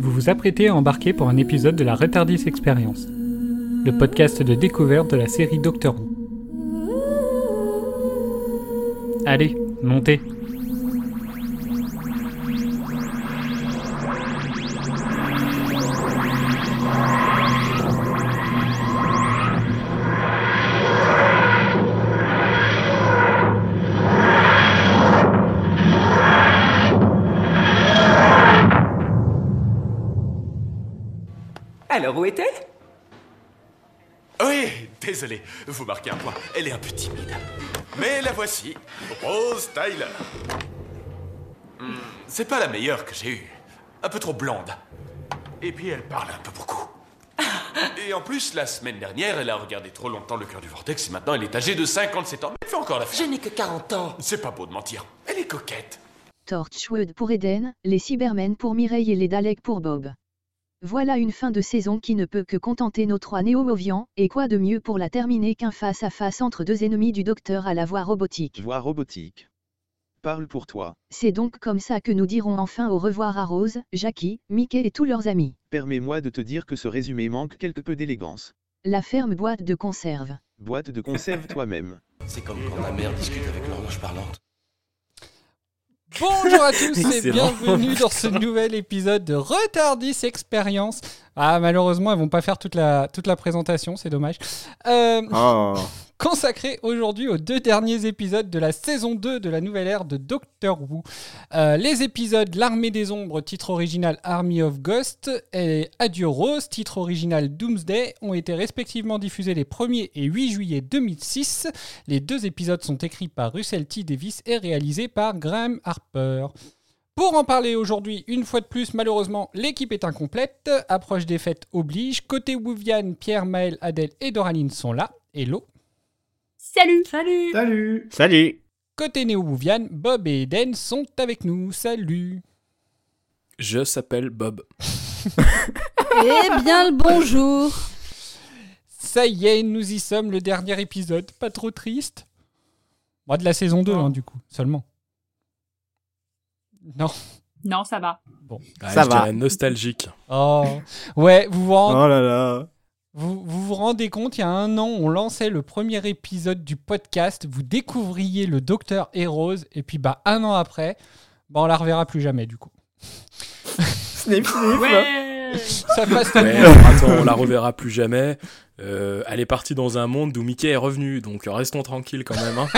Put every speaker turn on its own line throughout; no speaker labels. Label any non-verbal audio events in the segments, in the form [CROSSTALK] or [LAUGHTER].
vous vous apprêtez à embarquer pour un épisode de la Retardis Experience, le podcast de découverte de la série Doctor Who. Allez, montez
Hmm, c'est pas la meilleure que j'ai eue. Un peu trop blonde. Et puis elle parle un peu beaucoup. [LAUGHS] Et en plus, la semaine dernière, elle a regardé trop longtemps le cœur du vortex et maintenant elle est âgée de 57 ans. Mais elle fait encore la
Je
fête.
n'ai que 40 ans.
C'est pas beau de mentir. Elle est coquette.
Torchwood pour Eden, les Cybermen pour Mireille et les Daleks pour Bob. Voilà une fin de saison qui ne peut que contenter nos trois néo-movians, et quoi de mieux pour la terminer qu'un face-à-face entre deux ennemis du docteur à la voix robotique?
Voix robotique. Parle pour toi.
C'est donc comme ça que nous dirons enfin au revoir à Rose, Jackie, Mickey et tous leurs amis.
Permets-moi de te dire que ce résumé manque quelque peu d'élégance.
La ferme boîte de conserve.
Boîte de conserve toi-même.
C'est comme quand ma mère discute avec l'horloge parlante.
Bonjour à tous et bienvenue dans ce nouvel épisode de Retardis Experience. Ah malheureusement, elles vont pas faire toute la, toute la présentation, c'est dommage. Euh,
Oh. [LAUGHS]
consacré aujourd'hui aux deux derniers épisodes de la saison 2 de la nouvelle ère de Doctor Who. Euh, les épisodes L'Armée des Ombres, titre original Army of Ghost, et Adieu Rose, titre original Doomsday, ont été respectivement diffusés les 1er et 8 juillet 2006. Les deux épisodes sont écrits par Russell T. Davis et réalisés par Graham Harper. Pour en parler aujourd'hui, une fois de plus, malheureusement, l'équipe est incomplète. Approche des fêtes oblige. Côté Wouviane, Pierre, Maël, Adèle et Doraline sont là. Hello.
Salut Salut
Salut Salut
Côté Néo-Wouviane, Bob et Eden sont avec nous. Salut
Je s'appelle Bob. [LAUGHS]
Eh bien le bonjour
Ça y est, nous y sommes, le dernier épisode. Pas trop triste Moi, de la saison 2, hein, du coup, seulement. Non.
Non, ça va.
Ah,
Ça
je
va.
nostalgique.
Oh. Ouais, vous vous, rend-
Oh là là.
Vous, vous vous rendez compte, il y a un an, on lançait le premier épisode du podcast. Vous découvriez le docteur et Rose. Et puis, bah, un an après, bah, on la reverra plus jamais, du coup.
Snip, snip.
Ouais
Ça passe
Ouais, attends, on la reverra plus jamais. Euh, elle est partie dans un monde d'où Mickey est revenu, donc restons tranquilles quand même. hein.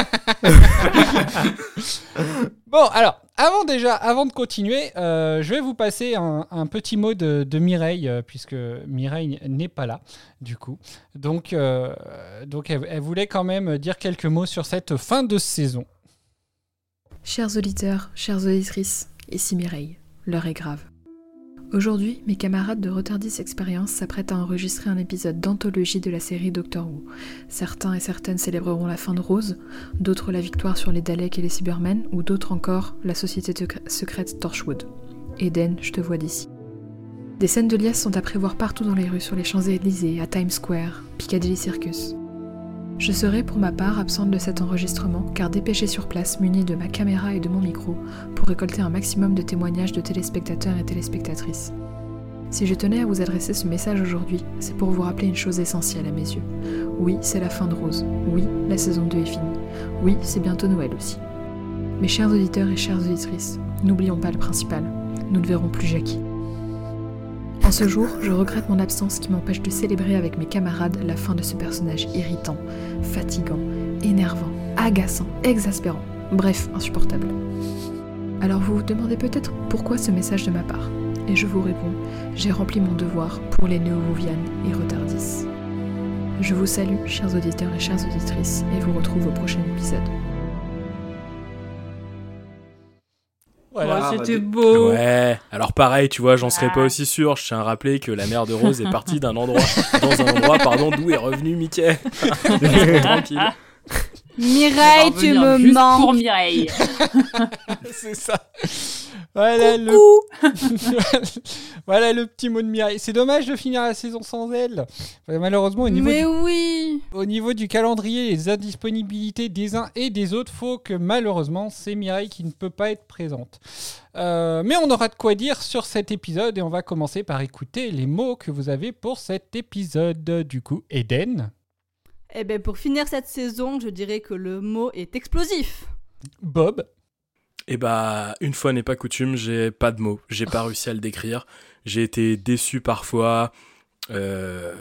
[LAUGHS]
Bon, alors, avant déjà, avant de continuer, euh, je vais vous passer un, un petit mot de, de Mireille, euh, puisque Mireille n'est pas là, du coup. Donc, euh, donc elle, elle voulait quand même dire quelques mots sur cette fin de saison.
Chers auditeurs, chères auditrices, ici Mireille, l'heure est grave. Aujourd'hui, mes camarades de Retardis Experience s'apprêtent à enregistrer un épisode d'anthologie de la série Doctor Who. Certains et certaines célébreront la fin de Rose, d'autres la victoire sur les Daleks et les Cybermen, ou d'autres encore la société secr- secrète Torchwood. Eden, je te vois d'ici. Des scènes de liesse sont à prévoir partout dans les rues, sur les Champs-Élysées, à Times Square, Piccadilly Circus. Je serai pour ma part absente de cet enregistrement car dépêchée sur place munie de ma caméra et de mon micro pour récolter un maximum de témoignages de téléspectateurs et téléspectatrices. Si je tenais à vous adresser ce message aujourd'hui, c'est pour vous rappeler une chose essentielle à mes yeux. Oui, c'est la fin de Rose. Oui, la saison 2 est finie. Oui, c'est bientôt Noël aussi. Mes chers auditeurs et chères auditrices, n'oublions pas le principal. Nous ne verrons plus Jackie. Ce jour, je regrette mon absence qui m'empêche de célébrer avec mes camarades la fin de ce personnage irritant, fatigant, énervant, agaçant, exaspérant, bref, insupportable. Alors vous vous demandez peut-être pourquoi ce message de ma part. Et je vous réponds, j'ai rempli mon devoir pour les néo-Wouvianes et Retardis. Je vous salue, chers auditeurs et chères auditrices, et vous retrouve au prochain épisode.
Voilà.
Oh, C'était beau
Ouais, alors pareil, tu vois, j'en serais pas aussi sûr. Je tiens à rappeler que la mère de Rose est partie d'un endroit, [LAUGHS] dans un endroit, pardon, d'où est revenu Mickey. [LAUGHS] Tranquille.
Mireille, tu me manques
pour Mireille. [LAUGHS]
c'est ça. Voilà le... [LAUGHS] Voilà le petit mot de Mireille. C'est dommage de finir la saison sans elle. Malheureusement, au niveau,
Mais
du...
oui
au niveau du calendrier des indisponibilités des uns et des autres, faut que malheureusement, c'est Mireille qui ne peut pas être présente. Euh, mais on aura de quoi dire sur cet épisode et on va commencer par écouter les mots que vous avez pour cet épisode. Du coup, Eden,
Eh ben pour finir cette saison, je dirais que le mot est explosif.
Bob,
Et bah, une fois n'est pas coutume, j'ai pas de mots. J'ai pas réussi à le décrire. J'ai été déçu parfois, euh,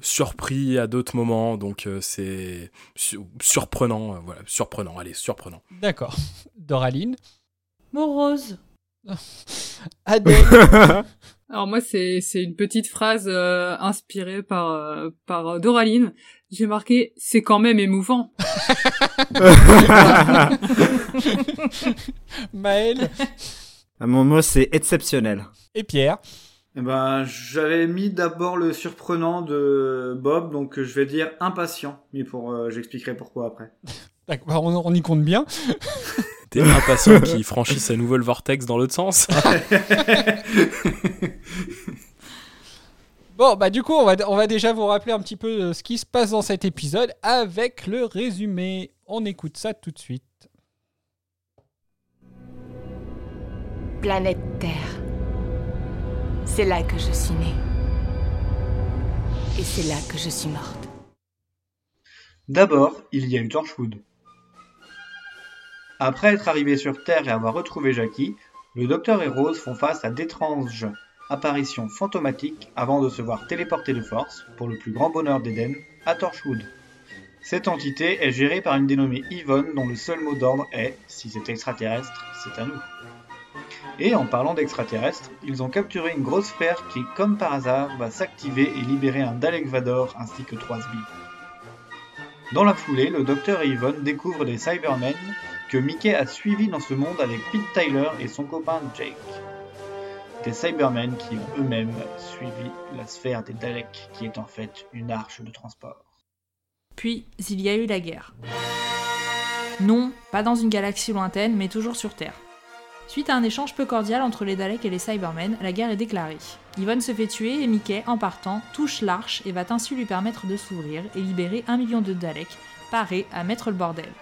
surpris à d'autres moments, donc euh, c'est su- surprenant. euh, voilà, surprenant. Allez, surprenant.
d'accord. Doraline,
Morose. [LAUGHS]
Adèle, [LAUGHS]
Alors moi, c'est c'est une petite phrase euh, inspirée par euh, par Doraline. J'ai marqué c'est quand même émouvant. [LAUGHS] [LAUGHS]
Maël
Ah, Mon mot, c'est exceptionnel.
et Pierre.
Eh ben, j'avais mis d'abord le surprenant de Bob, donc je vais dire impatient, mais pour, euh, j'expliquerai pourquoi après.
D'accord, on, on y compte bien. [LAUGHS]
T'es impatient qui franchit sa nouvelle vortex dans l'autre sens. [LAUGHS]
Bon, bah du coup, on va, on va déjà vous rappeler un petit peu euh, ce qui se passe dans cet épisode avec le résumé. On écoute ça tout de suite.
Planète Terre. C'est là que je suis née. Et c'est là que je suis morte.
D'abord, il y a eu Torchwood. Après être arrivé sur Terre et avoir retrouvé Jackie, le Docteur et Rose font face à d'étranges apparitions fantomatiques avant de se voir téléporter de force, pour le plus grand bonheur d'Eden, à Torchwood. Cette entité est gérée par une dénommée Yvonne dont le seul mot d'ordre est si c'est extraterrestre, c'est à nous. Et en parlant d'extraterrestres, ils ont capturé une grosse sphère qui, comme par hasard, va s'activer et libérer un Dalek Vador ainsi que trois Sbires. Dans la foulée, le docteur et Yvonne découvrent des Cybermen que Mickey a suivis dans ce monde avec Pete Tyler et son copain Jake. Des Cybermen qui ont eux-mêmes suivi la sphère des Daleks, qui est en fait une arche de transport.
Puis, il y a eu la guerre. Non, pas dans une galaxie lointaine, mais toujours sur Terre. Suite à un échange peu cordial entre les Daleks et les Cybermen, la guerre est déclarée. Yvonne se fait tuer et Mickey, en partant, touche l'arche et va ainsi lui permettre de s'ouvrir et libérer un million de Daleks, parés à mettre le bordel.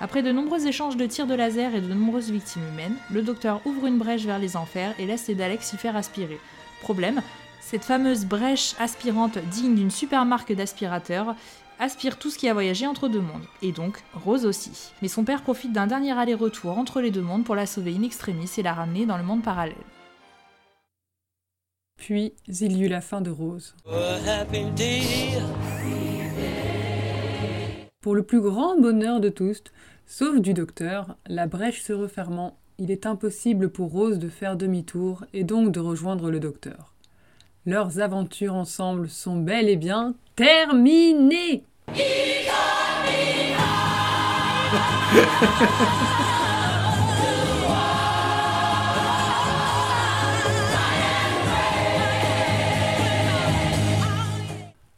Après de nombreux échanges de tirs de laser et de nombreuses victimes humaines, le docteur ouvre une brèche vers les enfers et laisse les Daleks s'y faire aspirer. Problème, cette fameuse brèche aspirante digne d'une super marque d'aspirateur aspire tout ce qui a voyagé entre deux mondes, et donc Rose aussi. Mais son père profite d'un dernier aller-retour entre les deux mondes pour la sauver in extremis et la ramener dans le monde parallèle.
Puis il y eut la fin de Rose. Pour le plus grand bonheur de tous, sauf du docteur, la brèche se refermant, il est impossible pour Rose de faire demi-tour et donc de rejoindre le docteur. Leurs aventures ensemble sont bel et bien terminées.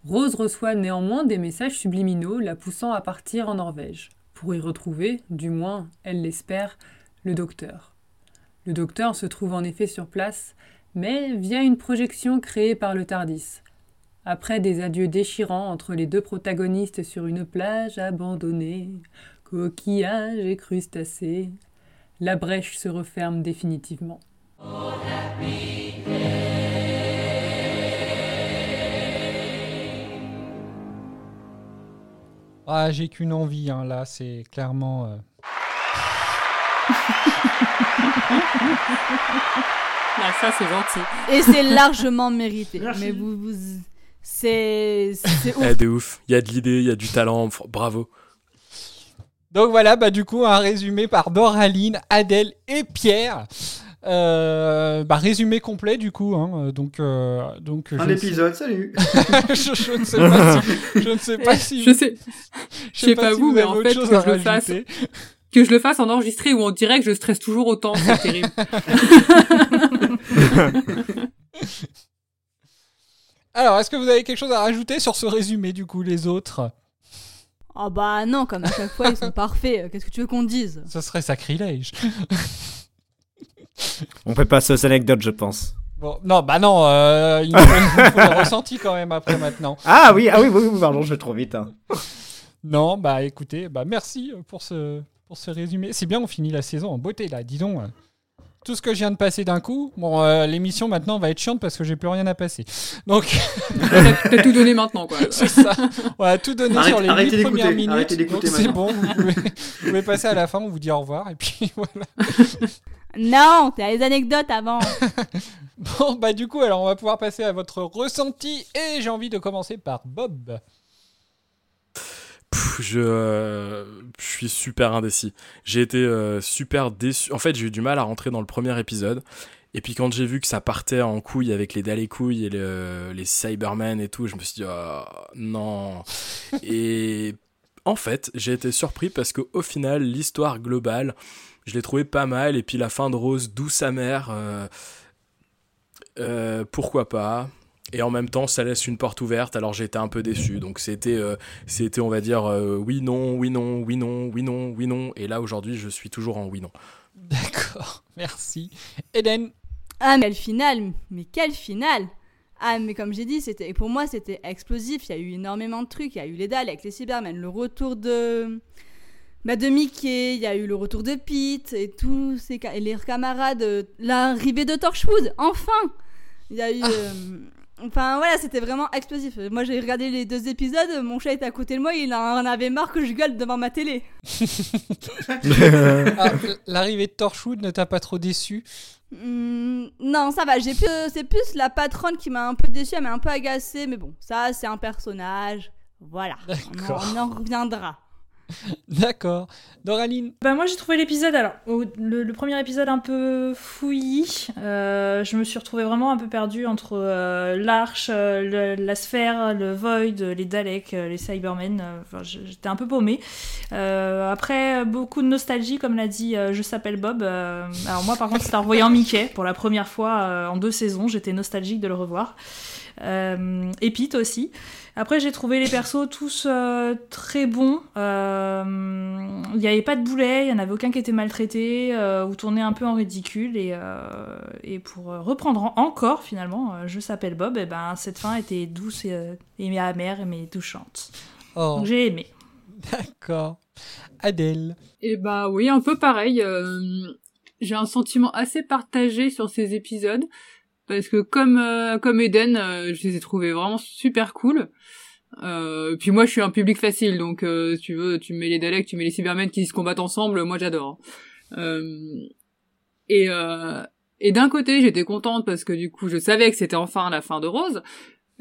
Rose reçoit néanmoins des messages subliminaux la poussant à partir en Norvège, pour y retrouver, du moins elle l'espère, le docteur. Le docteur se trouve en effet sur place, mais via une projection créée par le Tardis. Après des adieux déchirants entre les deux protagonistes sur une plage abandonnée, coquillages et crustacés, la brèche se referme définitivement.
Ah, j'ai qu'une envie, hein, là, c'est clairement. euh, [LAUGHS]
Ah, ça c'est gentil.
Et c'est largement mérité. Mais vous, vous c'est c'est [LAUGHS] ouf.
Eh, de ouf. Il y a de l'idée, il y a du talent. Bravo.
Donc voilà, bah du coup, un résumé par Doraline, Adèle et Pierre. Euh, bah, résumé complet du coup. Hein, donc, euh, donc,
Un épisode, salut [LAUGHS]
je, je ne sais pas si. Je ne sais pas si.
Je sais, je sais pas
si
vous, mais en fait, que je le fasse, que je le fasse en enregistré ou en direct, je stresse toujours autant, c'est terrible. [LAUGHS]
Alors, est-ce que vous avez quelque chose à rajouter sur ce résumé du coup, les autres?
Ah bah non, comme à chaque fois, ils sont parfaits. Qu'est-ce que tu veux qu'on dise?
Ce serait sacrilège.
On peut passer aux anecdotes, je pense.
Bon, non, bah non, euh, il nous faut, il nous faut le ressenti quand même après maintenant.
Ah oui, ah oui, oui, oui, pardon, je vais trop vite. hein.
Non, bah écoutez, bah merci pour ce, pour ce résumé. C'est bien, on finit la saison en beauté là, dis donc. Tout ce que je viens de passer d'un coup, bon, euh, l'émission maintenant va être chiante parce que j'ai plus rien à passer. Donc. [LAUGHS]
T'as- tout donné maintenant, quoi. [LAUGHS]
C'est ça. On va tout donner
Arrête-
sur les
arrêtez
8 premières minutes. Donc c'est bon, vous pouvez, vous pouvez passer à la fin, on vous dit au revoir et puis [LAUGHS] voilà.
Non, t'as les anecdotes avant.
Bon, bah du coup, alors on va pouvoir passer à votre ressenti et j'ai envie de commencer par Bob.
Pff, je, euh, je suis super indécis. J'ai été euh, super déçu. En fait, j'ai eu du mal à rentrer dans le premier épisode. Et puis quand j'ai vu que ça partait en couille avec les dalles couilles et le- les Cybermen et tout, je me suis dit, oh, non. [LAUGHS] et en fait, j'ai été surpris parce qu'au final, l'histoire globale, je l'ai trouvé pas mal. Et puis la fin de Rose, douce amère, euh, pourquoi pas et en même temps, ça laisse une porte ouverte. Alors j'ai été un peu déçu. Donc c'était, euh, c'était, on va dire, euh, oui non, oui non, oui non, oui non, oui non. Et là aujourd'hui, je suis toujours en oui non.
D'accord, [LAUGHS] merci. Eden.
Ah, mais quel final Mais quel final Ah, mais comme j'ai dit, c'était pour moi, c'était explosif. Il y a eu énormément de trucs. Il y a eu les Daleks, les Cybermen, le retour de. Bah, de Mickey, il y a eu le retour de Pete et tous ses et les camarades, euh, l'arrivée de Torchwood, enfin Il y a eu. [LAUGHS] euh, Enfin voilà, c'était vraiment explosif. Moi j'ai regardé les deux épisodes, mon chat était à côté de moi, il en avait marre que je gueule devant ma télé. [LAUGHS]
Ah, L'arrivée de Torchwood ne t'a pas trop déçu?
Hmm, non, ça va. J'ai plus, c'est plus la patronne qui m'a un peu déçue, elle m'a un peu agacée, mais bon, ça c'est un personnage. Voilà, on en, on en reviendra. [LAUGHS]
D'accord. Doraline
Bah moi j'ai trouvé l'épisode, alors le, le premier épisode un peu fouillis, Euh, je me suis retrouvée vraiment un peu perdue entre euh, l'arche, euh, la sphère, le void, les Daleks, les Cybermen, enfin j'étais un peu paumée. Après beaucoup de nostalgie comme l'a dit Je s'appelle Bob, alors moi par contre c'était en revoyant [LAUGHS] Mickey pour la première fois en deux saisons, j'étais nostalgique de le revoir. Euh, et Pete aussi. Après, j'ai trouvé les persos tous euh, très bons. Euh, Il n'y avait pas de boulet, il n'y en avait aucun qui était maltraité euh, ou tourné un peu en ridicule. Et, euh, et pour reprendre en- encore, finalement, euh, je s'appelle Bob, et ben, cette fin était douce et, euh, et amère mais touchante.
Oh.
Donc j'ai aimé.
D'accord. Adèle.
Et bah oui, un peu pareil. euh, j'ai un sentiment assez partagé sur ces épisodes parce que comme euh, comme Eden, euh, je les ai trouvés vraiment super cool. Euh, puis moi, je suis un public facile, donc euh, si tu veux, tu mets les Daleks, tu mets les Cybermen qui se combattent ensemble, moi j'adore. Euh, et euh, et d'un côté, j'étais contente parce que du coup, je savais que c'était enfin la fin de Rose,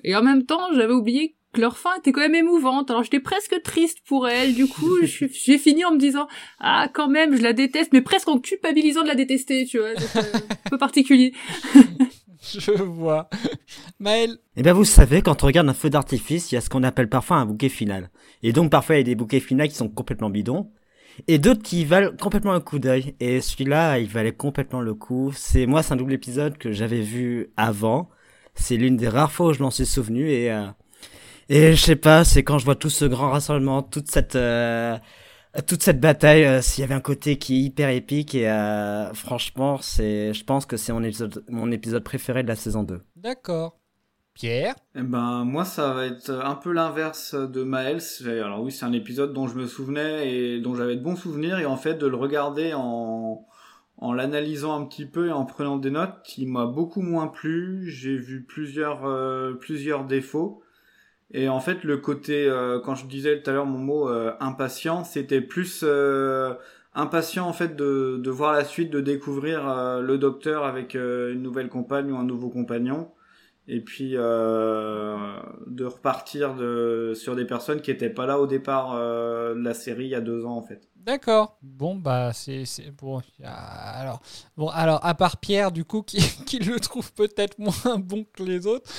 et en même temps, j'avais oublié que leur fin était quand même émouvante. Alors j'étais presque triste pour elle. Du coup, [LAUGHS] j'ai fini en me disant ah quand même, je la déteste, mais presque en culpabilisant de la détester, tu vois. Un peu particulier. [LAUGHS] [LAUGHS]
Je vois. Maël.
Eh bien, vous savez, quand on regarde un feu d'artifice, il y a ce qu'on appelle parfois un bouquet final. Et donc, parfois, il y a des bouquets finaux qui sont complètement bidons. Et d'autres qui valent complètement un coup d'œil. Et celui-là, il valait complètement le coup. C'est, moi, c'est un double épisode que j'avais vu avant. C'est l'une des rares fois où je m'en suis souvenu et, euh, et je sais pas, c'est quand je vois tout ce grand rassemblement, toute cette, euh, toute cette bataille, euh, s'il y avait un côté qui est hyper épique et euh, franchement, c'est, je pense que c'est mon épisode, mon épisode préféré de la saison 2.
D'accord. Pierre?
Eh ben, moi, ça va être un peu l'inverse de Maël. C'est- Alors oui, c'est un épisode dont je me souvenais et dont j'avais de bons souvenirs. Et en fait, de le regarder en, en l'analysant un petit peu et en prenant des notes, il m'a beaucoup moins plu. J'ai vu plusieurs, euh, plusieurs défauts. Et en fait, le côté, euh, quand je disais tout à l'heure mon mot euh, impatient, c'était plus euh, impatient en fait de, de voir la suite, de découvrir euh, le docteur avec une nouvelle compagne ou un nouveau compagnon et puis euh, de repartir sur des personnes qui étaient pas là au départ euh, de la série il y a deux ans en fait.
D'accord. Bon, bah, c'est. Bon, alors, bon, alors, à part Pierre, du coup, qui, [LAUGHS] qui le trouve peut-être moins bon que les autres,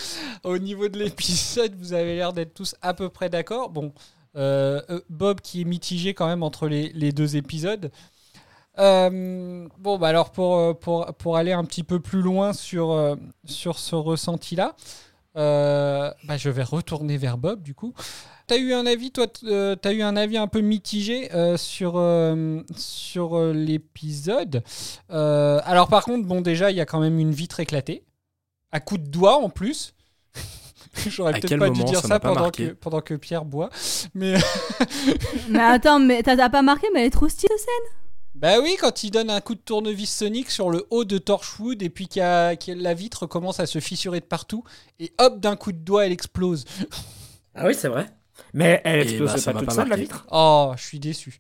au niveau de l'épisode, vous avez l'air d'être tous à peu près d'accord. Bon, euh, Bob qui est mitigé quand même entre les, les deux épisodes. Euh, bon, bah, alors, pour, euh, pour, pour aller un petit peu plus loin sur, euh, sur ce ressenti-là, euh, bah, je vais retourner vers Bob, du coup. t'as eu un avis, toi, t'as eu un avis un peu mitigé euh, sur euh, sur euh, l'épisode? Euh, alors par contre, bon, déjà, il y a quand même une vitre éclatée, à coup de doigt en plus. [LAUGHS] J'aurais peut-être pas dû dire
ça
pendant que pendant que Pierre boit, mais
Mais attends, mais t'as t'as pas marqué, mais elle est trop stylée scène.
Bah oui, quand il donne un coup de tournevis sonique sur le haut de Torchwood et puis qu'il la vitre commence à se fissurer de partout et hop, d'un coup de doigt, elle explose.
Ah oui, c'est vrai. Mais elle
Et
explose
bah, ça
pas toute seule, la vitre?
Oh, je suis déçu.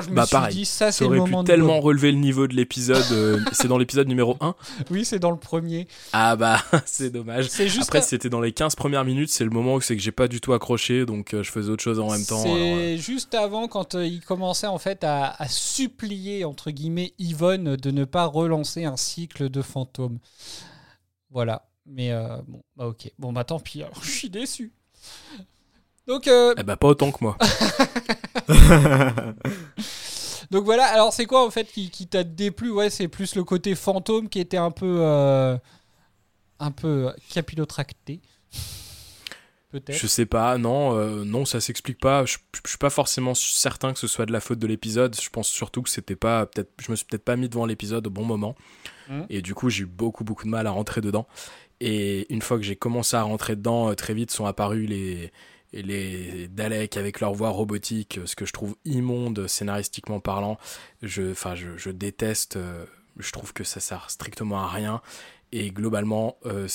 Je me
Bah
suis
pareil,
dit, ça c'est
ça
le
aurait pu
de
tellement relever le niveau de l'épisode. euh, [LAUGHS] c'est dans l'épisode numéro 1
Oui, c'est dans le premier.
Ah bah, [LAUGHS] c'est dommage.
C'est juste
Après, c'était dans les 15 premières minutes, c'est le moment où c'est que j'ai pas du tout accroché, donc euh, je faisais autre chose en même temps.
C'est
euh,
juste avant quand euh, il commençait en fait à, à supplier entre guillemets Yvonne de ne pas relancer un cycle de fantômes. Voilà. Mais euh, bon, bah ok. Bon bah tant pis. Alors [LAUGHS] je suis déçu. Donc euh,
Eh bah, pas autant que moi. [LAUGHS]
donc voilà. Alors c'est quoi en fait qui, qui t'a déplu? Ouais, c'est plus le côté fantôme qui était un peu euh, un peu capillotracté. Peut-être.
Je sais pas, non, euh, non, ça s'explique pas. Je, je suis pas forcément certain que ce soit de la faute de l'épisode. Je pense surtout que c'était pas, peut-être, je me suis peut-être pas mis devant l'épisode au bon moment.
Mhm.
Et du coup, j'ai eu beaucoup, beaucoup de mal à rentrer dedans. Et une fois que j'ai commencé à rentrer dedans, euh, très vite sont apparus les, les Daleks avec leur voix robotique, ce que je trouve immonde scénaristiquement parlant. Je, enfin, je, je déteste. euh, je trouve que ça sert strictement à rien. Et globalement, euh,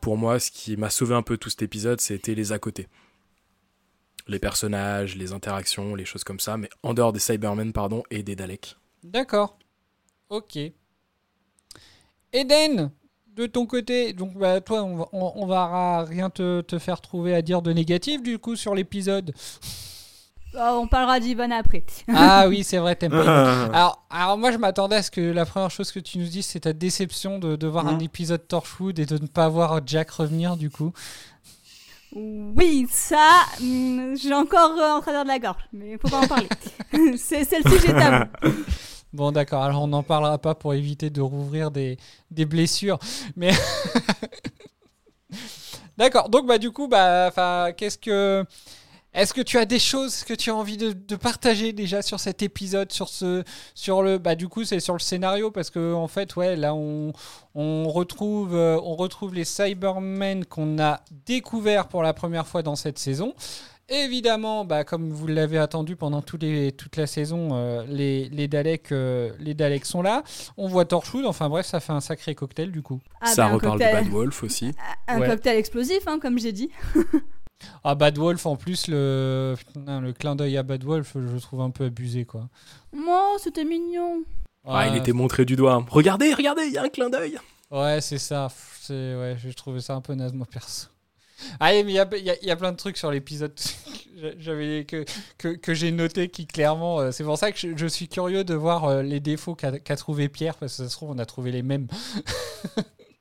pour moi, ce qui m'a sauvé un peu tout cet épisode, c'était les à côté. Les personnages, les interactions, les choses comme ça, mais en dehors des Cybermen, pardon, et des Daleks.
D'accord. Ok. Eden, de ton côté, donc bah, toi, on va, on, on va rien te, te faire trouver à dire de négatif du coup sur l'épisode.
Oh, on parlera d'Yvonne après.
Ah oui, c'est vrai, t'aimes pas. [LAUGHS] Alors, alors moi, je m'attendais à ce que la première chose que tu nous dises, c'est ta déception de, de voir un épisode Torchwood et de ne pas voir Jack revenir du coup.
Oui, ça, hum, j'ai encore euh, en travers de la gorge, mais faut pas en parler. [LAUGHS] c'est c'est le sujet tabou. [LAUGHS]
Bon, d'accord, alors on n'en parlera pas pour éviter de rouvrir des, des blessures. Mais. [LAUGHS] d'accord, donc bah, du coup, bah, qu'est-ce que. Est-ce que tu as des choses que tu as envie de, de partager déjà sur cet épisode, sur ce, sur le, bah du coup c'est sur le scénario parce que en fait ouais là on, on retrouve, euh, on retrouve les Cybermen qu'on a découverts pour la première fois dans cette saison. Évidemment, bah, comme vous l'avez attendu pendant les, toute la saison, euh, les, les, Daleks, euh, les Daleks sont là. On voit Torchwood, enfin bref, ça fait un sacré cocktail du coup.
Ah,
ça
bah,
reparle
cocktail-
de Bad Wolf aussi. [LAUGHS]
Un
Ouais.
cocktail explosif, hein, comme j'ai dit. [LAUGHS]
Ah, Bad Wolf, en plus, le, putain, le clin d'œil à Bad Wolf, je le trouve un peu abusé quoi.
Moi, c'était mignon.
Ah, il était montré du doigt. Regardez, regardez, il y a un clin d'œil.
Ouais, c'est ça. Ouais, j'ai trouvé ça un peu naze, moi, perso. Ah, mais il y a, y a- y a plein de trucs sur l'épisode [LAUGHS] que j'avais, que, que, que j'ai noté qui, clairement, euh, c'est pour ça que je, je suis curieux de voir euh, les défauts qu'a, trouvé Pierre, parce que ça se trouve, on a trouvé les mêmes. [LAUGHS]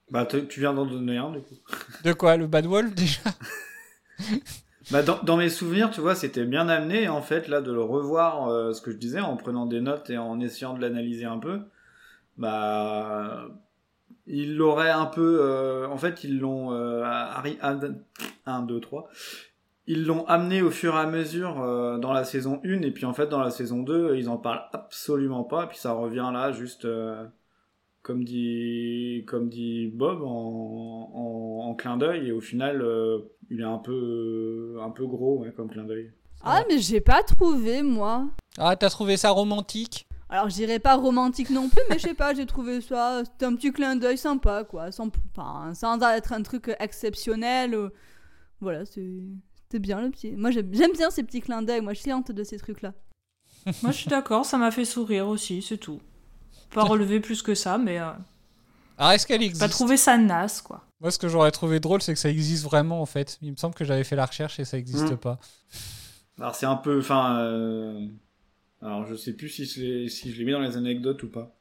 Bah, tu viens d'en donner un, du coup. [LAUGHS]
De quoi Le Bad Wolf, déjà?
Bah, dans, dans mes souvenirs, tu vois, c'était bien amené, en fait, là, de le revoir, euh, ce que je disais, en prenant des notes et en essayant de l'analyser un peu. Bah, ils l'auraient un peu, euh, en fait, ils l'ont, euh, arri- ad- 1, 2, 3. Ils l'ont amené au fur et à mesure euh, dans la saison 1, et puis en fait, dans la saison 2, ils en parlent absolument pas, et puis ça revient là, juste, euh, comme dit, comme dit Bob, en, en, en clin d'œil, et au final, euh, il est un peu, un peu gros, ouais, comme clin d'œil.
Ah, mais j'ai pas trouvé, moi.
Ah, t'as trouvé ça romantique?
Alors, je dirais pas romantique non plus, mais je sais pas, j'ai trouvé ça. C'était un petit clin d'œil sympa, quoi. Sans, enfin, sans être un truc exceptionnel. euh, Voilà, c'est- c'était bien le petit. Moi, j'aime bien ces petits clins d'œil. Moi, je suis hante de ces trucs-là. [LAUGHS]
Moi, je suis d'accord, ça m'a fait sourire aussi, c'est tout. Pas relevé plus que ça, mais. euh,
Alors, est-ce qu'elle
Pas
existe?
trouvé ça naze, quoi.
Moi, ce que j'aurais trouvé drôle, c'est que ça existe vraiment, en fait. Il me semble que j'avais fait la recherche et ça existe
Mm.
pas.
Alors c'est un peu, enfin, euh, alors je sais plus si je l'ai, si je l'ai mis dans les anecdotes ou pas.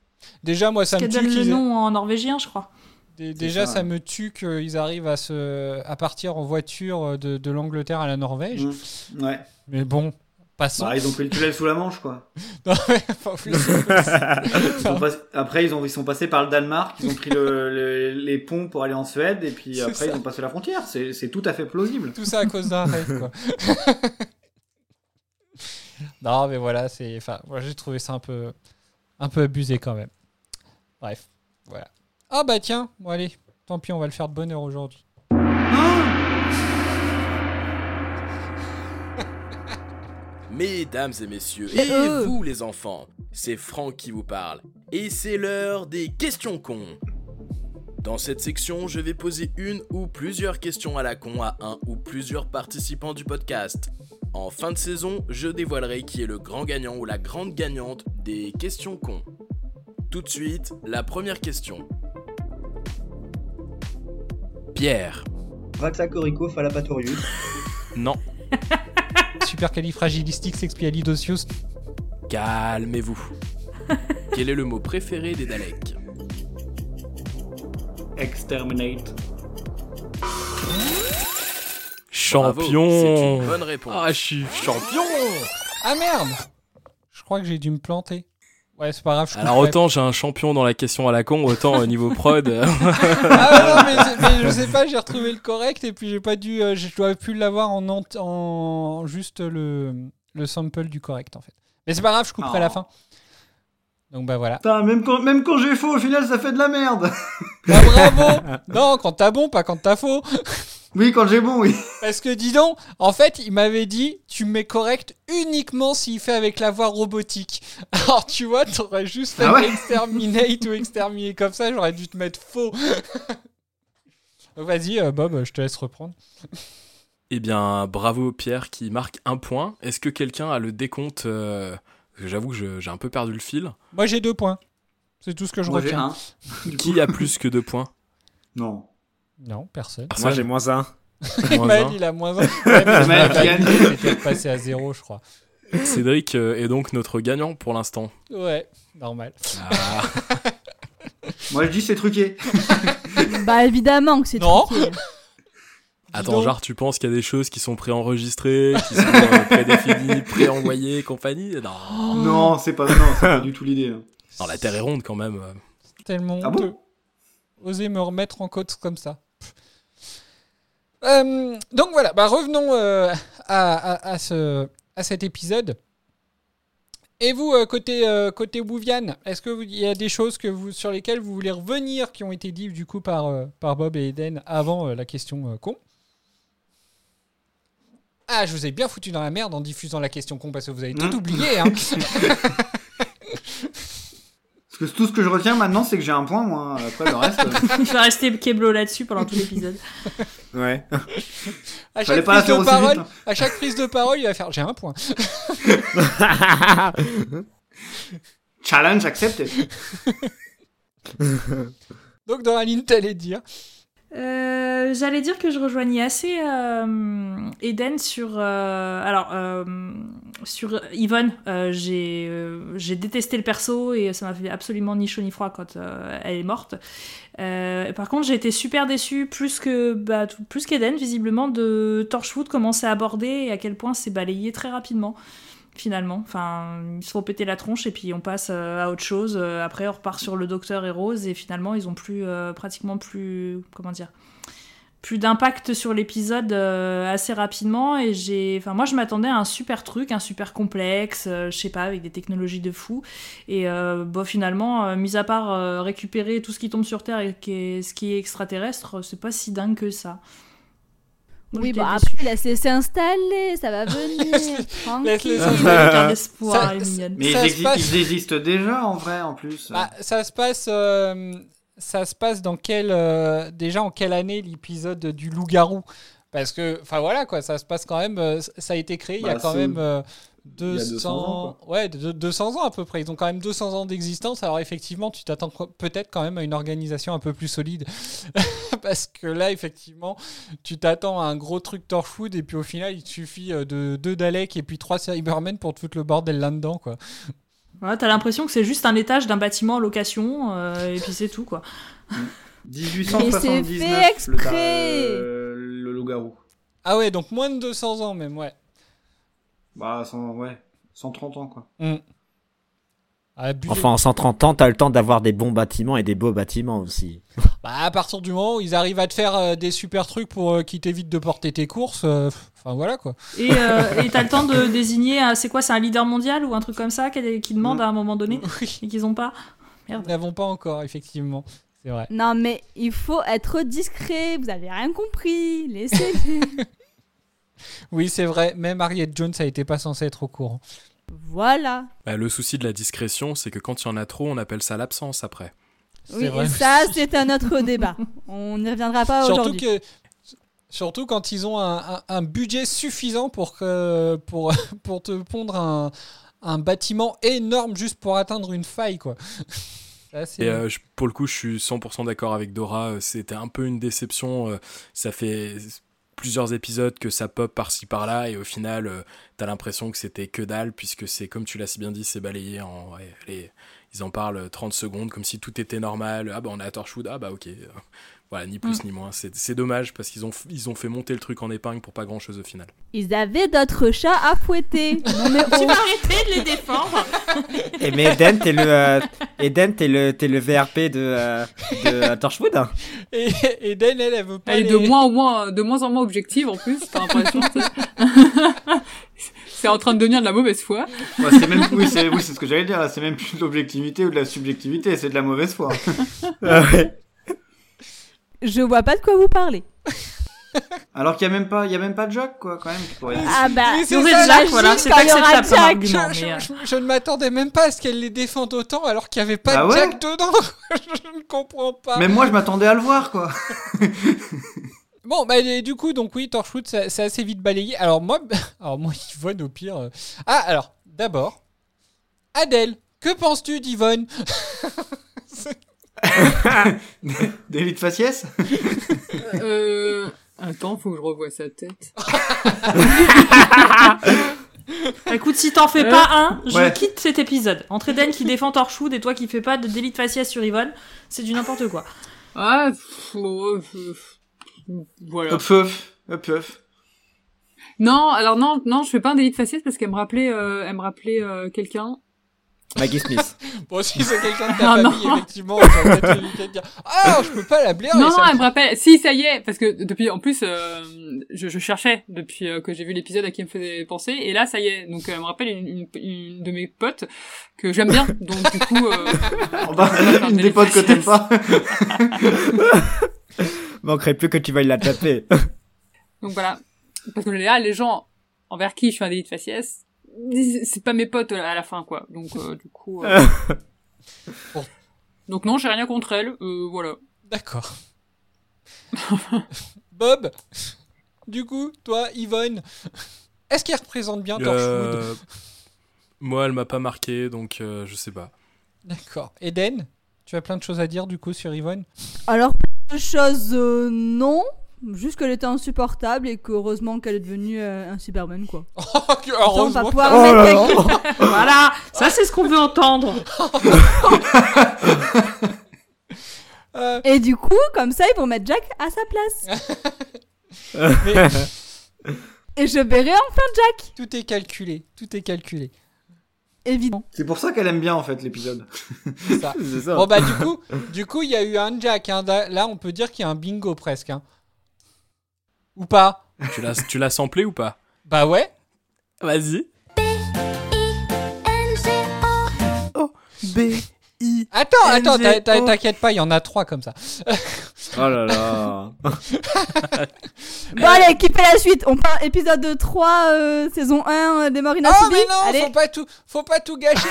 Déjà, moi, ça me tue
donne le nom en norvégien, je crois.
Dé- Déjà,
ça,
me tue qu'ils arrivent à, se, à partir en voiture de, de l'Angleterre à la Norvège.
Mm. Ouais.
Mais bon, Passons.
Bah, ils ont pris le tunnel sous la Manche, quoi. [LAUGHS]
Non, mais plus. [LAUGHS]
Ils pas- Après, ils, ont, ils sont passés par le Danemark, ils ont pris le- le- les ponts pour aller en Suède, et puis après,
ça.
ils ont passé la frontière. C'est c'est tout à fait plausible.
Tout ça à cause d'un rêve, quoi. [LAUGHS] non, mais voilà, c'est. Enfin, moi j'ai trouvé ça un peu, un peu abusé quand même. Bref, voilà. Ah bah tiens, bon allez, tant pis, on va le faire de bonne heure aujourd'hui.
Mesdames et messieurs, et vous les enfants, c'est Franck qui vous parle. Et c'est l'heure des questions cons. Dans cette section, je vais poser une ou plusieurs questions à la con à un ou plusieurs participants du podcast. En fin de saison, je dévoilerai qui est le grand gagnant ou la grande gagnante des questions cons. Tout de suite, la première question. Pierre.
Raxacorico Falapatorius. [LAUGHS]
Non. [LAUGHS]
Supercalifragilisticexpialidocious.
Calmez-vous. Quel est le mot préféré des Daleks?
Exterminate.
Champion
c'est une bonne réponse.
Ah, je suis champion Ah merde Je crois que j'ai dû me planter. Ouais, c'est pas grave, je
Alors autant j'ai un champion dans la question à la con, autant au niveau prod. euh, [LAUGHS]
Ah ouais, non, mais, mais je sais pas, j'ai retrouvé le correct et puis j'ai pas dû. euh, je dois plus l'avoir en, en juste le, le sample du correct en fait. Mais c'est pas grave, je couperai à la
Oh.
fin. Donc bah voilà.
Putain, même quand, même quand j'ai faux, au final, ça fait de la merde.
Bah bravo Non, quand t'as bon, pas quand t'as faux.
Oui, quand j'ai bon, oui.
Parce que dis donc, en fait, il m'avait dit, tu mets correct uniquement s'il fait avec la voix robotique. [LAUGHS] Alors tu vois, t'aurais juste fait
Ah ouais
exterminate ou exterminer comme ça, j'aurais dû te mettre faux. [LAUGHS] Vas-y, euh, Bob, je te laisse reprendre.
Eh bien, bravo Pierre qui marque un point. Est-ce que quelqu'un a le décompte euh, J'avoue que j'ai un peu perdu le fil.
Moi j'ai deux points. C'est tout ce que je
Moi, j'ai
retiens.
un. [LAUGHS]
Qui a plus que deux points?
Non.
Non, personne.
Moi, j'ai moins un. [LAUGHS]
Moins
Maël,
un.
il a moins un. [LAUGHS] Ouais, mais
Maël
Maël,
qui gagne.
il était passé à zéro, je crois.
Cédric euh, est donc notre gagnant pour l'instant.
Ouais, normal.
Ah. [LAUGHS]
Moi, je dis c'est truqué.
Bah évidemment que c'est truqué.
Attends, genre tu penses qu'il y a des choses qui sont préenregistrées, qui sont euh, prédéfinies, préenvoyées, compagnie? Non.
Non, c'est pas, non, pas du tout l'idée. hein.
Non, la Terre est ronde quand même.
Tellement
Ah bon.
Oser me remettre en côte comme ça. Euh, donc voilà, bah revenons euh, à, à- à ce, à cet épisode. Et vous, euh, côté, euh, côté Wouvian, est-ce qu'il y a des choses que vous, sur lesquelles vous voulez revenir qui ont été dites du coup par, euh, par Bob et Eden avant euh, la question euh, con? Ah, je vous ai bien foutu dans la merde en diffusant la question con parce que vous avez tout
Mmh.
oublié. Hein. [LAUGHS]
Parce que tout ce que je retiens maintenant, c'est que j'ai un point, moi. Après, le reste. euh, [LAUGHS]
Je vais rester Keblo là-dessus pendant tout l'épisode. [LAUGHS]
Ouais. [LAUGHS]
À chaque,
pas
prise de parole,
hein.
à chaque prise de parole, il va faire J'ai un point. [LAUGHS]
Challenge accepted. [LAUGHS]
Donc, dans la ligne, t'allais dire.
Euh, J'allais dire que je rejoignais assez euh, Eden sur. euh, alors, sur Yvonne, j'ai détesté le perso et ça m'a fait absolument ni chaud ni froid quand elle est morte. Par contre, j'ai été super déçue, plus que bah, plus qu'Eden, visiblement, de Torchwood, comment c'est abordé et à quel point c'est balayé très rapidement finalement. Enfin, ils se font péter la tronche et puis on passe euh, à autre chose. Euh, Après, on repart sur le docteur et Rose et finalement, ils ont plus euh, pratiquement plus comment dire plus d'impact sur l'épisode assez rapidement et j'ai enfin moi je m'attendais à un super truc un super complexe je sais pas avec des technologies de fou et finalement mis à part récupérer tout ce qui tombe sur terre et qui est, ce qui est extraterrestre c'est pas si dingue que ça Moi,
Oui,
j'étais
bah
déçue.
après, laisse-les s'installer, ça va [LAUGHS] venir. tranquille.
laisse-les
est mignonne.
Mais ils,
Ça se
exi-
passe-
ils existent déjà, en vrai, en plus.
Bah, ça se passe. euh, ça se passe dans quelle. euh, déjà, en quelle année l'épisode du loup-garou? Parce que, enfin voilà, quoi, ça se passe quand même. euh, ça a été créé il y a
Bah,
quand même. Euh,
il y a
200,
200 ans,
ouais, de- 200 ans à peu près. Ils ont quand même 200 ans d'existence. Alors effectivement, tu t'attends peut-être quand même à une organisation un peu plus solide. [LAUGHS] Parce que là, effectivement, tu t'attends à un gros truc Torchwood et puis au final, il te suffit euh, de deux Daleks et puis trois Cybermen pour te foutre le bordel là-dedans, quoi.
Voilà, t'as l'impression que c'est juste un étage d'un bâtiment en location euh, et puis c'est tout quoi
1879, [LAUGHS]
Mais c'est fait exprès.
le, euh, le loup-garou.
Ah ouais, donc moins de 200 ans même, ouais.
Bah, cent- ouais, 130 ans, quoi.
Mm. Abusé.
Enfin, en 130 ans, t'as le temps d'avoir des bons bâtiments et des beaux bâtiments aussi.
Bah, à partir du moment où ils arrivent à te faire euh, des super trucs pour euh, qui t'évitent de porter tes courses, euh, enfin voilà quoi.
Et euh, t'as le temps de désigner, un- c'est quoi, c'est un leader mondial ou un truc comme ça qui, qui demande à un moment donné [LAUGHS] et qu'ils ont pas? Merde.
Ils n'avons pas encore, effectivement. C'est vrai.
Non, mais il faut être discret. Vous avez rien compris. Laissez. [LAUGHS]
Oui, c'est vrai. Même Harriet Jones a été pas censée être au courant.
voilà.
Bah, le souci de la discrétion, c'est que quand il y en a trop, on appelle ça l'absence après.
Oui,
vrai
et ça, c'est un autre [LAUGHS] débat. On n'y reviendra pas
Surtout
aujourd'hui.
que. Surtout quand ils ont un, un- un budget suffisant pour, que, pour, [LAUGHS] pour te pondre un, un bâtiment énorme juste pour atteindre une faille, quoi. [LAUGHS]
Et euh, je- pour le coup, je suis 100% d'accord avec Dora. euh, C'était un peu une déception. euh, Ça fait plusieurs épisodes que ça pop par-ci par-là et au final, euh, t'as l'impression que c'était que dalle puisque c'est, comme tu l'as si bien dit, c'est balayé en. ils en parlent 30 secondes comme si tout était normal. Ah bah on à Torchwood. Ah bah ok. Euh, Voilà, ni plus
Mm.
ni moins. C'est, c'est dommage parce qu'ils ont, ils ont fait monter le truc en épingle pour pas grand-chose au final.
Ils avaient d'autres chats à fouetter. [LAUGHS] Non, mais
Tu vas arrêter de les défendre [LAUGHS]
Et mais Eden, t'es le, euh, Eden, t'es le, t'es le VRP de, euh, de euh, Torchwood. hein.
Et Eden, elle, elle veut pas.
Elle est
les-
de moins, en moins, de moins en moins objective en plus, t'as l'impression. [LAUGHS] c'est en train de devenir de la mauvaise foi.
Ouais, c'est même, oui, c'est, oui, c'est ce que j'allais dire, là. C'est même plus de l'objectivité ou de la subjectivité, c'est de la mauvaise foi.
Je vois pas de quoi vous parlez. [LAUGHS]
Alors qu'il y a même pas, il y a même pas de Jack, quoi, quand même.
Ah bah,
Mais
c'est ça, Jack,
la
voilà, c'est acceptable comme argument,
Je,
mais, euh,
je- je ne m'attendais même pas à ce qu'elle les défende autant alors qu'il n'y avait pas
Bah
de
ouais.
Jack dedans. [LAUGHS] je ne comprends pas.
Même moi, je m'attendais à le voir, quoi. [LAUGHS]
Bon, bah, et du coup, donc oui, Torchwood, c'est assez vite balayé. Alors moi, alors moi, Yvonne, au pire. euh, Ah, alors, d'abord, Adèle, que penses-tu d'Yvonne?
David Faciès
Euh... Attends, faut que je revoie sa tête. [LAUGHS]
Écoute, si t'en fais
Euh,
pas un, je
ouais.
quitte cet épisode. Entre Eden qui défend Torchwood et toi qui fais pas de délit de faciès sur Yvonne, c'est du n'importe quoi.
Ah, pff, oh, pff, voilà.
Hop, hop, hop, hop.
Non, alors non, non, je fais pas un délit de faciès parce qu'elle me rappelait, euh, elle me rappelait euh, quelqu'un.
Maggie Smith. [LAUGHS]
Bon, si c'est quelqu'un de ta [LAUGHS]
non.
famille, effectivement, on va peut-être éviter de dire Ah, je peux pas la blairer.
Non,
ça
non, elle me rappelle. Si, ça y est, parce que depuis, en plus, euh, je, je cherchais depuis euh, que j'ai vu l'épisode à qui elle me faisait penser, et là, ça y est. Donc, elle me rappelle une, une, une de mes potes que j'aime bien. Donc, du coup, euh, [LAUGHS]
Oh, bah, une des potes que t'aimes pas.
Manquerait plus que tu veuilles la taper.
donc voilà. Parce que là, les gens envers qui je fais un délit de faciès, c'est pas mes potes à la fin, quoi. Donc, euh, du coup. euh, [LAUGHS]
Bon.
Donc non, j'ai rien contre elle. Euh, voilà.
D'accord. [LAUGHS] Bob, du coup, toi, Yvonne, est-ce qu'elle représente bien Torchwood
Euh, Moi, elle m'a pas marqué, donc euh, je sais pas.
D'accord. Eden, tu as plein de choses à dire du coup sur Yvonne?
Alors, deux choses, euh, non. Juste qu'elle était insupportable et qu'heureusement qu'elle est devenue euh, un Cyberman, quoi. on va pouvoir
Oh
mettre
là
quelqu'un-
là.
voilà, ça c'est ce qu'on veut entendre. [LAUGHS]
Euh,
Et du coup, comme ça, ils vont mettre Jack à sa place. [LAUGHS]
mais [LAUGHS]
Et je verrai enfin Jack,
tout est calculé, tout est calculé.
évidemment.
C'est pour ça qu'elle aime bien, en fait, l'épisode.
C'est ça. Bon bah du coup, du coup, il y a eu un Jack. hein. Là, on peut dire qu'il y a un bingo presque. hein. Ou pas
Tu l'as, tu l'as samplé ou pas?
Bah ouais.
Vas-y. B I.
Attends, attends, t'a- t'a-
N-G-O.
t'inquiète pas, il y en a trois comme ça.
Oh là là. [LAUGHS]
Bon, allez, qui fait la suite? On part épisode 3, euh, saison 1 euh, des morts
Oh mais non,
Allez.
faut pas tout, faut pas tout gâcher.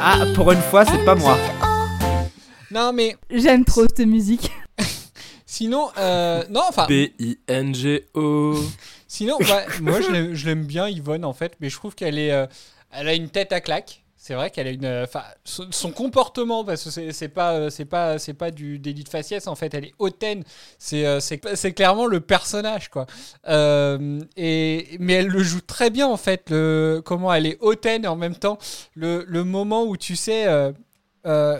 Ah, pour une fois, c'est pas moi.
non mais
J'aime trop cette musique.
Sinon, euh, non, enfin,
B-I-N-G-O. [LAUGHS]
sinon, bah, moi je l'aime- bien Yvonne en fait, mais je trouve qu'elle est, euh, elle a une tête à claque. C'est vrai qu'elle a une, euh, enfin, son, son comportement, parce que c'est- pas, c'est pas, c'est pas du délit de faciès en fait. Elle est hautaine. C'est, c'est, clairement le personnage quoi. Euh, et mais elle le joue très bien en fait. Le comment elle est hautaine et en même temps le, le moment où tu sais. euh,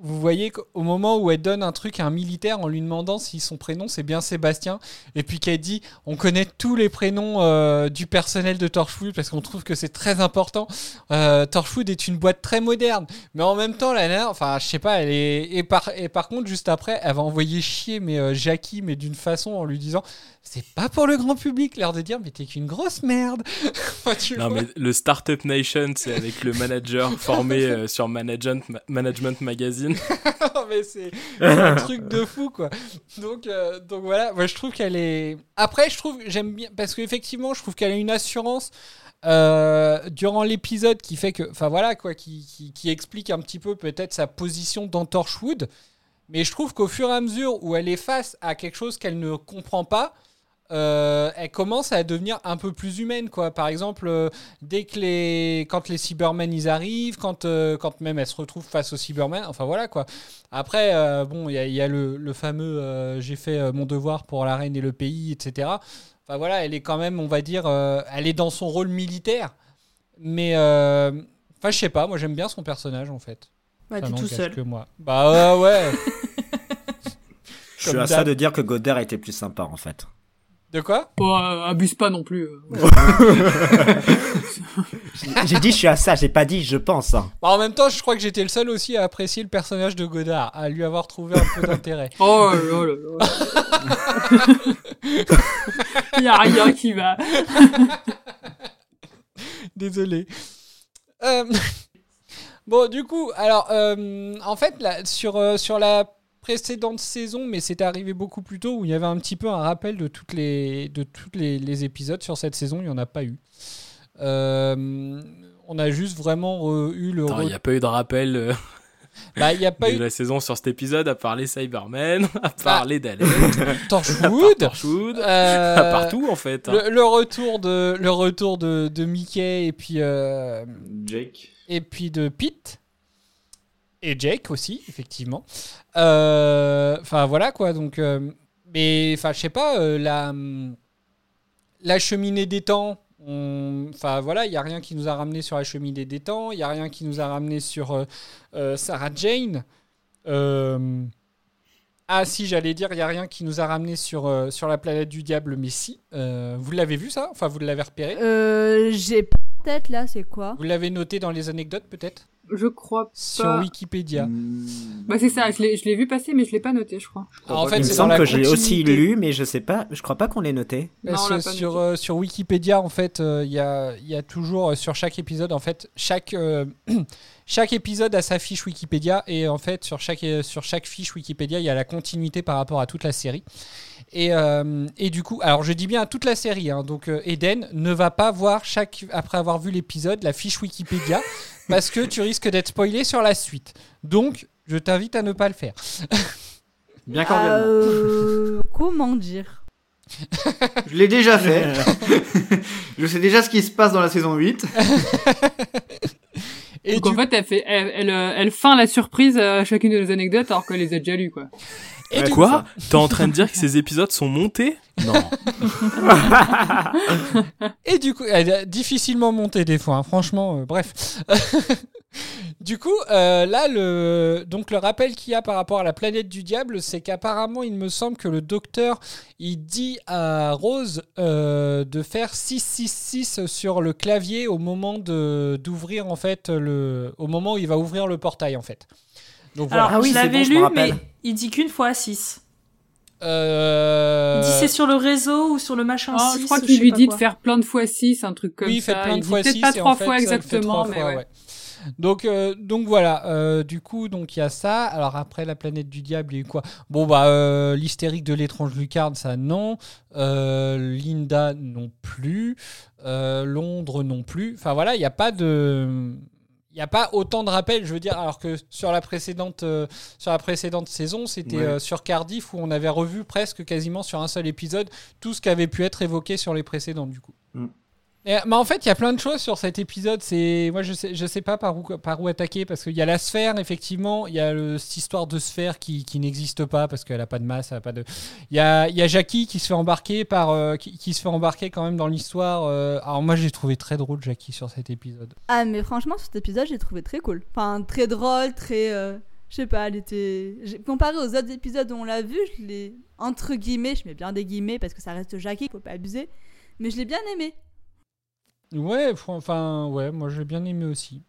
vous voyez qu'au moment où elle donne un truc à un militaire en lui demandant si son prénom c'est bien Sébastien, et puis qu'elle dit on connaît tous les prénoms euh, du personnel de Torchwood parce qu'on trouve que c'est très important. Euh, Torchwood est une boîte très moderne, mais en même temps la nana, enfin je sais pas, elle est et par et par contre juste après elle va envoyer chier mais euh, Jackie mais d'une façon en lui disant c'est pas pour le grand public, l'air de dire mais t'es qu'une grosse merde. [LAUGHS] Enfin, tu
Non,
vois.
mais le Startup Nation, c'est avec le manager formé sur Management, Management Magazine. [LAUGHS]
Mais c'est c'est un [LAUGHS] truc de fou quoi. Donc euh, donc voilà, moi je trouve qu'elle est. Après je trouve j'aime bien parce qu'effectivement je trouve qu'elle a une assurance. euh, durant l'épisode qui fait que enfin voilà quoi qui, qui, qui explique un petit peu peut-être sa position dans Torchwood mais je trouve qu'au fur et à mesure où elle est face à quelque chose qu'elle ne comprend pas euh, elle commence à devenir un peu plus humaine quoi. Par exemple euh, dès que les quand les Cybermen ils arrivent quand euh, quand même elle se retrouve face aux Cybermen enfin voilà quoi. Après euh, bon il y a, il y a le, le fameux euh, j'ai fait mon devoir pour la reine et le pays etc enfin voilà elle est quand même on va dire euh, elle est dans son rôle militaire. Mais euh, enfin je sais pas moi j'aime bien son personnage en fait.
Bah, t'es tout seul.
que moi. Bah ouais ouais. [LAUGHS]
Je suis à ça de dire que Godard était plus sympa en fait.
De quoi?
Bon, euh, abuse pas non plus. euh. [LAUGHS]
J'ai dit je suis à ça, j'ai pas dit je pense. hein.
Bah, en même temps, je crois que j'étais le seul aussi à apprécier le personnage de Godard, à lui avoir trouvé un peu d'intérêt. [LAUGHS]
Oh là là là là. y a rien qui va. [LAUGHS]
Désolé. Euh, Bon, du coup, alors, euh, en fait, là, sur, euh, sur la précédente saison, mais c'était arrivé beaucoup plus tôt, où il y avait un petit peu un rappel de toutes les, de toutes les, les épisodes sur cette saison, il n'y en a pas eu. Euh, on a juste vraiment re- eu le...
Il n'y a pas eu de rappel euh, [LAUGHS]
Bah, il n'y a pas
de
eu...
la saison sur cet épisode, à part les Cybermen, [LAUGHS] [LAUGHS] à part les Daleks,
Torchwood,
Torchwood,
euh,
à part tout en fait. hein.
Le, le retour de le retour de, de Mickey et puis euh,
Jake.
et puis de Pete et Jake aussi effectivement. Euh, Enfin voilà quoi donc euh, mais enfin je sais pas euh, la la cheminée des temps. Enfin voilà, il y a rien qui nous a ramené sur la cheminée des temps. Il y a rien qui nous a ramené sur euh, Sarah Jane. Euh, ah si, j'allais dire, il y a rien qui nous a ramené sur, euh, sur la planète du diable, mais si. Vous l'avez vu ça? Enfin, vous l'avez repéré?
Euh, j'ai tête là, c'est quoi?
Vous l'avez noté dans les anecdotes peut-être?
Je crois
Sur
pas.
Wikipédia.
Bah c'est ça, je l'ai vu passer mais je l'ai pas noté, je crois.
Ah, en fait,
Il me semble que je l'ai aussi lu, mais je sais pas, je crois pas qu'on l'ait noté.
Parce
Non, on pas
sur,
noté.
euh, sur Wikipédia, en fait, euh, il y, a, il y a toujours, euh, sur chaque épisode, en fait, chaque, euh, [CLEARS THROAT] chaque épisode a sa fiche Wikipédia. Et en fait, sur chaque, sur chaque fiche Wikipédia, il y a la continuité par rapport à toute la série. Et, euh, et du coup, alors je dis bien à toute la série, hein, donc Eden ne va pas voir, chaque, après avoir vu l'épisode, la fiche Wikipédia, parce que tu risques d'être spoilé sur la suite. Donc, je t'invite à ne pas le faire. [LAUGHS]
Bien
Ah, euh, Comment dire?
Je l'ai déjà fait. [LAUGHS] je sais déjà ce qui se passe dans la saison 8. [LAUGHS]
Et
Donc en fait, elle, fait, elle, elle, euh, elle feint la surprise à chacune de nos anecdotes alors qu'elle les a déjà lues, quoi.
Et
Quoi T'es en train de dire que ces épisodes sont montés? Non. [LAUGHS]
Et du coup, elle a difficilement monté des fois, hein, franchement, euh, bref. [LAUGHS] du coup, euh, là, le, donc le rappel qu'il y a par rapport à la planète du diable, c'est qu'apparemment, il me semble que le docteur, il dit à Rose euh, de faire 666 sur le clavier au moment de d'ouvrir, en fait, le, au moment où il va ouvrir le portail, en fait. Donc voilà.
Alors, je l'avais lu, mais il dit qu'une fois 6.
Euh,
Il dit c'est sur le réseau ou sur le machin
Oh,
6.
je crois qu'il lui
pas
dit
quoi.
de faire plein de fois 6, un truc comme
oui,
ça.
faites plein
Il
de
dit
fois
peut-être
6
pas
et en
trois
fait,
fois exactement, mais
fois,
ouais.
ouais. Donc, euh, donc voilà, euh, du coup, donc il y a ça. Alors après, la planète du diable, il y a eu quoi? Bon, bah, euh, l'hystérique de l'étrange lucarne, ça non. Linda non plus. Londres non plus. Enfin voilà, il n'y a pas de. Il n'y a pas autant de rappels, je veux dire, alors que sur la précédente, sur la précédente saison, c'était
Ouais.
sur Cardiff où on avait revu presque quasiment sur un seul épisode tout ce qui avait pu être évoqué sur les précédentes, du coup.
Mm.
Mais en fait, il y a plein de choses sur cet épisode. C'est moi, je sais, je sais pas par où, par où attaquer parce qu'il y a la sphère, effectivement. Il y a cette histoire de sphère qui, qui n'existe pas parce qu'elle a pas de masse, elle a pas de. Il y a, y a Jackie qui se fait embarquer par, euh, qui, qui se fait embarquer quand même dans l'histoire. euh. Alors moi, j'ai trouvé très drôle Jackie sur cet épisode.
Ah, mais franchement, cet épisode, j'ai trouvé très cool. Enfin, très drôle, très. euh, Je sais pas, elle était. Comparé aux autres épisodes où on l'a vu, je l'ai. Entre guillemets, je mets bien des guillemets parce que ça reste Jackie, faut pas abuser. Mais je l'ai bien aimé.
Ouais, enfin, ouais, moi j'ai bien aimé aussi.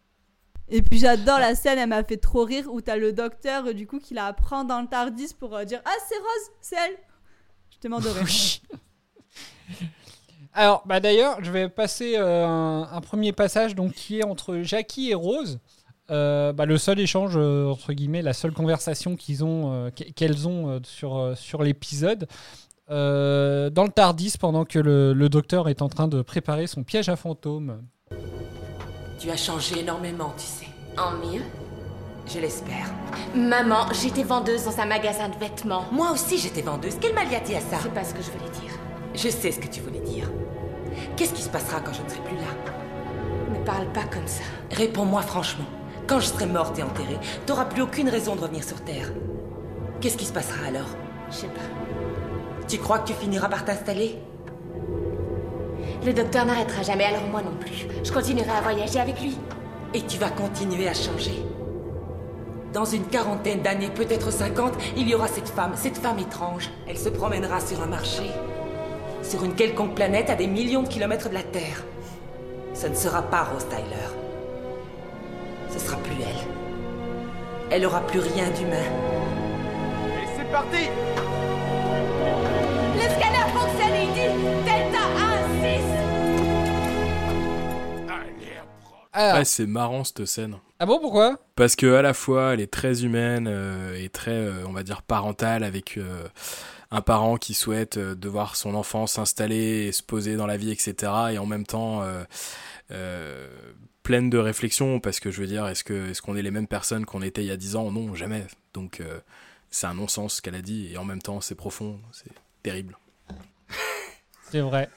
Et puis j'adore la scène, elle m'a fait trop rire où t'as le docteur du coup qui la apprend dans le Tardis pour euh, dire Ah, c'est Rose, c'est elle. Je te mort de rire.
Alors, bah d'ailleurs, je vais passer euh, un, un premier passage donc qui est entre Jackie et Rose. Euh, bah, le seul échange entre guillemets, la seule conversation qu'ils ont, qu- qu'elles ont sur sur l'épisode. Euh, dans le Tardis, pendant que le, le docteur est en train de préparer son piège à fantômes.
Tu as changé énormément, tu sais.
En mieux
Je l'espère.
Maman, j'étais vendeuse dans un magasin de vêtements.
Moi aussi, j'étais vendeuse. Quel mal y a-t-il à ça?
C'est pas ce que je voulais dire.
Je sais ce que tu voulais dire. Qu'est-ce qui se passera quand je ne serai plus là?
Ne parle pas comme ça.
Réponds-moi franchement. Quand je serai morte et enterrée, t'auras plus aucune raison de revenir sur Terre. Qu'est-ce qui se passera alors?
Je sais pas.
Tu crois que tu finiras par t'installer?
Le docteur n'arrêtera jamais, alors moi non plus. Je continuerai à voyager avec lui.
Et tu vas continuer à changer. Dans une quarantaine d'années, peut-être 50, il y aura cette femme, cette femme étrange. Elle se promènera sur un marché, sur une quelconque planète à des millions de kilomètres de la Terre. Ce ne sera pas Rose Tyler. Ce sera plus elle. Elle aura plus rien d'humain.
Et c'est parti
Le scanner fonctionne et il dit Delta 1, 6
Alors-
Ouais, c'est marrant cette scène.
Ah bon, pourquoi?
Parce que à la fois, elle est très humaine euh, et très, euh, on va dire, parentale avec euh, un parent qui souhaite euh, de voir son enfant s'installer et se poser dans la vie, etc. Et en même temps, euh, euh, pleine de réflexion parce que je veux dire, est-ce que est-ce qu'on est les mêmes personnes qu'on était il y a 10 ans? Non, jamais. Donc euh, c'est un non-sens ce qu'elle a dit et en même temps, c'est profond, c'est terrible. [LAUGHS]
C'est vrai.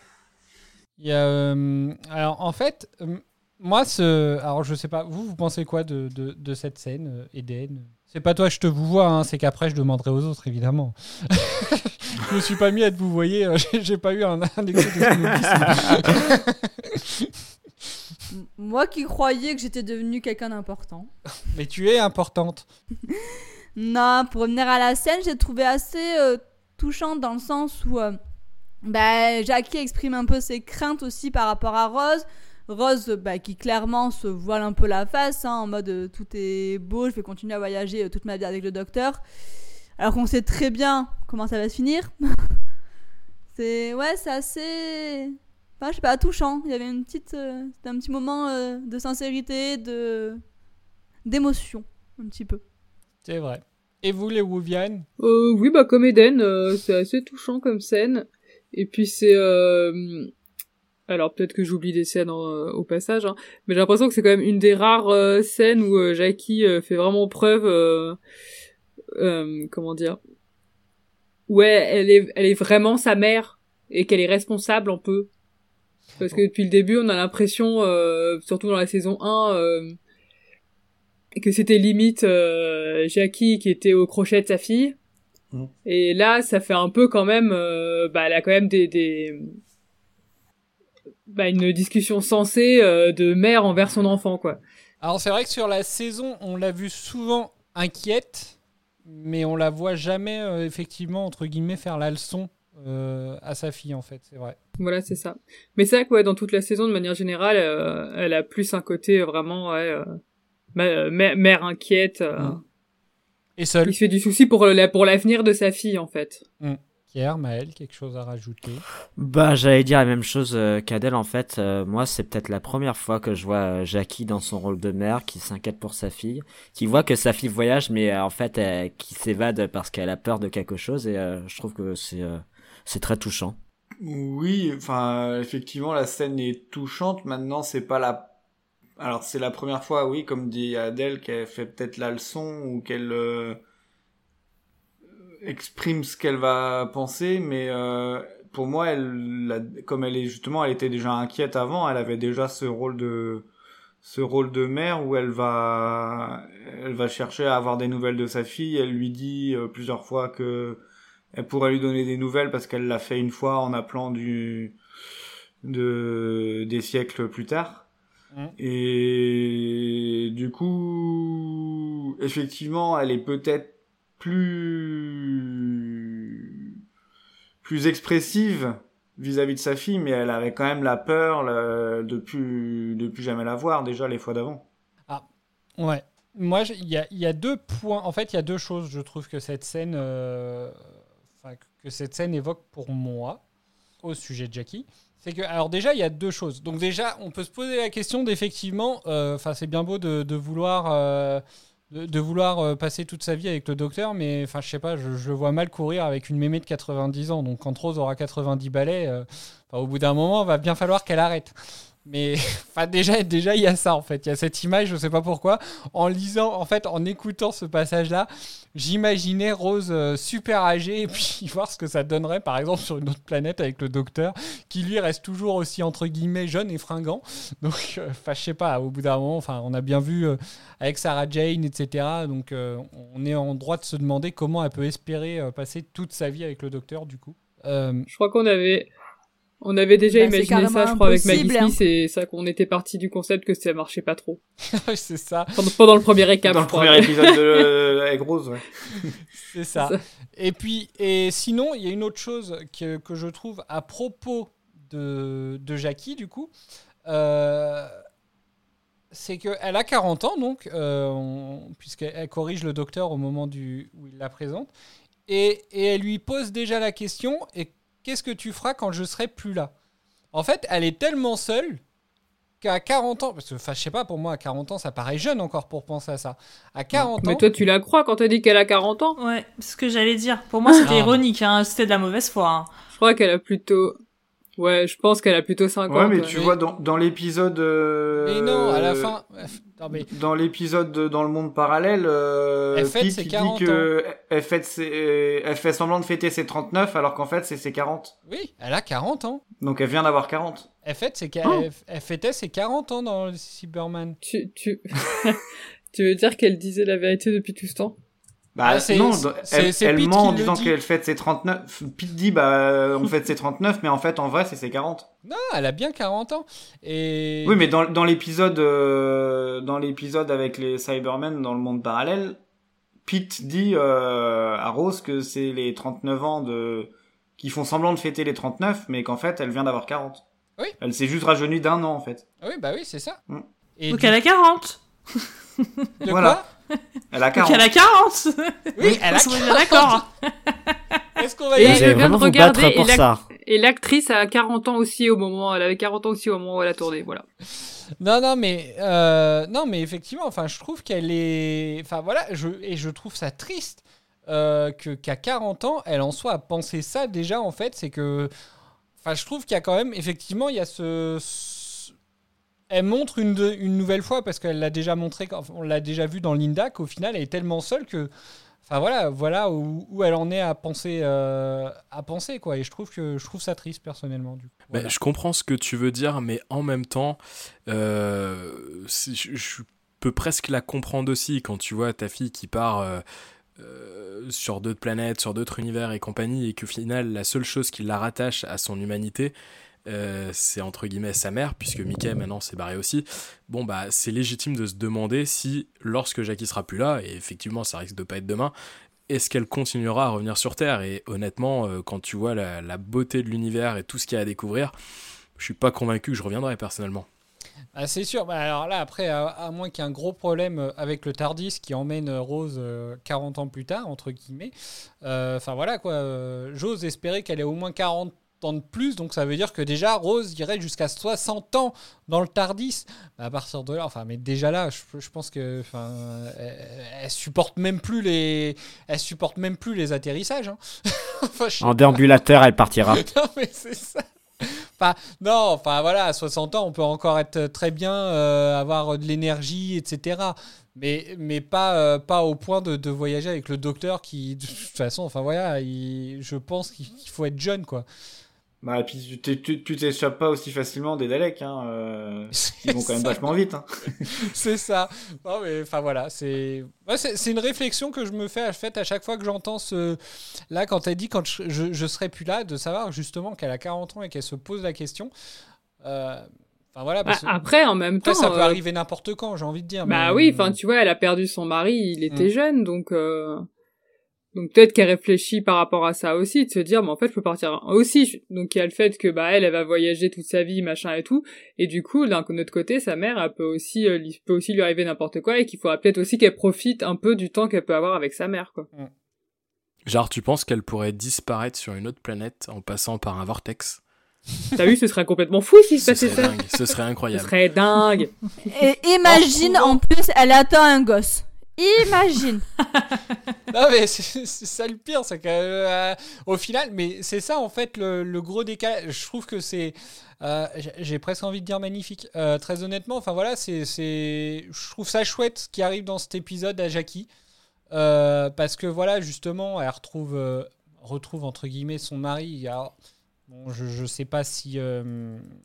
Il y a, euh, alors en fait, euh, moi, ce, alors je sais pas, vous, vous pensez quoi de, de, de cette scène, euh, Eden? C'est pas toi, je te vous vois, hein, c'est qu'après je demanderai aux autres, évidemment. [LAUGHS] je me suis pas mis à te vous voyez, euh, j'ai- pas eu un, un excès de [LAUGHS]
Moi qui croyais que j'étais devenue quelqu'un d'important.
Mais tu es importante.
Non, pour revenir à la scène, j'ai trouvé assez euh, touchante dans le sens où euh, bah, Jackie exprime un peu ses craintes aussi par rapport à Rose. Rose, bah, qui clairement se voile un peu la face, hein, en mode euh, tout est beau, je vais continuer à voyager euh, toute ma vie avec le docteur. Alors qu'on sait très bien comment ça va se finir. [LAUGHS] c'est ouais, c'est assez, enfin, je sais pas, touchant. Il y avait une petite, euh, un petit moment de sincérité, de d'émotion, un petit peu.
C'est vrai. Et vous, les Wuvian
Euh, oui, bah comme Eden, euh, c'est assez touchant comme scène. Et puis c'est... Euh... Alors peut-être que j'oublie des scènes euh, au passage, hein, mais j'ai l'impression que c'est quand même une des rares euh, scènes où euh, Jackie fait vraiment preuve... comment dire? Ouais, elle est, elle est vraiment sa mère et qu'elle est responsable un peu. Parce que depuis le début, on a l'impression, surtout dans la saison 1, euh, que c'était limite euh, Jackie qui était au crochet de sa fille.
Mm.
Et là, ça fait un peu quand même, euh, bah, elle a quand même des, des bah, une discussion sensée euh, de mère envers son enfant, quoi.
Alors c'est vrai que sur la saison, on l'a vu souvent inquiète, mais on la voit jamais euh, effectivement entre guillemets faire la leçon euh, à sa fille en fait, c'est vrai.
Voilà, c'est ça. Mais c'est vrai que ouais, dans toute la saison, de manière générale, euh, elle a plus un côté vraiment ouais, euh, ma- euh, mère, mère inquiète. euh,
Et seule.
Il se fait du souci pour la pour l'avenir de sa fille, en fait.
Mm. Pierre, Maël, quelque chose à rajouter?
Bah, j'allais dire la même chose euh, qu'Adèle en fait. Euh, moi, c'est peut-être la première fois que je vois euh, Jackie dans son rôle de mère, qui s'inquiète pour sa fille, qui voit que sa fille voyage, mais euh, en fait, euh, qui s'évade parce qu'elle a peur de quelque chose, et euh, je trouve que c'est euh, c'est très touchant.
Oui, enfin, effectivement, la scène est touchante. Maintenant, c'est pas la. Alors, c'est la première fois, oui, comme dit Adèle, qu'elle fait peut-être la leçon ou qu'elle euh, exprime ce qu'elle va penser, mais euh, pour moi, elle, comme elle est justement, elle était déjà inquiète avant, elle avait déjà ce rôle de ce rôle de mère où elle va elle va chercher à avoir des nouvelles de sa fille. Elle lui dit euh, plusieurs fois que elle pourrait lui donner des nouvelles parce qu'elle l'a fait une fois en appelant du de des siècles plus tard. Et du coup, effectivement, elle est peut-être plus plus expressive vis-à-vis de sa fille, mais elle avait quand même la peur le- de plus de plus jamais la voir déjà les fois d'avant.
Ah, ouais. Moi, il y y a deux points. En fait, il y a deux choses, je trouve, que cette scène, euh, que cette scène évoque pour moi au sujet de Jackie. C'est que, alors déjà, il y a deux choses. Donc déjà, on peut se poser la question d'effectivement, euh, enfin, c'est bien beau de, vouloir, euh, de, vouloir euh, passer toute sa vie avec le docteur, mais enfin, je sais pas, je, vois mal courir avec une mémé de 90 ans. Donc quand Rose aura 90 balais, euh, au bout d'un moment, va bien falloir qu'elle arrête. Mais [LAUGHS] enfin déjà, déjà il y a ça en fait, il y a cette image, je sais pas pourquoi. En lisant, en fait, en écoutant ce passage-là, j'imaginais Rose euh, super âgée et puis [LAUGHS] voir ce que ça donnerait, par exemple, sur une autre planète avec le docteur, qui lui reste toujours aussi entre guillemets jeune et fringant. [LAUGHS] Donc, euh, enfin, je sais pas, au bout d'un moment, enfin, on a bien vu euh, avec Sarah Jane, etc. Donc, euh, on est en droit de se demander comment elle peut espérer euh, passer toute sa vie avec le docteur, du coup. Euh,
Je crois qu'on avait, on avait déjà
Bah,
imaginé ça, je crois, avec Maggie
hein.
Smith, et ça qu'on était parti du concept que ça marchait pas trop. [LAUGHS]
c'est ça.
Pendant, pendant le premier récap.
Dans le premier épisode de [LAUGHS] avec Rose, ouais. [LAUGHS]
C'est ça. Et puis, et sinon, il y a une autre chose que, que je trouve à propos de, de Jackie, du coup. Euh, c'est qu'elle a 40 ans, donc, euh, puisqu'elle elle corrige le docteur au moment du, où il la présente. Et, et elle lui pose déjà la question et qu'est-ce que tu feras quand je serai plus là? En fait, elle est tellement seule qu'à 40 ans, parce que, enfin, je sais pas, pour moi, à 40 ans, ça paraît jeune encore pour penser à ça. À 40
Mais
ans.
toi, tu la crois quand t'as dit qu'elle a 40 ans?
Ouais, c'est ce que j'allais dire. Pour moi, c'était
Ah.
ironique, hein. c'était de la mauvaise foi. hein.
Je crois qu'elle a plutôt, ouais, je pense qu'elle a plutôt 50.
Ouais, mais tu vois dans, dans l'épisode. euh,
Mais non, à la fin. Non, mais
Dans l'épisode de- dans le monde parallèle, euh,
Elle fête
Pete, il
40
dit que elle fête ses- elle fait semblant de fêter ses 39 alors qu'en fait c'est ses 40.
Oui, elle a 40 ans.
Donc elle vient d'avoir 40.
Elle, fête ses,
Oh.
elle, elle fêtait ses 40 ans dans le Cyberman.
Tu, tu, [LAUGHS] tu veux dire qu'elle disait la vérité depuis tout ce temps?
Bah
Ah, c'est-
non, elle, elle
Pete
ment en disant qu'elle fête ses 39. Pete dit bah on fête ses 39 mais en fait en vrai c'est ses 40.
Non, elle a bien 40 ans. Et...
Oui mais dans, dans l'épisode euh, dans l'épisode avec les Cybermen dans le monde parallèle, Pete dit euh, à Rose que c'est les 39 ans de qui font semblant de fêter les 39 mais qu'en fait elle vient d'avoir 40.
Oui.
Elle s'est juste rajeunie d'un an en fait.
Ah Oui, bah oui, c'est ça.
Mm.
Et
Donc
du-
elle a 40.
De
Voilà. Elle a
Donc
40.
elle a 40.
Oui, [LAUGHS] elle a
On est bien
40.
d'accord.
Est-ce qu'on va
Et
y
vraiment vous battre
et
pour
l'ac-
ça.
Et l'actrice a 40 ans aussi au moment, elle avait 40 ans aussi au moment où elle a tourné, voilà.
Non, non, mais euh, non, mais effectivement, enfin, je trouve qu'elle est, enfin voilà, je et je trouve ça triste euh, que qu'à 40 ans, elle en soit à penser ça déjà. En fait, c'est que, enfin, je trouve qu'il y a quand même, effectivement, il y a ce, ce- elle montre une, de- une nouvelle fois parce qu'elle l'a déjà montré, on l'a déjà vu dans Linda, qu'au final, elle est tellement seule que, enfin voilà, voilà où, où elle en est à penser, euh, à penser quoi. Et je trouve que je trouve ça triste personnellement. Du coup.
Bah, je comprends ce que tu veux dire, mais en même temps, euh, je, je peux presque la comprendre aussi quand tu vois ta fille qui part euh, euh, sur d'autres planètes, sur d'autres univers et compagnie, et qu'au final, la seule chose qui la rattache à son humanité, euh, c'est entre guillemets sa mère, puisque Mickey maintenant s'est barré aussi. Bon, bah, c'est légitime de se demander si, lorsque Jackie sera plus là, et effectivement, ça risque de pas être demain, est-ce qu'elle continuera à revenir sur Terre? Et honnêtement, euh, quand tu vois la, beauté de l'univers et tout ce qu'il y a à découvrir, je suis pas convaincu que je reviendrai personnellement.
Ah, c'est sûr. Bah, alors là, après, à, moins qu'il y ait un gros problème euh, avec le Tardis qui emmène Rose euh, 40 ans plus tard, entre guillemets. Enfin voilà quoi. J'ose espérer qu'elle ait au moins 40 ans de plus. Donc ça veut dire que déjà, Rose irait jusqu'à 60 ans dans le Tardis. À partir de là, enfin, mais déjà là, je, je pense que. enfin, Elle, elle supporte même plus les. Elle supporte même plus les atterrissages. hein. [LAUGHS] Enfin, je sais
En déambulateur, elle partira. [LAUGHS]
non, mais c'est ça. Enfin, non, enfin voilà, à 60 ans, on peut encore être très bien, euh, avoir de l'énergie, etc. Mais, mais pas, euh, pas au point de, de voyager avec le docteur qui, de toute façon, enfin voilà, il- je pense qu'il faut être jeune, quoi.
Bah et puis tu t'es- tu tu t'échappes pas aussi facilement des Daleks hein. euh, ils vont quand même vachement vite hein. [LAUGHS]
c'est ça. Non, mais enfin voilà, c'est ouais, c'est c'est une réflexion que je me fais à, fait, à chaque fois que j'entends ce. Là, quand elle dit quand je, je, je serai plus là, de savoir justement qu'elle a 40 ans et qu'elle se pose la question. Euh, Enfin voilà.
Bah,
parce que-
après, en même
Après,
temps.
ça peut
euh,
arriver n'importe quand, j'ai envie de dire.
Bah
mais-
oui, enfin tu vois, elle a perdu son mari, il était
Mm.
jeune, donc euh, donc peut-être qu'elle réfléchit par rapport à ça aussi, de se dire, mais en fait, je peux partir aussi. Donc il y a le fait que bah elle, elle va voyager toute sa vie, machin et tout, et du coup, d'un autre côté, sa mère, elle peut aussi, euh, lui- peut aussi lui arriver n'importe quoi, et qu'il faudra peut-être aussi qu'elle profite un peu du temps qu'elle peut avoir avec sa mère, quoi.
Genre, tu penses qu'elle pourrait disparaître sur une autre planète en passant par un vortex? [LAUGHS]
T'as vu, ce serait complètement fou s'il se
Ce
passait
serait
ça.
dingue, ce serait incroyable.
Ce serait dingue.
Et imagine en plus, elle attend un gosse. Imagine. [LAUGHS]
Non mais c'est ça le pire, c'est que euh, final, mais c'est ça en fait le, gros décalage. Je trouve que c'est, euh, j'ai- presque envie de dire magnifique. Euh, très honnêtement, enfin voilà, c'est, je trouve ça chouette ce qui arrive dans cet épisode à Jackie, parce que voilà justement, elle retrouve, retrouve entre guillemets son mari. Alors, bon, je, je sais pas si,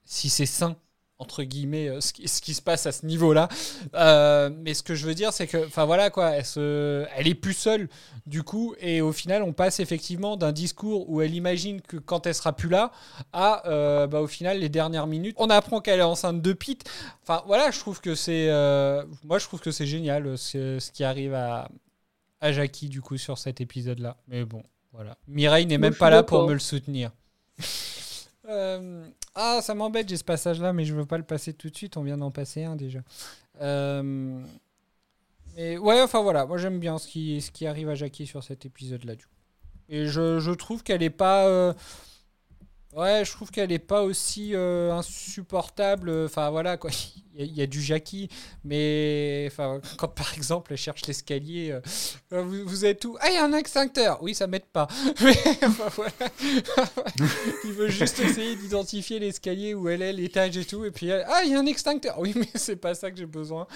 si c'est sain entre guillemets euh, ce qui, ce qui se passe à ce niveau-là. Euh, mais ce que je veux dire, c'est que, enfin voilà quoi, elle, se, elle est plus seule du coup, et au final, on passe effectivement d'un discours où elle imagine que quand elle sera plus là, à euh, bah, au final les dernières minutes, on apprend qu'elle est enceinte de Pete. Enfin voilà, je trouve que c'est, euh, moi je trouve que c'est génial ce, ce qui arrive à, à Jackie du coup sur cet épisode-là. Mais bon, voilà. Mireille n'est même pas là pour me le soutenir. [LAUGHS] Euh, ah, ça m'embête, j'ai ce passage-là, mais je veux pas le passer tout de suite. On vient d'en passer un déjà. Euh, mais ouais, enfin voilà, moi j'aime bien ce qui, arrive à Jackie sur cet épisode-là. Du. Et je, je trouve qu'elle est pas. Euh, Ouais, je trouve qu'elle est pas aussi euh, insupportable. Enfin voilà quoi, [LAUGHS] il y, a- du Jackie, mais quand par exemple elle cherche l'escalier, euh, euh, vous, êtes où? Ah il y a un extincteur. Oui, ça m'aide pas. [LAUGHS] Mais voilà, [LAUGHS] il veut juste essayer d'identifier l'escalier où elle est, l'étage et tout, et puis elle, ah il y a un extincteur. Oui, mais c'est pas ça que j'ai besoin.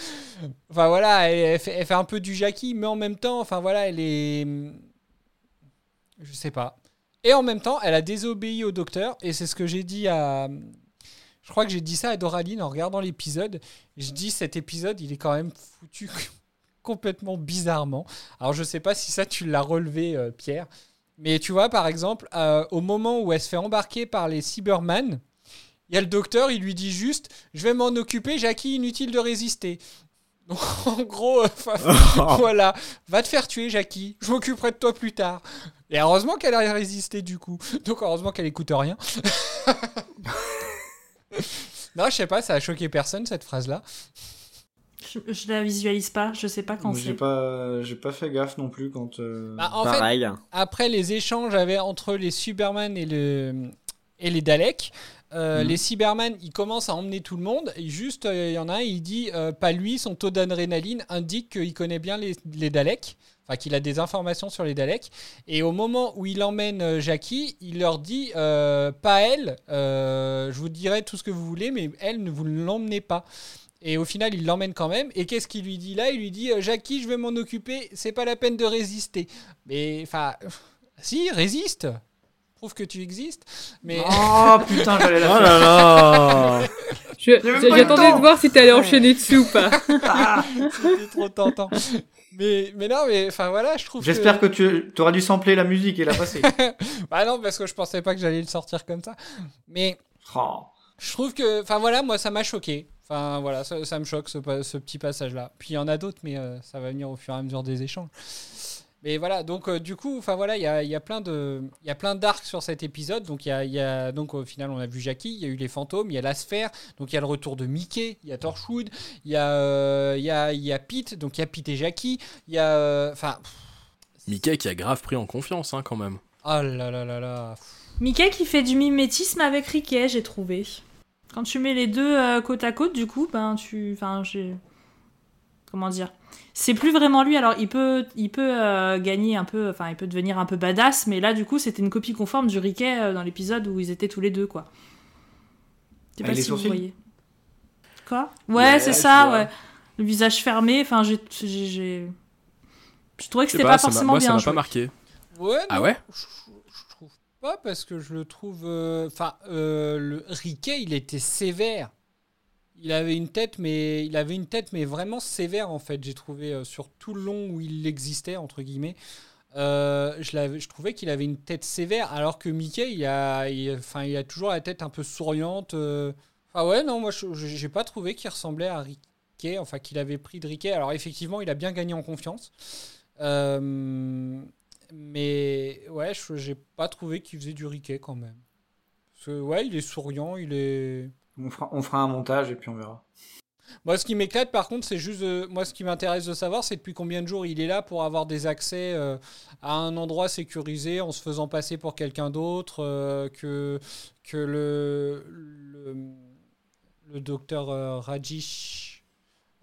Enfin voilà, elle, elle fait, elle fait un peu du Jackie, mais en même temps, enfin voilà, elle est, je sais pas. Et en même temps, elle a désobéi au docteur, et c'est ce que j'ai dit à. Je crois que j'ai dit ça à Doraline en regardant l'épisode. Je dis cet épisode, il est quand même foutu [LAUGHS] complètement bizarrement. Alors je sais pas si ça tu l'as relevé, euh, Pierre. Mais tu vois, par exemple, euh, au moment où elle se fait embarquer par les Cybermen, il y a le docteur, il lui dit juste Je vais m'en occuper, Jackie, inutile de résister. Donc [LAUGHS] en gros, euh, [LAUGHS] voilà, va te faire tuer, Jackie, je m'occuperai de toi plus tard. Et heureusement qu'elle a résisté du coup. Donc heureusement qu'elle écoute rien. [LAUGHS] non, je sais pas, ça a choqué personne cette phrase-là.
Je, je la visualise pas, je sais pas quand
J'ai
c'est.
pas, j'ai pas fait gaffe non plus quand. euh,
Bah, en fait, après les échanges avait entre les Cybermen et, le, et les Daleks, euh,
Mhm.
les Cybermen, ils commencent à emmener tout le monde. Et juste, euh, il y en a un, il dit euh, pas lui, son taux d'adrénaline indique qu'il connaît bien les, les Daleks. Enfin, qu'il a des informations sur les Daleks. Et au moment où il emmène Jackie, il leur dit pas elle, je vous dirai tout ce que vous voulez, mais elle, ne vous l'emmenez pas. Et au final, il l'emmène quand même. Et qu'est-ce qu'il lui dit là? Il lui dit Jackie, je vais m'en occuper, c'est pas la peine de résister. Mais enfin, [LAUGHS] si, résiste Prouve que tu existes. Mais...
Oh, [LAUGHS] putain, j'allais la
Oh
faire.
là là
J'attendais de voir si t'allais enchaîner dessus ou pas. [LAUGHS]
C'était trop tentant. Mais, mais non, mais enfin voilà, je trouve
J'espère que tu auras dû sampler la musique et la passer. [LAUGHS]
bah non, parce que je pensais pas que j'allais le sortir comme ça. Mais
Oh.
je trouve que, enfin voilà, moi ça m'a choqué. Enfin voilà, ça, ça me choque ce petit passage-là. Puis il y en a d'autres, mais euh, ça va venir au fur et à mesure des échanges. Mais voilà, donc euh, du coup, enfin voilà, il y a, il y a plein de, il y a plein d'arcs sur cet épisode. Donc il y a, y donc au final, on a vu Jackie, il y a eu les fantômes, il y a la sphère, donc il y a le retour de Mickey, il y a Torchwood, il y a, euh, il y a, il y a Pete, donc il y a Pete et Jackie, il y a, euh, enfin,
Mickey qui a grave pris en confiance, hein, quand même.
oh là là là là.
Mickey qui fait du mimétisme avec Riquet, j'ai trouvé. Quand tu mets les deux euh, côte à côte, du coup, ben tu. Enfin, j'ai. Comment dire C'est plus vraiment lui. Alors, il peut, il peut euh, gagner un peu. Enfin, il peut devenir un peu badass, mais là, du coup, c'était une copie conforme du Riquet euh, dans l'épisode où ils étaient tous les deux, quoi. Je sais
Avec
pas si vous voyez. Quoi? Ouais,
Ouais,
c'est ça,
vois.
ouais. Le visage fermé. Enfin, j'ai. Je trouvais que c'était
pas,
pas
ça m'a-
forcément
moi, ça
bien
m'a
joué.
pas marqué.
Ouais,
Ah ouais?
je, je trouve pas parce que je le trouve. euh, Enfin, euh, le Riquet, il était sévère. Il avait une tête, mais il avait une tête, mais vraiment sévère en fait. J'ai trouvé euh, sur tout le long où il existait entre guillemets. Euh, je, trouvais qu'il avait une tête sévère, alors que Mickey, il a, enfin, il a toujours la tête un peu souriante. euh, Ah ouais, non, moi j'ai pas trouvé qu'il ressemblait à Riquet, enfin qu'il avait pris de Riquet. Alors effectivement, il a bien gagné en confiance. Mais ouais, j'ai pas trouvé qu'il faisait du Riquet quand même. Parce que ouais, il est souriant, il est.
On fera, on fera un montage et puis on verra.
Moi, ce qui m'éclate, par contre, c'est juste. euh, moi, ce qui m'intéresse de savoir, c'est depuis combien de jours il est là pour avoir des accès euh, à un endroit sécurisé en se faisant passer pour quelqu'un d'autre, euh, que, que le, le, le docteur euh, Rajish.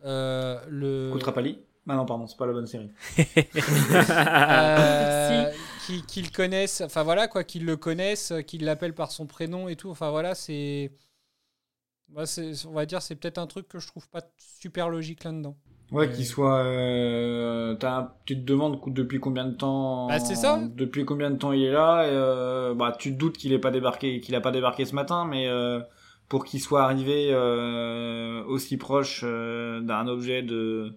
euh, le...
Kutrapali Ah non, pardon, c'est pas la bonne série. [LAUGHS]
Euh, qui- qu'ils connaissent, enfin voilà quoi, qu'ils le connaissent, qu'ils l'appellent par son prénom et tout. Enfin voilà, c'est, C'est- on va dire, c'est peut-être un truc que je trouve pas super logique là-dedans.
Ouais,
Mais-
qu'il soit. Euh, tu te demandes depuis combien de temps.
Bah, c'est ça.
Depuis combien de temps il est là. Et, euh, bah, tu te doutes qu'il est pas débarqué, qu'il a pas débarqué ce matin, mais euh, pour qu'il soit arrivé euh, aussi proche euh, d'un objet de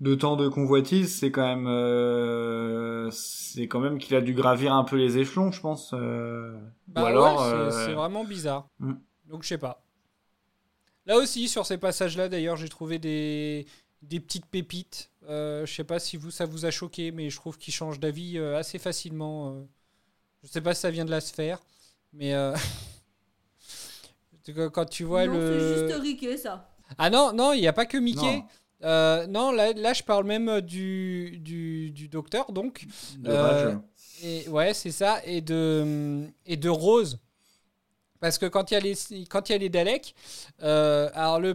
de temps de convoitise, c'est quand même euh, c'est quand même qu'il a dû gravir un peu les échelons, je pense. euh,
Bah
ou alors.
ouais, c'est- c'est vraiment bizarre.
Mm.
Donc je sais pas. Là aussi, sur ces passages-là, d'ailleurs, j'ai trouvé des, des petites pépites. Euh, je sais pas si vous, ça vous a choqué, mais je trouve qu'il change d'avis euh, assez facilement. euh. Je sais pas si ça vient de la sphère, mais euh, [LAUGHS] quand- tu vois
non,
le.
c'est juste Riquet, ça.
Ah non, non, il n'y a pas que Mickey.
Non.
Euh, non, là, là, je parle même du, du, du docteur, donc. Et, ouais, c'est ça. Et de, et de Rose. Parce que quand il y a les, quand il y a les Daleks, euh, alors le,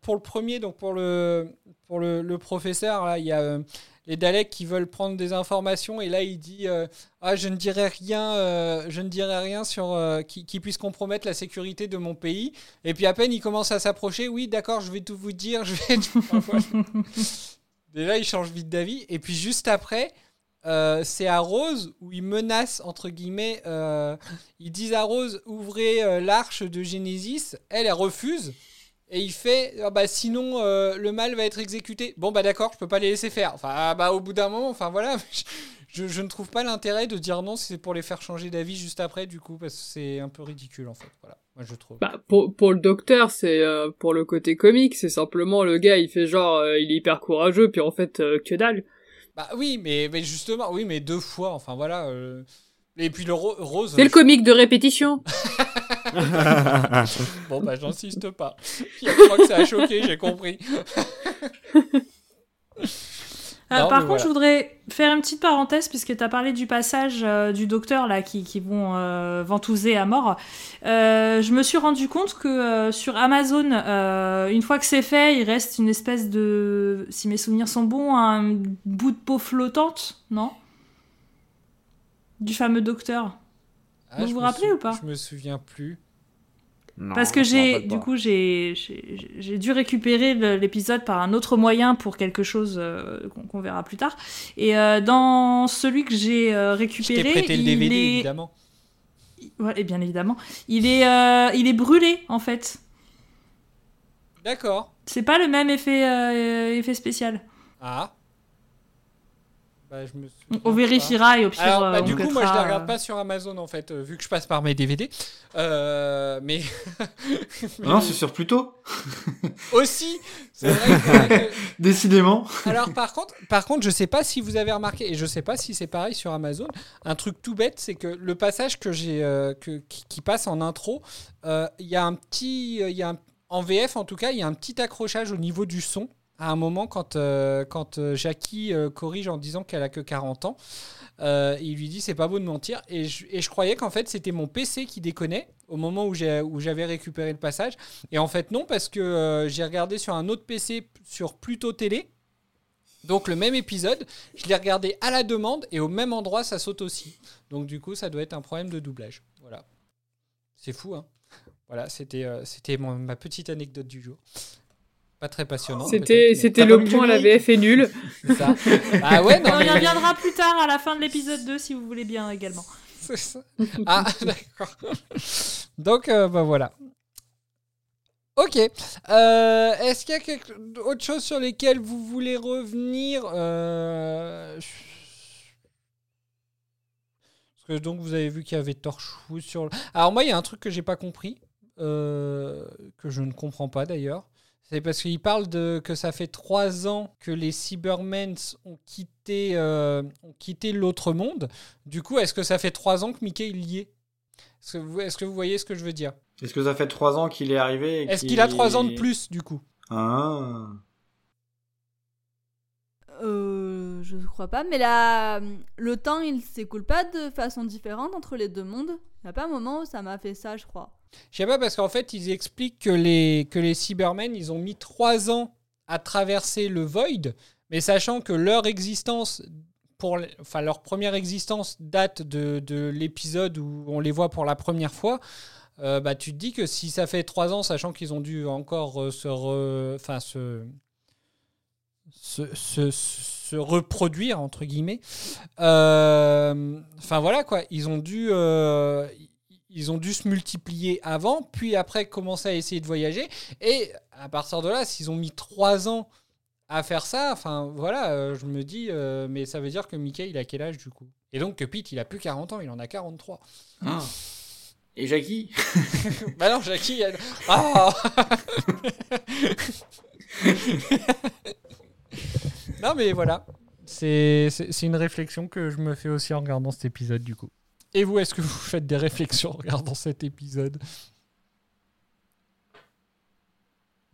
pour le premier, donc pour le, pour le, le professeur, là, il y a euh, les Daleks qui veulent prendre des informations et là il dit euh, ah je ne dirai rien, euh, je ne dirai rien sur qui, qui puisse compromettre la sécurité de mon pays. Et puis à peine il commence à s'approcher, oui d'accord, je vais tout vous dire, je vais. [LAUGHS] Déjà il change vite d'avis et puis juste après. Euh, c'est à Rose où ils menacent, entre guillemets, euh, ils disent à Rose, ouvrez euh, l'arche de Genesis. Elle, elle refuse. Et il fait, Ah bah sinon le mal va être exécuté. Bon bah d'accord, je peux pas les laisser faire. Enfin ah bah au bout d'un moment, enfin voilà, [LAUGHS] je, ne trouve pas l'intérêt de dire non si c'est pour les faire changer d'avis juste après du coup parce que c'est un peu ridicule en fait. Voilà, moi je trouve.
Bah, pour, pour le docteur, c'est pour le côté comique, c'est simplement le gars, il fait genre, il est hyper courageux, puis en fait, que dalle.
Bah oui, mais, mais justement, oui, mais deux fois, enfin voilà. euh, Et puis le ro- rose.
C'est le comique de répétition. [LAUGHS]
bon bah j'insiste pas. Je crois que ça a choqué, j'ai compris. [LAUGHS]
Euh,
Non,
par contre, je voudrais faire une petite parenthèse, puisque tu as parlé du passage euh, du docteur là, qui, qui vont euh, ventouser à mort. Euh, je me suis rendu compte que sur Amazon, une fois que c'est fait, il reste une espèce de, si mes souvenirs sont bons, un bout de peau flottante, non? Du fameux docteur.
Ah,
vous vous rappelez
sou-
ou pas?
Je me souviens plus.
Parce que j'ai, du coup, j'ai, j'ai dû récupérer l'épisode par un autre moyen pour quelque chose euh, qu'on verra plus tard. Et euh, dans celui que j'ai euh, récupéré,
prêté le
il
DVD
est,
évidemment.
Ouais, et bien évidemment, il est, euh, il est brûlé en fait.
D'accord.
C'est pas le même effet, effet spécial.
Ah. Bah, je me souviens
On vérifiera et au pire,
Alors, bah,
euh, on
du coup, moi, je les regarde
euh,
pas sur Amazon en fait, euh, vu que je passe par mes DVD. Euh, mais. [LAUGHS]
Non, c'est sur Pluto. [LAUGHS]
Aussi, c'est vrai que- [LAUGHS]
Décidément.
Alors par contre, par contre, je sais pas si vous avez remarqué et je sais pas si c'est pareil sur Amazon. Un truc tout bête, c'est que le passage que j'ai euh, que- qui, qui passe en intro, euh, il y a un petit, il y a un- en VF en tout cas, il y a un petit accrochage au niveau du son. À un moment, quand, euh, quand euh, Jackie euh, corrige en disant qu'elle a que 40 ans, il lui dit c'est pas beau de mentir. Et je, et je croyais qu'en fait c'était mon PC qui déconnait au moment où j'avais récupéré le passage. Et en fait non, parce que j'ai regardé sur un autre PC sur Pluto Télé. Donc le même épisode, je l'ai regardé à la demande et au même endroit ça saute aussi. Donc du coup ça doit être un problème de doublage. Voilà. C'est fou hein. Voilà, c'était c'était ma petite anecdote du jour. Pas très passionnante.
C'était, c'était le point, la VF est nulle. [LAUGHS]
C'est ça. Ah ouais, [LAUGHS] non,
on y reviendra plus tard à la fin de l'épisode 2 si vous voulez bien également. [LAUGHS]
C'est ça. Ah, d'accord. Donc, euh, bah voilà. Ok. Euh, Est-ce qu'il y a quelque... autre chose sur lesquelles vous voulez revenir Euh, Parce que donc vous avez vu qu'il y avait Torchwood sur. le- Alors moi, il y a un truc que j'ai pas compris. euh, que je ne comprends pas d'ailleurs. C'est parce qu'il parle de que ça fait trois ans que les Cybermen ont quitté, euh, ont quitté l'autre monde. Du coup, est-ce que ça fait trois ans que Mickey il y est? Est-ce que, vous, est-ce que vous voyez ce que je veux dire?
Est-ce que ça fait trois ans qu'il est arrivé et
Est-ce qu'il a trois ans de plus du coup?
Ah.
Euh, je ne crois pas, mais là, le temps, il s'écoule pas de façon différente entre les deux mondes. Il n'y a pas un moment où ça m'a fait ça, je crois.
Je sais pas parce qu'en fait ils expliquent que les que les Cybermen ils ont mis trois ans à traverser le Void, mais sachant que leur existence pour enfin leur première existence date de, de l'épisode où on les voit pour la première fois. euh, bah, tu te dis que si ça fait trois ans, sachant qu'ils ont dû encore euh, se, enfin, se, se, se- se reproduire, entre guillemets, euh, enfin voilà quoi, ils ont dû, ils ont dû se multiplier avant, puis après commencer à essayer de voyager. Et à partir de là, s'ils ont mis trois ans à faire ça, enfin voilà, euh, je me dis, euh, mais ça veut dire que Mickey, il a quel âge du coup? Et donc que Pete, il a plus 40 ans, il en a 43.
Ah. Et Jackie? [LAUGHS]
Bah non, Jackie, elle... Ah [LAUGHS] Non mais voilà, c'est une réflexion que je me fais aussi en regardant cet épisode du coup. Et vous, est-ce que vous faites des réflexions en regardant cet épisode?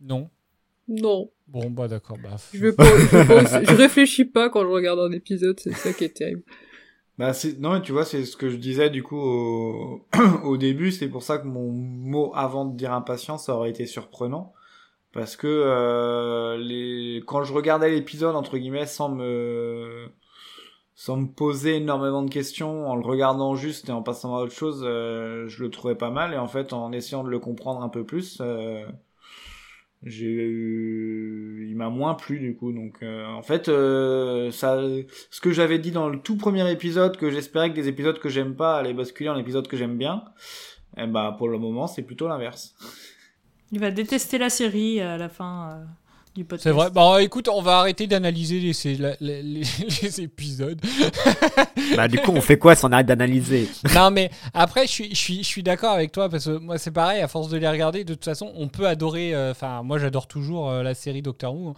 Non
Non.
Bon, bah d'accord. Bah,
Je, veux pas, je, veux pas aussi- je réfléchis pas quand je regarde un épisode, c'est ça qui est terrible.
Bah c'est non mais tu vois c'est ce que je disais du coup au, [CLEARS THROAT] au début c'est pour ça que mon mot avant de dire impatience ça aurait été surprenant parce que euh, les quand je regardais l'épisode entre guillemets sans me sans me poser énormément de questions en le regardant juste et en passant à autre chose euh, je le trouvais pas mal. Et en fait en essayant de le comprendre un peu plus euh, j'ai eu... il m'a moins plu du coup. Donc euh, en fait euh, ça ce que j'avais dit dans le tout premier épisode que j'espérais que des épisodes que j'aime pas allaient basculer en épisodes que j'aime bien et bah pour le moment c'est plutôt l'inverse.
Il va détester la série à la fin euh, du podcast.
C'est vrai. Bon, écoute, on va arrêter d'analyser les, les, les- [LAUGHS] les épisodes. [LAUGHS]
Bah, du coup, on fait quoi si on arrête d'analyser? [LAUGHS]
Non, mais après, je suis, je suis, je suis d'accord avec toi parce que moi, c'est pareil. À force de les regarder, de toute façon, on peut adorer. euh, Enfin, moi, j'adore toujours euh, la série Doctor Who. hein.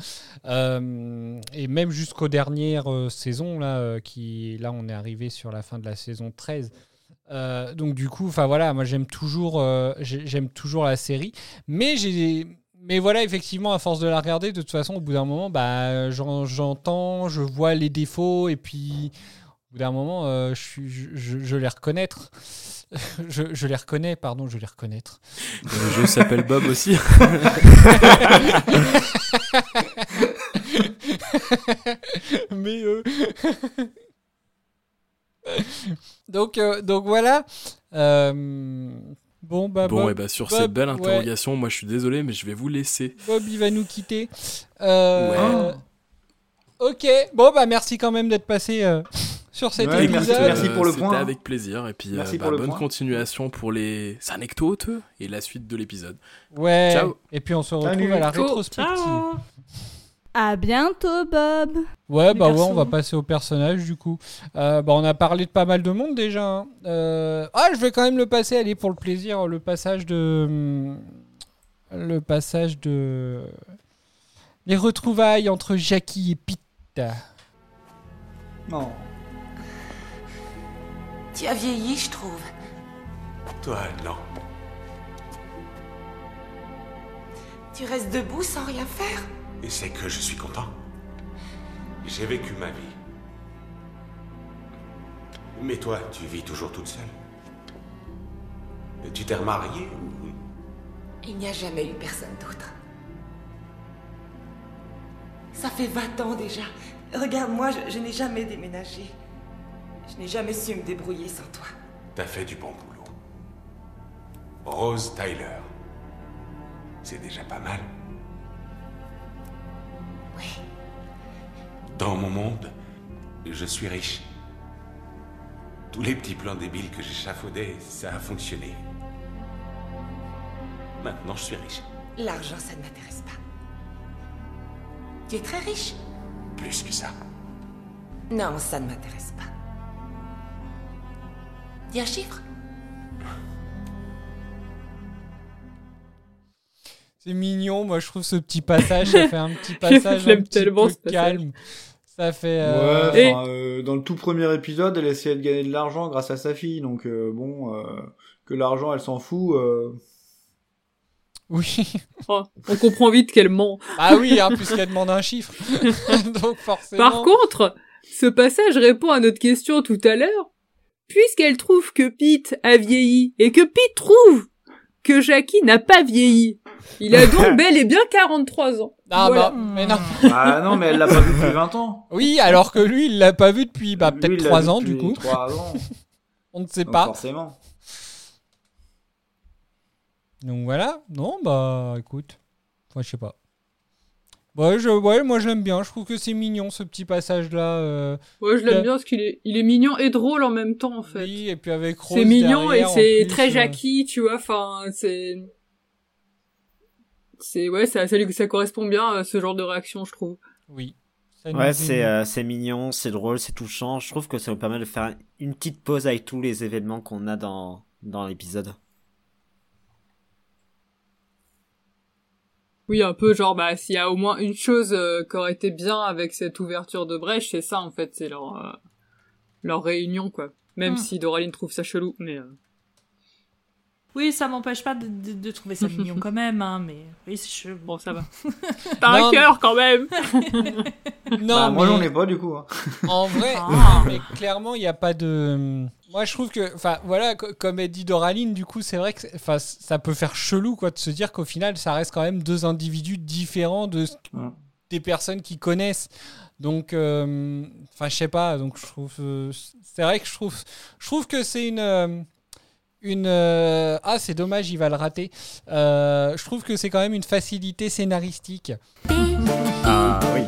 Euh, et même jusqu'aux dernières euh, saisons, là, euh, qui, là, on est arrivé sur la fin de la saison 13. Euh, donc du coup, enfin voilà, moi j'aime toujours, euh, j'ai- j'aime toujours la série, mais j'ai, mais voilà, effectivement, à force de la regarder, de toute façon, au bout d'un moment, bah, j'en- j'entends, je vois les défauts, et puis au bout d'un moment, euh, je, suis, je, je- je les reconnaître. [LAUGHS] je, je les reconnais, pardon, je les reconnaître.
Le jeu s'appelle Bob aussi. [LAUGHS]
mais euh, [LAUGHS] donc, euh, donc voilà. Bon, bah,
Bon,
Bob-
et bah sur
Bob,
cette belle
ouais,
interrogation, moi je suis désolé, mais je vais vous laisser.
Bob, il va nous quitter. Euh, Ok, bon, bah merci quand même d'être passé euh, [LAUGHS] sur cet
Ouais,
épisode.
écoute, euh, C'était avec plaisir. Et puis,
Merci
euh,
pour
bah,
le
bonne
point.
continuation pour les anecdotes et la suite de l'épisode.
Ouais.
Ciao.
Et puis on se retrouve
Salut.
à la
Ciao.
À bientôt, Bob.
Ouais,
Les
bah ouais, on va passer au personnage du coup. Euh, bah, on a parlé de pas mal de monde déjà. hein. Euh, Ah, je vais quand même le passer, allez, pour le plaisir, le passage de. hum, Le passage de. Les retrouvailles entre Jackie et Pete.
Non.
Tu as vieilli, je trouve.
Toi, non.
Tu restes debout sans rien faire?
Et c'est que je suis content. J'ai vécu ma vie. Mais toi, tu vis toujours toute seule. Tu t'es remariée ou...
Il n'y a jamais eu personne d'autre. Ça fait 20 ans déjà. Regarde-moi, je, je n'ai jamais déménagé. Je n'ai jamais su me débrouiller sans toi.
T'as fait du bon boulot. Rose Tyler. C'est déjà pas mal.
Oui.
Dans mon monde, je suis riche. Tous les petits plans débiles que j'échafaudais, ça a fonctionné. Maintenant, je suis riche.
L'argent, ça ne m'intéresse pas. Tu es très riche?
Plus que ça.
Non, ça ne m'intéresse pas. Dis un chiffre [LAUGHS]
C'est mignon, moi je trouve ce petit passage, ça fait un petit [LAUGHS] passage un petit
tellement,
peu calme. Ça fait... euh,
Ouais, enfin, euh, dans le tout premier épisode, elle essayait de gagner de l'argent grâce à sa fille, donc euh, bon, euh, que l'argent, elle s'en fout. euh,
Oui.
Oh, on comprend vite qu'elle ment.
Ah oui, hein, puisqu'elle demande un chiffre. [LAUGHS] Donc forcément...
Par contre, ce passage répond à notre question tout à l'heure. Puisqu'elle trouve que Pete a vieilli et que Pete trouve que Jackie n'a pas vieilli, il a donc bel et bien 43 ans.
Ah
Voilà.
bah, mais non. [LAUGHS]
Ah non, mais elle l'a pas vu depuis 20 ans.
Oui, alors que lui, il l'a pas vu depuis bah, peut-être
il l'a
3
vu
ans du coup.
3 ans. [LAUGHS]
On ne sait
Donc
pas.
Forcément.
Donc voilà. Non, bah écoute. Moi, je sais pas. Ouais, je, ouais, moi je l'aime bien. Je trouve que c'est mignon ce petit passage là. euh,
Ouais, je l'aime bien parce qu'il est, il est mignon et drôle en même temps, en fait.
Oui, et puis avec Rose.
C'est mignon et
derrière,
c'est
plus,
très
euh,
Jackie, tu vois, enfin, c'est... C'est, ouais, ça, ça, correspond bien à ce genre de réaction, je trouve.
Oui. Ça
Ouais, c'est euh, c'est mignon, c'est drôle, c'est touchant. Je trouve que ça nous permet de faire une petite pause avec tous les événements qu'on a dans, dans l'épisode.
Oui, un peu genre, bah, s'il y a au moins une chose euh, qui aurait été bien avec cette ouverture de brèche, c'est ça, en fait, c'est leur, euh, leur réunion, quoi. Même
Hmm.
si Doraline trouve ça chelou, mais... euh,
Oui, ça m'empêche pas de, de- de trouver ça mignon [LAUGHS] quand même, hein, mais oui, c'est chelou.
Bon, ça va. [LAUGHS] T'as
Non,
un cœur, quand même [LAUGHS]
Non,
Bah, moi, j'en ai pas du coup. hein.
En vrai,
Ah.
mais clairement, il n'y a pas de. Moi, je trouve que, enfin, voilà, co- comme elle dit Doraline, du coup, c'est vrai que, ça peut faire chelou, quoi, de se dire qu'au final, ça reste quand même deux individus différents de
Ouais.
des personnes qui connaissent. Donc, euh, enfin, je sais pas. Donc, je trouve, euh, c'est vrai que je trouve, je trouve que c'est une. euh, une euh, ah c'est dommage il va le rater Euh, je trouve que c'est quand même une facilité scénaristique
Ah oui.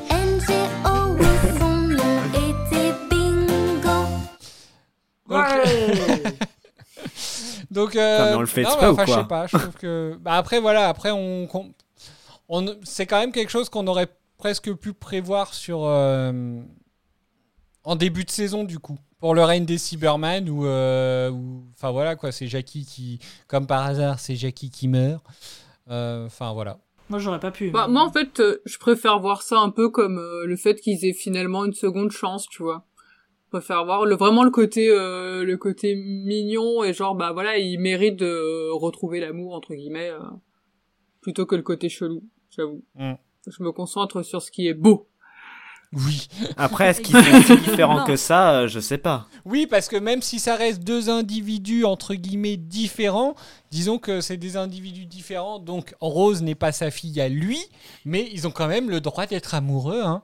Donc, Donc, euh, [LAUGHS]
Putain, mais on le fait
non,
exprès
mais
ou
enfin, je
quoi
sais pas. Je trouve que. Bah, après, voilà. Après, on, qu'on- on, c'est quand même quelque chose qu'on aurait presque pu prévoir sur. euh, en début de saison, du coup. Pour le règne des Cybermen, où. euh, Enfin, voilà, quoi. C'est Jackie qui. Comme par hasard, c'est Jackie qui meurt. Euh, Enfin, voilà.
Moi, j'aurais pas pu.
Bah, moi, en fait, euh, je préfère voir ça un peu comme euh, le fait qu'ils aient finalement une seconde chance, tu vois. Je préfère voir le, vraiment le côté, euh, le côté mignon et genre, bah voilà, ils méritent de retrouver l'amour, entre guillemets, euh, plutôt que le côté chelou, j'avoue.
Mm.
Je me concentre sur ce qui est beau.
Oui.
Après, est-ce qu'ils [LAUGHS] sont si différents
Non.
que ça euh, Je sais pas.
Oui, parce que même si ça reste deux individus entre guillemets différents, disons que c'est des individus différents, donc Rose n'est pas sa fille à lui, mais ils ont quand même le droit d'être amoureux. Hein.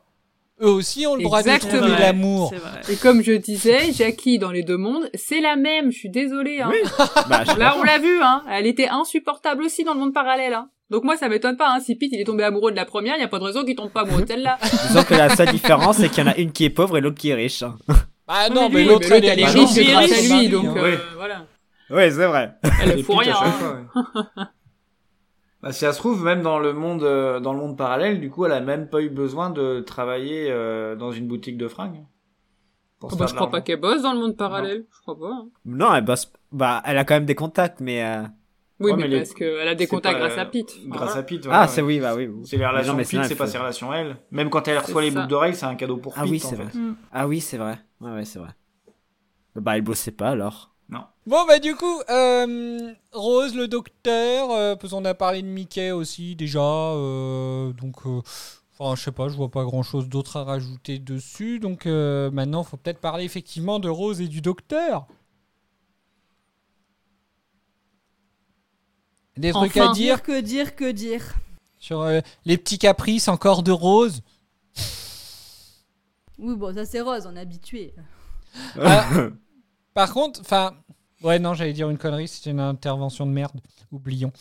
Eux aussi ont le droit de
Exactement.
trouver l'amour.
Et comme je disais, Jackie dans les deux mondes, c'est la même, je suis désolée. Hein. [LAUGHS]
Bah,
Là, on l'a vu, hein. Elle était insupportable aussi dans le monde parallèle, hein. Donc moi, ça m'étonne pas, hein. Si Pete, il est tombé amoureux de la première, il y a pas de raison qu'il tombe pas amoureux de celle-là. [LAUGHS]
Disons que la seule différence, c'est qu'il y en a une qui est pauvre et l'autre qui est riche. hein.
Ah
Non, mais
l'autre elle est
l'autre, elle est
riche
riche
grâce
à lui, donc, euh,
Ouais.
voilà.
Oui, c'est vrai.
Elle
Pete à
rien, hein.
fois, ouais. [LAUGHS] Bah, si ça se trouve, même dans le monde, euh, dans le monde parallèle, du coup, elle a même pas eu besoin de travailler euh, dans une boutique de fringues. Pour se
Oh, bah,
faire
je
de
crois pas
l'argent.
qu'elle bosse dans le monde parallèle. Je crois pas. hein.
Non, elle bosse. Bah, elle a quand même des contacts, mais. euh,
Oui,
Ouais,
mais,
mais les-
parce qu'elle a des
c'est
contacts
pas,
grâce à
euh,
Pete.
Grâce à Pete,
Ah,
voilà,
c'est
ouais.
oui, bah oui.
C'est les relations
mais
de
sinon,
Pete, c'est pas ses relations elle. Même quand elle reçoit
C'est
les
ça.
boucles d'oreilles, c'est un cadeau pour
Ah
Pete,
oui,
en
c'est
fait.
vrai.
Mm.
Ah oui, c'est vrai. Ouais, ouais, c'est vrai. Bah, elle bossait pas alors.
Bon bah du coup, euh, Rose le docteur, euh, parce qu'on a parlé de Mickey aussi déjà, euh, donc euh, enfin je sais pas, je vois pas grand chose d'autre à rajouter dessus, donc euh, maintenant faut peut-être parler effectivement de Rose et du docteur. Des trucs à
Enfin,
dire
que dire, que dire.
sur euh, les petits caprices encore de Rose.
Oui, bon, ça c'est rose, on est habitué.
Ah, par contre, enfin, ouais non j'allais dire une connerie, c'était une intervention de merde, oublions.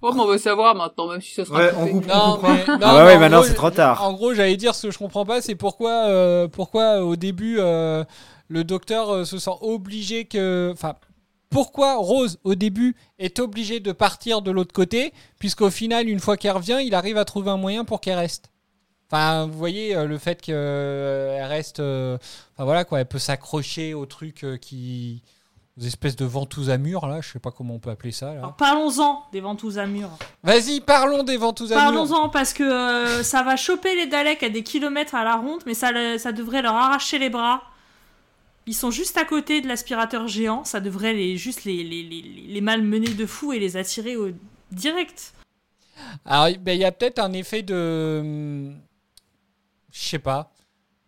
Oh, mais on veut savoir maintenant, même si ça sera
Ouais, on coupe, on
Non, mais, non,
Ah ouais,
mais
ouais,
en
maintenant, c'est trop tard.
En gros, j'allais dire ce que je comprends pas, c'est pourquoi, euh, pourquoi au début euh, le docteur euh, se sent obligé que, enfin, pourquoi Rose au début est obligée de partir de l'autre côté, puisqu'au final, une fois qu'elle revient, il arrive à trouver un moyen pour qu'elle reste. Enfin, vous voyez euh, le fait qu'elle reste, euh, enfin voilà quoi, elle peut s'accrocher au truc euh, qui, aux espèces de ventouses à murs, là, je sais pas comment on peut appeler ça. Là.
Alors, parlons-en des ventouses à murs.
Vas-y, parlons des ventouses à murs.
Parlons-en parce que euh, ça va choper les Daleks à des kilomètres à la ronde, mais ça, le- ça devrait leur arracher les bras. Ils sont juste à côté de l'aspirateur géant, ça devrait les, juste les, les, les, les malmener de fou et les attirer au direct.
Alors, ben, il y a peut-être un effet de. hum, Je sais pas.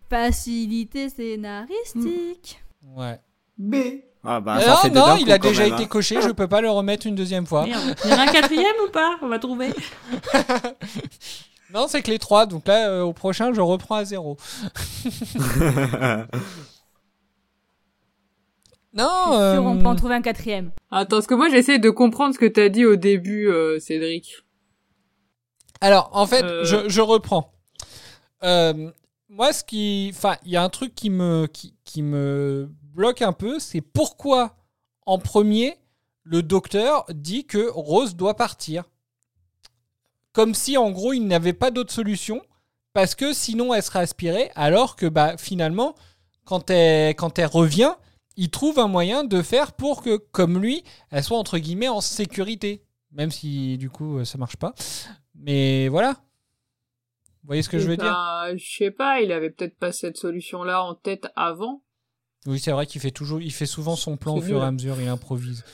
Facilité scénaristique.
Ouais.
B.
Ah bah,
non,
ça en fait deux
non,
d'un
il a déjà
même,
été
hein.
coché, je peux pas le remettre une deuxième fois.
Merde. Il y en a un quatrième ou pas? On va trouver. [LAUGHS]
Non, c'est que les trois, donc là, euh, au prochain, je reprends à zéro. [LAUGHS] non,
sûr, on
euh,
peut en trouver un quatrième.
Attends, parce que moi j'essaie de comprendre ce que t'as dit au début, euh, Cédric.
Alors, en fait,
Euh.
je, je reprends. Euh, moi, ce qui. Enfin, il y a un truc qui me, qui, qui me bloque un peu, c'est pourquoi, en premier, le docteur dit que Rose doit partir. Comme si, en gros, il n'avait pas d'autre solution, parce que sinon, elle serait aspirée, alors que, bah, finalement, quand elle, quand elle revient, il trouve un moyen de faire pour que, comme lui, elle soit, entre guillemets, en sécurité. Même si, du coup, ça marche pas. Mais voilà. Vous voyez ce que je veux
Et
dire?
ben, Je sais pas, il avait peut-être pas cette solution-là en tête avant.
Oui, c'est vrai qu'il fait toujours, il fait souvent son plan au fur et à mesure, il improvise.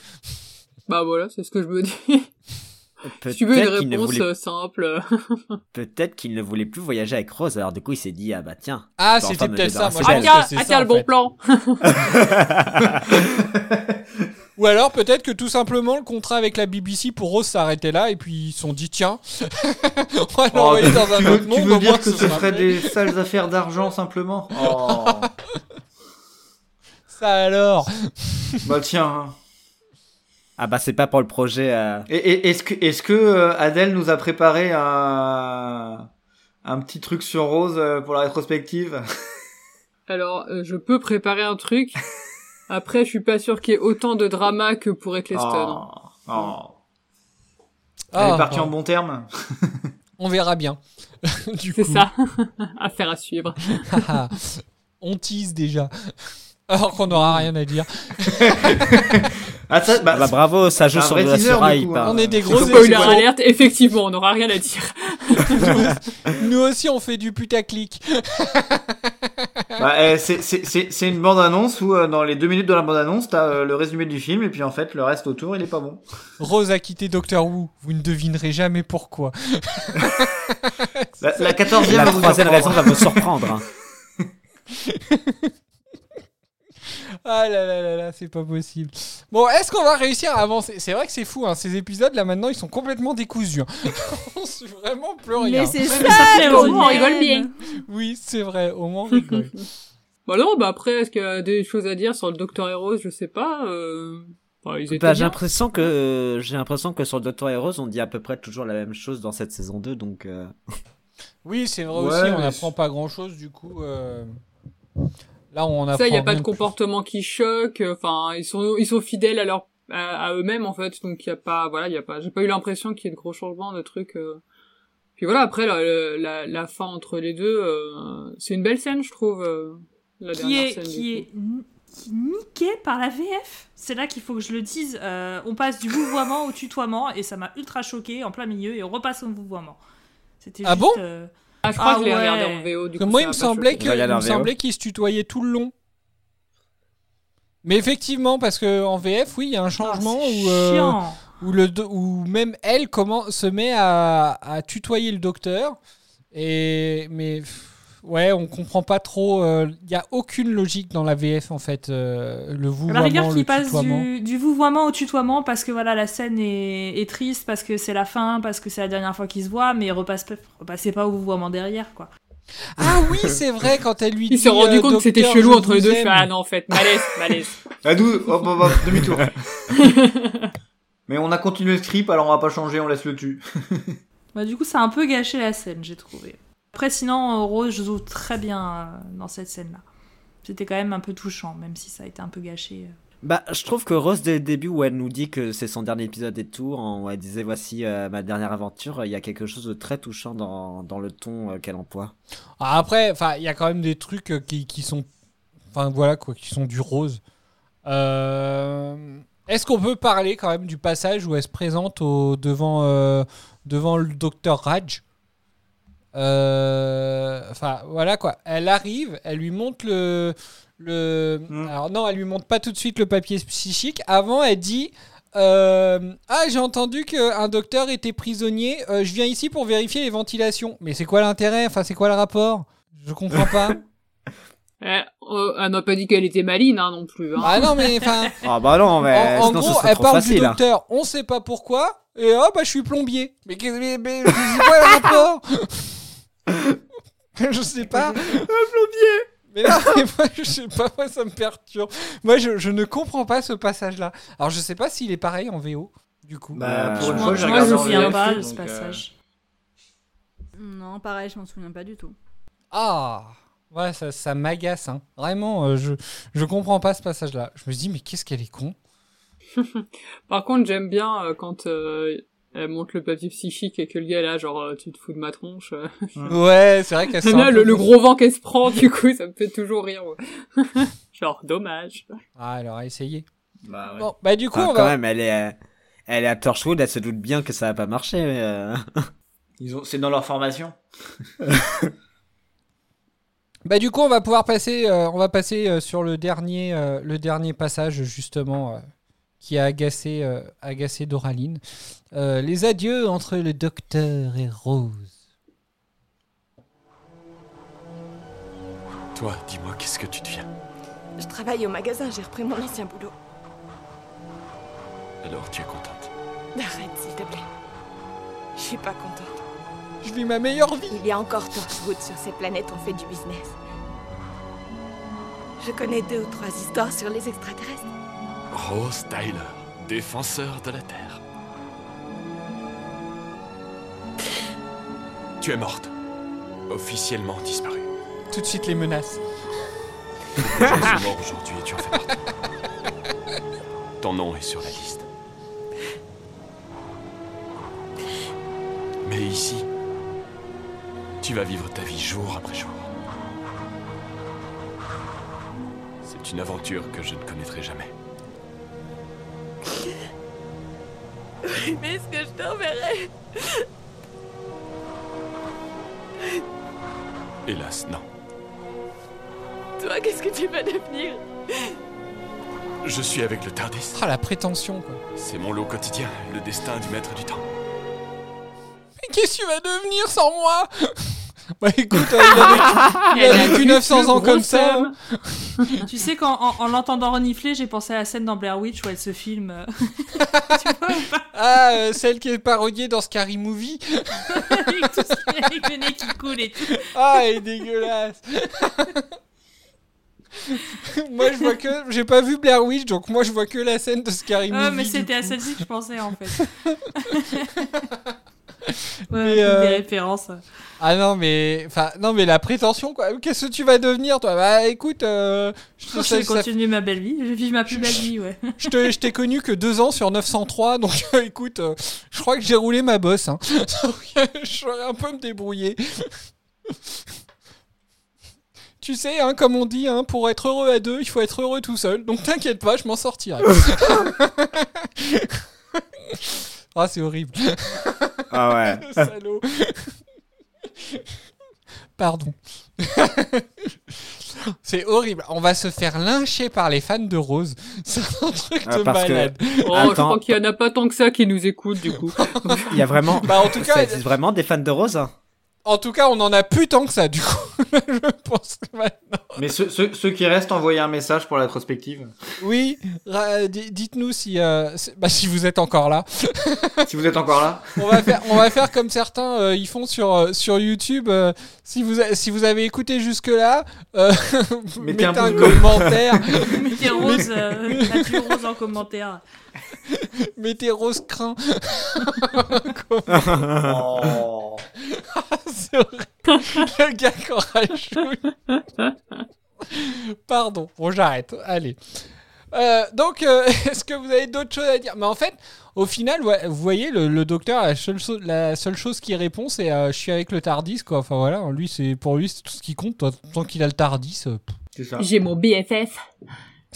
Bah voilà, c'est ce que je me dis. si tu veux une réponse
voulait-
simple.
Peut-être qu'il ne voulait plus voyager avec Rose, alors du coup il s'est dit ah bah tiens.
Ah, c'était peut-être ça, moi,
ah tiens,
en
le bon
fait.
plan. [LAUGHS] [LAUGHS]
Ou alors peut-être que tout simplement le contrat avec la BBC pour Rose s'arrêtait là et puis ils se sont dit tiens, [LAUGHS] on va
Oh,
l'envoyer
tu
dans un
veux,
autre
tu
monde.
veux
au
dire que ce
sera
serait des sales affaires d'argent simplement? Oh.
Ça alors [LAUGHS]
Bah tiens.
Ah bah c'est pas pour le projet. euh,
Et, et- est-ce que, est-ce que euh, Adèle nous a préparé un, un petit truc sur Rose euh, pour la rétrospective? [LAUGHS]
Alors, euh, je peux préparer un truc. Après, je suis pas sûr qu'il y ait autant de drama que pour Eccleston.
Oh. Oh. Elle
Ah,
est partie en bon terme [LAUGHS]
On verra bien. Du
C'est
coup.
ça. Affaire à suivre.
Haha. on tease déjà. Alors qu'on n'aura rien à dire. [LAUGHS]
Ah, ça, bah,
Ah bah bravo, ça joue sur de la
coup,
pas-
hein.
On est des gros
Spoiler alerte, [LAUGHS] effectivement, on n'aura rien à dire. [LAUGHS]
Nous aussi on fait du putaclic.
Bah, eh, c'est- une bande-annonce où euh, dans les deux minutes de la bande-annonce, t'as euh, le résumé du film et puis en fait le reste autour il est pas bon.
Rose a quitté Doctor Who. Vous ne devinerez jamais pourquoi.
La, 14e
La
va vous
troisième raison
surprendre.
va me surprendre. hein.
Ah là là là là, c'est pas possible. Bon, est-ce qu'on va réussir à avancer? C'est vrai que c'est fou, hein, ces épisodes là maintenant ils sont complètement décousus. hein. [LAUGHS] on sait vraiment plus rien.
Mais c'est
Ouais,
ça, qu'on
aux
on rigole bien.
Oui, c'est vrai, au moins on rigole. [LAUGHS]
Bah non, bah après, est-ce qu'il y a des choses à dire sur le Docteur Heroes Je sais pas. Euh... bah, ils étaient
Bah, j'ai l'impression que j'ai l'impression que sur Doctor Heroes on dit à peu près toujours la même chose dans cette saison 2 donc euh,
Oui, c'est vrai
Ouais,
aussi, on n'apprend pas grand chose du coup. Là, on apprend.
Ça, il y a pas de comportement qui choque. Enfin, ils sont ils sont fidèles à leur à, à eux-mêmes en fait. Donc il y a pas voilà, il y a pas. J'ai pas eu l'impression qu'il y ait de gros changements, de trucs. euh. Puis voilà, après la, la, la fin entre les deux, euh, c'est une belle scène, je trouve. euh, la
qui
dernière
est,
scène,
qui est qui est niqué par la VF. C'est là qu'il faut que je le dise. Euh, on passe du vouvoiement au tutoiement et ça m'a ultra choqué en plein milieu et on repasse au vouvoiement. C'était
Ah
juste,
bon?
euh,
Ah, je crois
Ah
que je l'ai
ouais.
regardé en VO. Du
Que
coup,
moi, il me semblait
choqué.
que,
Regarde
il me
en VO.
semblait qu'ils se tutoyaient tout le long. Mais effectivement, parce que en VF, oui, il y a un changement
Ah, c'est
où, euh, où, le, où même elle comment, se met à, à tutoyer le docteur. Et, mais pff, ouais, on comprend pas trop. euh, Il y a aucune logique dans la VF en fait. euh, le
À
vouvoiement,
la rigueur
le
qui passe du, du vouvoiement au tutoiement parce que voilà la scène est, est triste, parce que c'est la fin, parce que c'est la dernière fois qu'ils se voient, mais repasse, repassez pas au vouvoiement derrière quoi.
Ah oui, c'est vrai quand elle lui dit.
Il s'est rendu
euh,
compte que c'était chelou entre les deux.
Aime.
ah non, en fait, malaise, malaise. [LAUGHS]
À nous, hop, hop, hop, demi-tour. [LAUGHS] Mais on a continué le script, alors on va pas changer, on laisse le tu. [LAUGHS]
Bah, du coup, ça a un peu gâché la scène, j'ai trouvé. Après, sinon, euh, Rose joue très bien euh, dans cette scène-là. C'était quand même un peu touchant, même si ça a été un peu gâché. euh.
Bah, je trouve que Rose, dès le début, où elle nous dit que c'est son dernier épisode et tout, où elle disait voici euh, ma dernière aventure, il y a quelque chose de très touchant dans, dans le ton euh, qu'elle emploie.
Ah, Après, enfin, il y a quand même des trucs qui, qui sont, enfin voilà quoi, qui sont du rose. Euh, Est-ce qu'on peut parler quand même du passage où elle se présente au, devant, euh, devant le docteur Raj? Euh, Enfin, voilà quoi. Elle arrive, elle lui montre le. le... Alors, non, elle lui montre pas tout de suite le papier psychique. Avant, elle dit. euh, ah, j'ai entendu qu'un docteur était prisonnier. Euh, je viens ici pour vérifier les ventilations. Mais c'est quoi l'intérêt? Enfin, c'est quoi le rapport? Je comprends pas. [LAUGHS]
Eh, euh, elle n'a pas dit qu'elle était maline hein, non plus. Hein.
Ah non, mais enfin. [LAUGHS]
Ah bah non, mais
en, en
sinon ce
gros, elle parle
facile.
du
hein.
docteur, on sait pas pourquoi, et hop, bah, je suis plombier. Mais qu'est-ce mais, mais, mais c'est quoi le rapport? [LAUGHS] [LAUGHS] Je sais pas. Un plombier Mais mais moi, je sais pas, moi, ça me perturbe. Moi, je, je ne comprends pas ce passage-là. Alors, je sais pas s'il est pareil en VO, du coup.
Bah, pour une
Moi,
fois,
je me souviens pas de ce
euh,
passage. Non, pareil, je m'en souviens pas du tout.
Ah Ouais, ça, ça m'agace, hein. Vraiment, euh, je, je comprends pas ce passage-là. Je me dis, mais qu'est-ce qu'elle est con? [LAUGHS]
Par contre, j'aime bien euh, quand euh, elle montre le papier psychique et que le gars là, genre, euh, tu te fous de ma tronche. euh.
Ouais, c'est vrai qu'elle [LAUGHS] sent un
le, le gros vent qu'elle se prend, du coup, ça me fait toujours rire. ouais. [LAUGHS] genre, dommage.
Ah, elle aura essayé.
Bah, ouais.
Bon, bah du coup,
Enfin,
on
quand
va...
même, elle est, euh, elle est à Torchwood, elle se doute bien que ça va pas marcher. mais, euh.
Ils ont, c'est dans leur formation. [LAUGHS]
Bah du coup, on va pouvoir passer, euh, on va passer euh, sur le dernier, euh, le dernier passage justement euh, qui a agacé, euh, agacé Doraline. Euh, les adieux entre le docteur et Rose.
Toi, dis-moi, qu'est-ce que tu deviens?
Je travaille au magasin, j'ai repris mon ancien boulot.
Alors, tu es contente?
Arrête, s'il te plaît. Je suis pas contente.
Je vis ma meilleure vie.
Il y a encore Torchwood sur ces planètes, on fait du business. Je connais deux ou trois histoires sur les extraterrestres.
Rose Tyler, défenseur de la Terre. Tu es morte. Officiellement disparue.
Tout de suite les menaces.
Je suis mort aujourd'hui et tu en fais partie. Ton nom est sur la liste. Mais ici, tu vas vivre ta vie jour après jour. C'est une aventure que je ne connaîtrai jamais.
Mais est-ce que je t'enverrai?
Hélas, non.
Toi, qu'est-ce que tu vas devenir?
Je suis avec le Tardis.
Ah la prétention quoi.
C'est mon lot quotidien, le destin du maître du temps.
Mais qu'est-ce que tu vas devenir sans moi? [LAUGHS] Bah écoute, euh, il a vécu- [LAUGHS] il a
Elle a
vécu
vu
900
le
ans comme ça. [LAUGHS]
tu sais qu'en en, en l'entendant renifler, j'ai pensé à la scène dans Blair Witch où elle se filme. euh, [LAUGHS]
Ah, euh, celle qui est parodiée dans Scary Movie. [LAUGHS]
avec, tout ce avec le nez qui coule et tout.
Ah, elle est dégueulasse. moi, je vois que. J'ai pas vu Blair Witch, donc moi, je vois que la scène de Scary Movie.
Ah, mais
du
c'était à
coup.
celle-ci que je pensais en fait. [LAUGHS] ouais,
Mais,
toutes
euh,
des références.
Ah non, mais. Enfin, non, mais la prétention, quoi. Qu'est-ce que tu vas devenir, toi? Bah écoute. euh, je,
Je vais continuer ma belle vie. Je vis ma plus belle vie, ouais. [LAUGHS]
je te- je t'ai connu que deux ans sur 903, donc euh, écoute, euh, je crois que j'ai roulé ma bosse. Hein. [LAUGHS] Je saurais un peu me débrouiller. Tu sais, hein, comme on dit, hein, pour être heureux à deux, il faut être heureux tout seul. Donc t'inquiète pas, je m'en sortirai. Ah, c'est horrible. [LAUGHS]
Ah ouais. [LAUGHS]
Salaud. Pardon. [LAUGHS] c'est horrible. On va se faire lyncher par les fans de Rose. C'est un truc
Ah,
de
que-
malade.
Oh, je crois qu'il y en a pas tant que ça qui nous écoutent, du coup.
Il y a vraiment.
Bah, en tout cas,
ça existe vraiment des fans de Rose hein
En tout cas, on en a plus tant que ça, du coup. [LAUGHS] je pense que maintenant.
Mais ceux, ceux- ceux qui restent, envoyez un message pour la rétrospective.
Oui, dites-nous si, euh, bah, si vous êtes encore là.
si vous êtes encore là. [LAUGHS]
on, va faire, on va faire comme certains euh, ils font sur, euh, sur YouTube. euh, si, vous si vous avez écouté jusque-là, euh, mettez,
un
commentaire. [LAUGHS]
Mettez rose, euh, adieu rose en commentaire. [LAUGHS]
mettez rose crin.
Oh. [LAUGHS]
C'est horrible. Le gars rajoute. Pardon, bon j'arrête, allez. Euh, donc, euh, [LAUGHS] est-ce que vous avez d'autres choses à dire? Mais en fait, au final, ouais, vous voyez, le, le docteur, la seule, chose- la seule chose qui répond, c'est euh, je suis avec le Tardis, quoi. Enfin voilà, lui, c'est pour lui, c'est tout ce qui compte. Toi, Tant qu'il a le Tardis, euh, pff.
C'est ça.
J'ai mon BFF.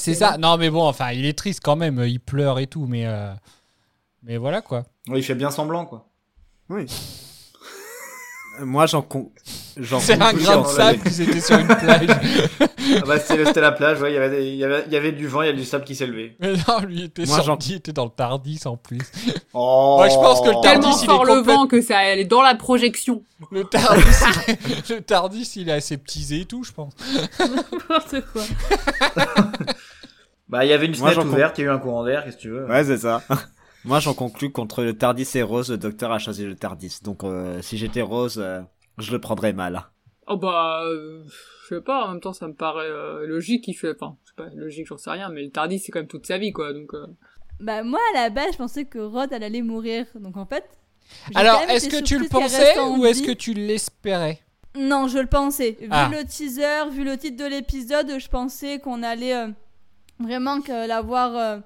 C'est ça. Non, mais bon, enfin, il est triste quand même. Il pleure et tout, mais euh, mais voilà quoi.
Oui, il fait bien semblant, quoi.
Oui. [LAUGHS] Moi, j'en con...
C'est un grain de sable qui était sur une [LAUGHS] plage.
Ah bah, c'était la plage, ouais, il y avait, des- il y avait, il y avait du vent, il y a du sable qui s'est levé.
Mais non, lui il était
Moi, j'en-
sorti, il était dans le Tardis en plus.
Oh.
Moi, je pense que le
Tellement
Tardis, il est
fort le
complète-
vent que ça elle est dans la projection.
Le Tardis, il est... le Tardis, il est aseptisé et tout, je pense. [LAUGHS]
N'importe quoi.
Bah, il y avait une fenêtre ouverte, il y a eu un courant d'air, qu'est-ce que tu veux.
Ouais, c'est ça. [LAUGHS] Moi, j'en conclus qu'entre le Tardis et Rose, le docteur a choisi le Tardis. Donc, euh, si j'étais Rose, euh, je le prendrais mal.
Oh bah, euh, je sais pas, en même temps ça me paraît euh, logique qu'il fait, enfin, je sais pas, logique j'en sais rien, mais le Tardis c'est quand même toute sa vie quoi, donc... euh,
Bah moi à la base je pensais que Rod elle allait mourir. Donc en fait.
Alors, est-ce que tu le pensais ou est-ce que tu l'espérais?
Non, je le pensais. Vu
Ah.
le teaser, vu le titre de l'épisode, je pensais qu'on allait euh, vraiment que la voir euh,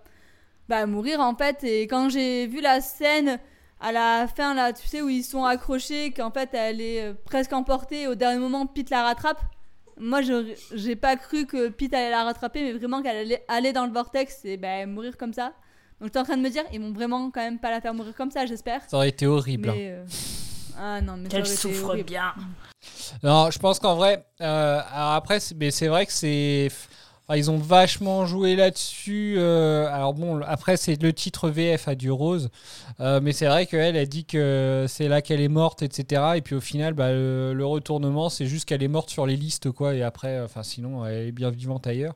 bah, mourir en fait. Et quand j'ai vu la scène à la fin là, tu sais où ils sont accrochés, qu'en fait elle est euh, presque emportée, et au dernier moment Pete la rattrape. Moi, je j'ai pas cru que Pete allait la rattraper, mais vraiment qu'elle allait aller dans le vortex et bah, mourir comme ça. Donc j'étais en train de me dire, ils vont vraiment quand même pas la faire mourir comme ça, j'espère.
Ça aurait été horrible. hein.
Mais, euh, Ah non, mais
Qu'elle souffre
horrible.
bien.
Non, je pense qu'en vrai, euh, alors après, mais c'est vrai que c'est. Enfin, ils ont vachement joué là-dessus. euh, alors bon, après, c'est le titre VF a du rose. euh, mais c'est vrai qu'elle a dit que c'est là qu'elle est morte, etc. Et puis au final, bah, le, le retournement, c'est juste qu'elle est morte sur les listes, quoi. Et après, enfin, sinon, elle est bien vivante ailleurs.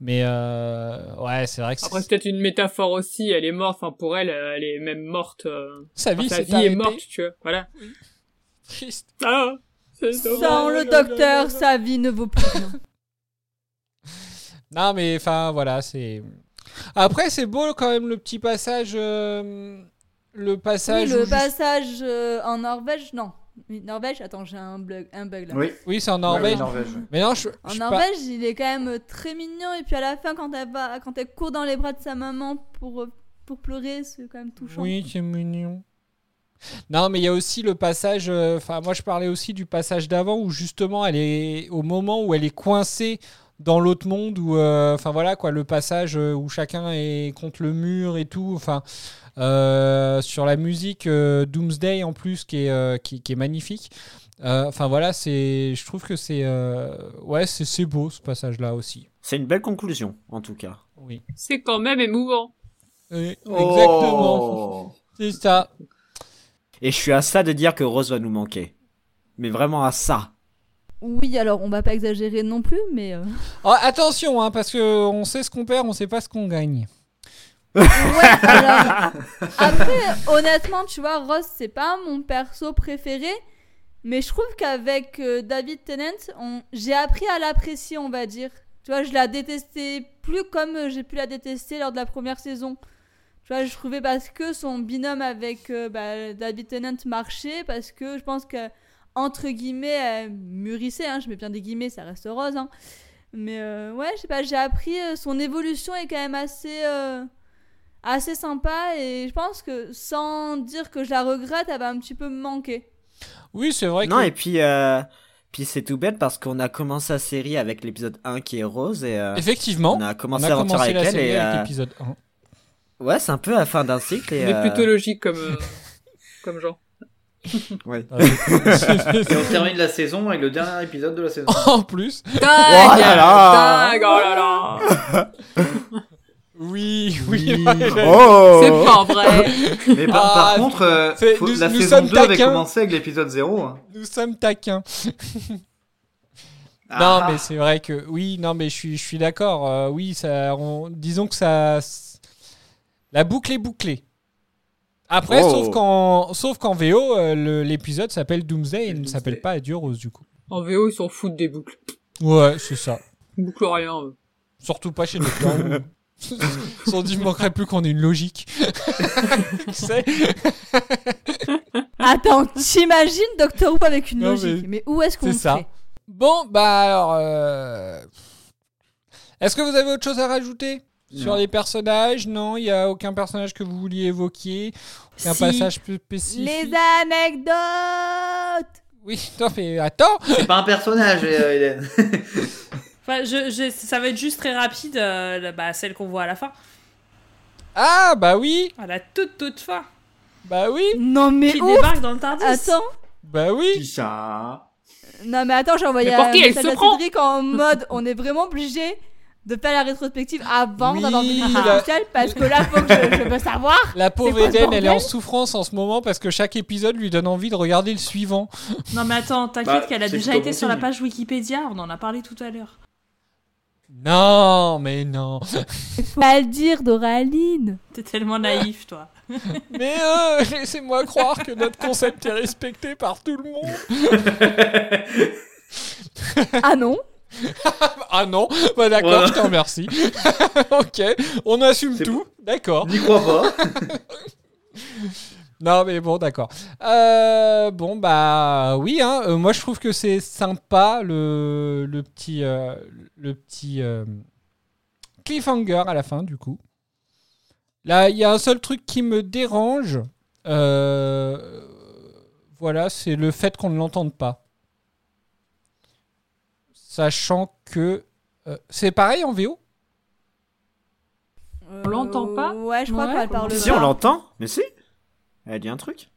Mais euh, ouais, c'est vrai que c'est-
Après c'est peut-être une métaphore aussi, elle est morte, enfin pour elle, elle est même morte.
Sa vie
enfin, sa vie est morte, tu vois, voilà.
Triste.
Ah, c'est
Sans le docteur, sa vie ne vaut plus rien.
Non, mais enfin, voilà, c'est. Après, c'est beau quand même le petit passage. euh, le
Oui,
passage. où
le
juste-
passage euh, en Norvège, non. Oui, Norvège, attends, j'ai un bug, un bug là.
Oui.
Oui, c'est en Norvège.
oui, Norvège.
Mais non, je.
En
je
Norvège, il est quand même très mignon. Et puis à la fin, quand elle, va, quand elle court dans les bras de sa maman pour, euh, pour pleurer, c'est quand même touchant.
Oui, c'est mignon. Non, mais il y a aussi le passage. euh, Enfin, moi, je parlais aussi du passage d'avant où justement, elle est au moment où elle est coincée dans l'autre monde où euh, enfin voilà quoi le passage euh, où chacun est contre le mur et tout enfin euh, sur la musique euh, Doomsday en plus qui est euh, qui, qui est magnifique Euh, enfin voilà c'est je trouve que c'est euh, ouais c'est c'est beau ce passage là aussi
C'est une belle conclusion, en tout cas.
oui
C'est quand même émouvant.
Oui,
Oh.
exactement c'est ça
Et je suis à ça de dire que Rose va nous manquer. Mais vraiment à ça.
Oui, alors on va pas exagérer non plus, mais. euh,
Oh, attention hein, parce que on sait ce qu'on perd on sait pas ce qu'on gagne
alors, après, honnêtement, tu vois, Ross, c'est pas mon perso préféré. Mais je trouve qu'avec euh, David Tennant, on... j'ai appris à l'apprécier, on va dire. Tu vois, je la détestais plus comme euh, j'ai pu la détester lors de la première saison. Tu vois, je trouvais parce que son binôme avec euh, bah, David Tennant marchait, parce que je pense que, entre guillemets, elle mûrissait, hein, je mets bien des guillemets, ça reste rose. Hein. Mais euh, ouais, je sais pas, j'ai appris, euh, son évolution est quand même assez, euh, assez sympa, et je pense que sans dire que je la regrette, elle va un petit peu me manquer.
oui c'est vrai
Non,
que
et puis, euh, puis c'est tout bête parce qu'on a commencé la série avec l'épisode 1 qui est Rose et. euh,
effectivement
On a commencé
on a
l'aventure
commencé
avec
la
elle
série
et.
avec
euh,
l'épisode 1
Ouais, c'est un peu à la fin d'un cycle et. Euh,
plutôt logique comme, euh, comme genre. [LAUGHS]
Ouais. [LAUGHS]
Et on termine la saison avec le dernier épisode de la saison.
en plus
Dingue,
Oh là là
dingue, oh là là. [LAUGHS]
oui oui,
Oui.
ouais.
Oh
C'est pas vrai.
Mais par, par
Ah,
contre, euh, faut-
nous-
la
nous
saison
sommes
2 avait
taquins.
commencé avec l'épisode 0. hein.
nous sommes taquins
Ah.
Non, mais c'est vrai que oui, non, mais je suis, je suis d'accord. euh, oui, ça, on- disons que ça, la boucle est bouclée. Après,
Oh.
sauf qu'en, sauf qu'en VO, euh, le- l'épisode s'appelle Doomsday et ne s'appelle pas Adieu Rose du coup.
En VO, ils s'en foutent des boucles.
Ouais, c'est ça.
Ils bouclent rien. eux.
Surtout pas chez Doctor Who. Ils se sont dit, il manquerait plus qu'on ait une logique. [LAUGHS] Tu sais
Attends, t'imagines Doctor Who avec une
Non,
logique
mais
mais... où est-ce qu'on
c'est
le
ça. Bon, bah alors, euh, est-ce que vous avez autre chose à rajouter? Sur
Non.
les personnages Non, il y a aucun personnage que vous vouliez évoquer, aucun
Si.
passage plus spécifique.
Les anecdotes
Oui, [LAUGHS] non mais attends
C'est pas un personnage, euh, [LAUGHS] Hélène.
Enfin, je, je- ça va être juste très rapide, euh, bah, celle qu'on voit à la fin.
Ah, bah oui
À la toute toute fin.
Bah oui
Non mais
Qui
ouf
débarque dans le Tardis.
Attends
Bah oui
Qui ça?
Non mais attends, j'ai envoyé
Mais pour
un
qui elle
message
se
à
prend
Cédric en mode on est vraiment obligé de faire la rétrospective avant
Oui,
d'avoir une
la-
spéciale parce que là faut que je, je veux savoir. [LAUGHS]
La pauvre Eden, elle est en souffrance en ce moment parce que chaque épisode lui donne envie de regarder le suivant. [LAUGHS]
Non mais attends, t'inquiète
Bah,
qu'elle a déjà été
bon
sur la page Wikipédia, on en a parlé tout à l'heure.
Non, mais non. [LAUGHS]
Faut pas le dire Doraline.
T'es tellement naïf, toi.
Mais euh, laissez-moi croire que notre concept est respecté par tout le monde.
Ah non [LAUGHS]
ah non, bah d'accord,
Voilà.
je te remercie. [LAUGHS] ok, on assume tout, d'accord.
N'y crois pas. [LAUGHS]
Non mais bon, d'accord. Euh, bon bah oui, hein, euh, moi je trouve que c'est sympa le, le petit, euh, le petit euh, cliffhanger à la fin du coup. Là, il y a un seul truc qui me dérange. voilà, c'est le fait qu'on ne l'entende pas. Sachant que euh, c'est pareil en VO.
On l'entend pas
Ouais, je crois
Ouais,
qu'elle parle
Si,
pas.
on l'entend Mais si. Elle dit un truc.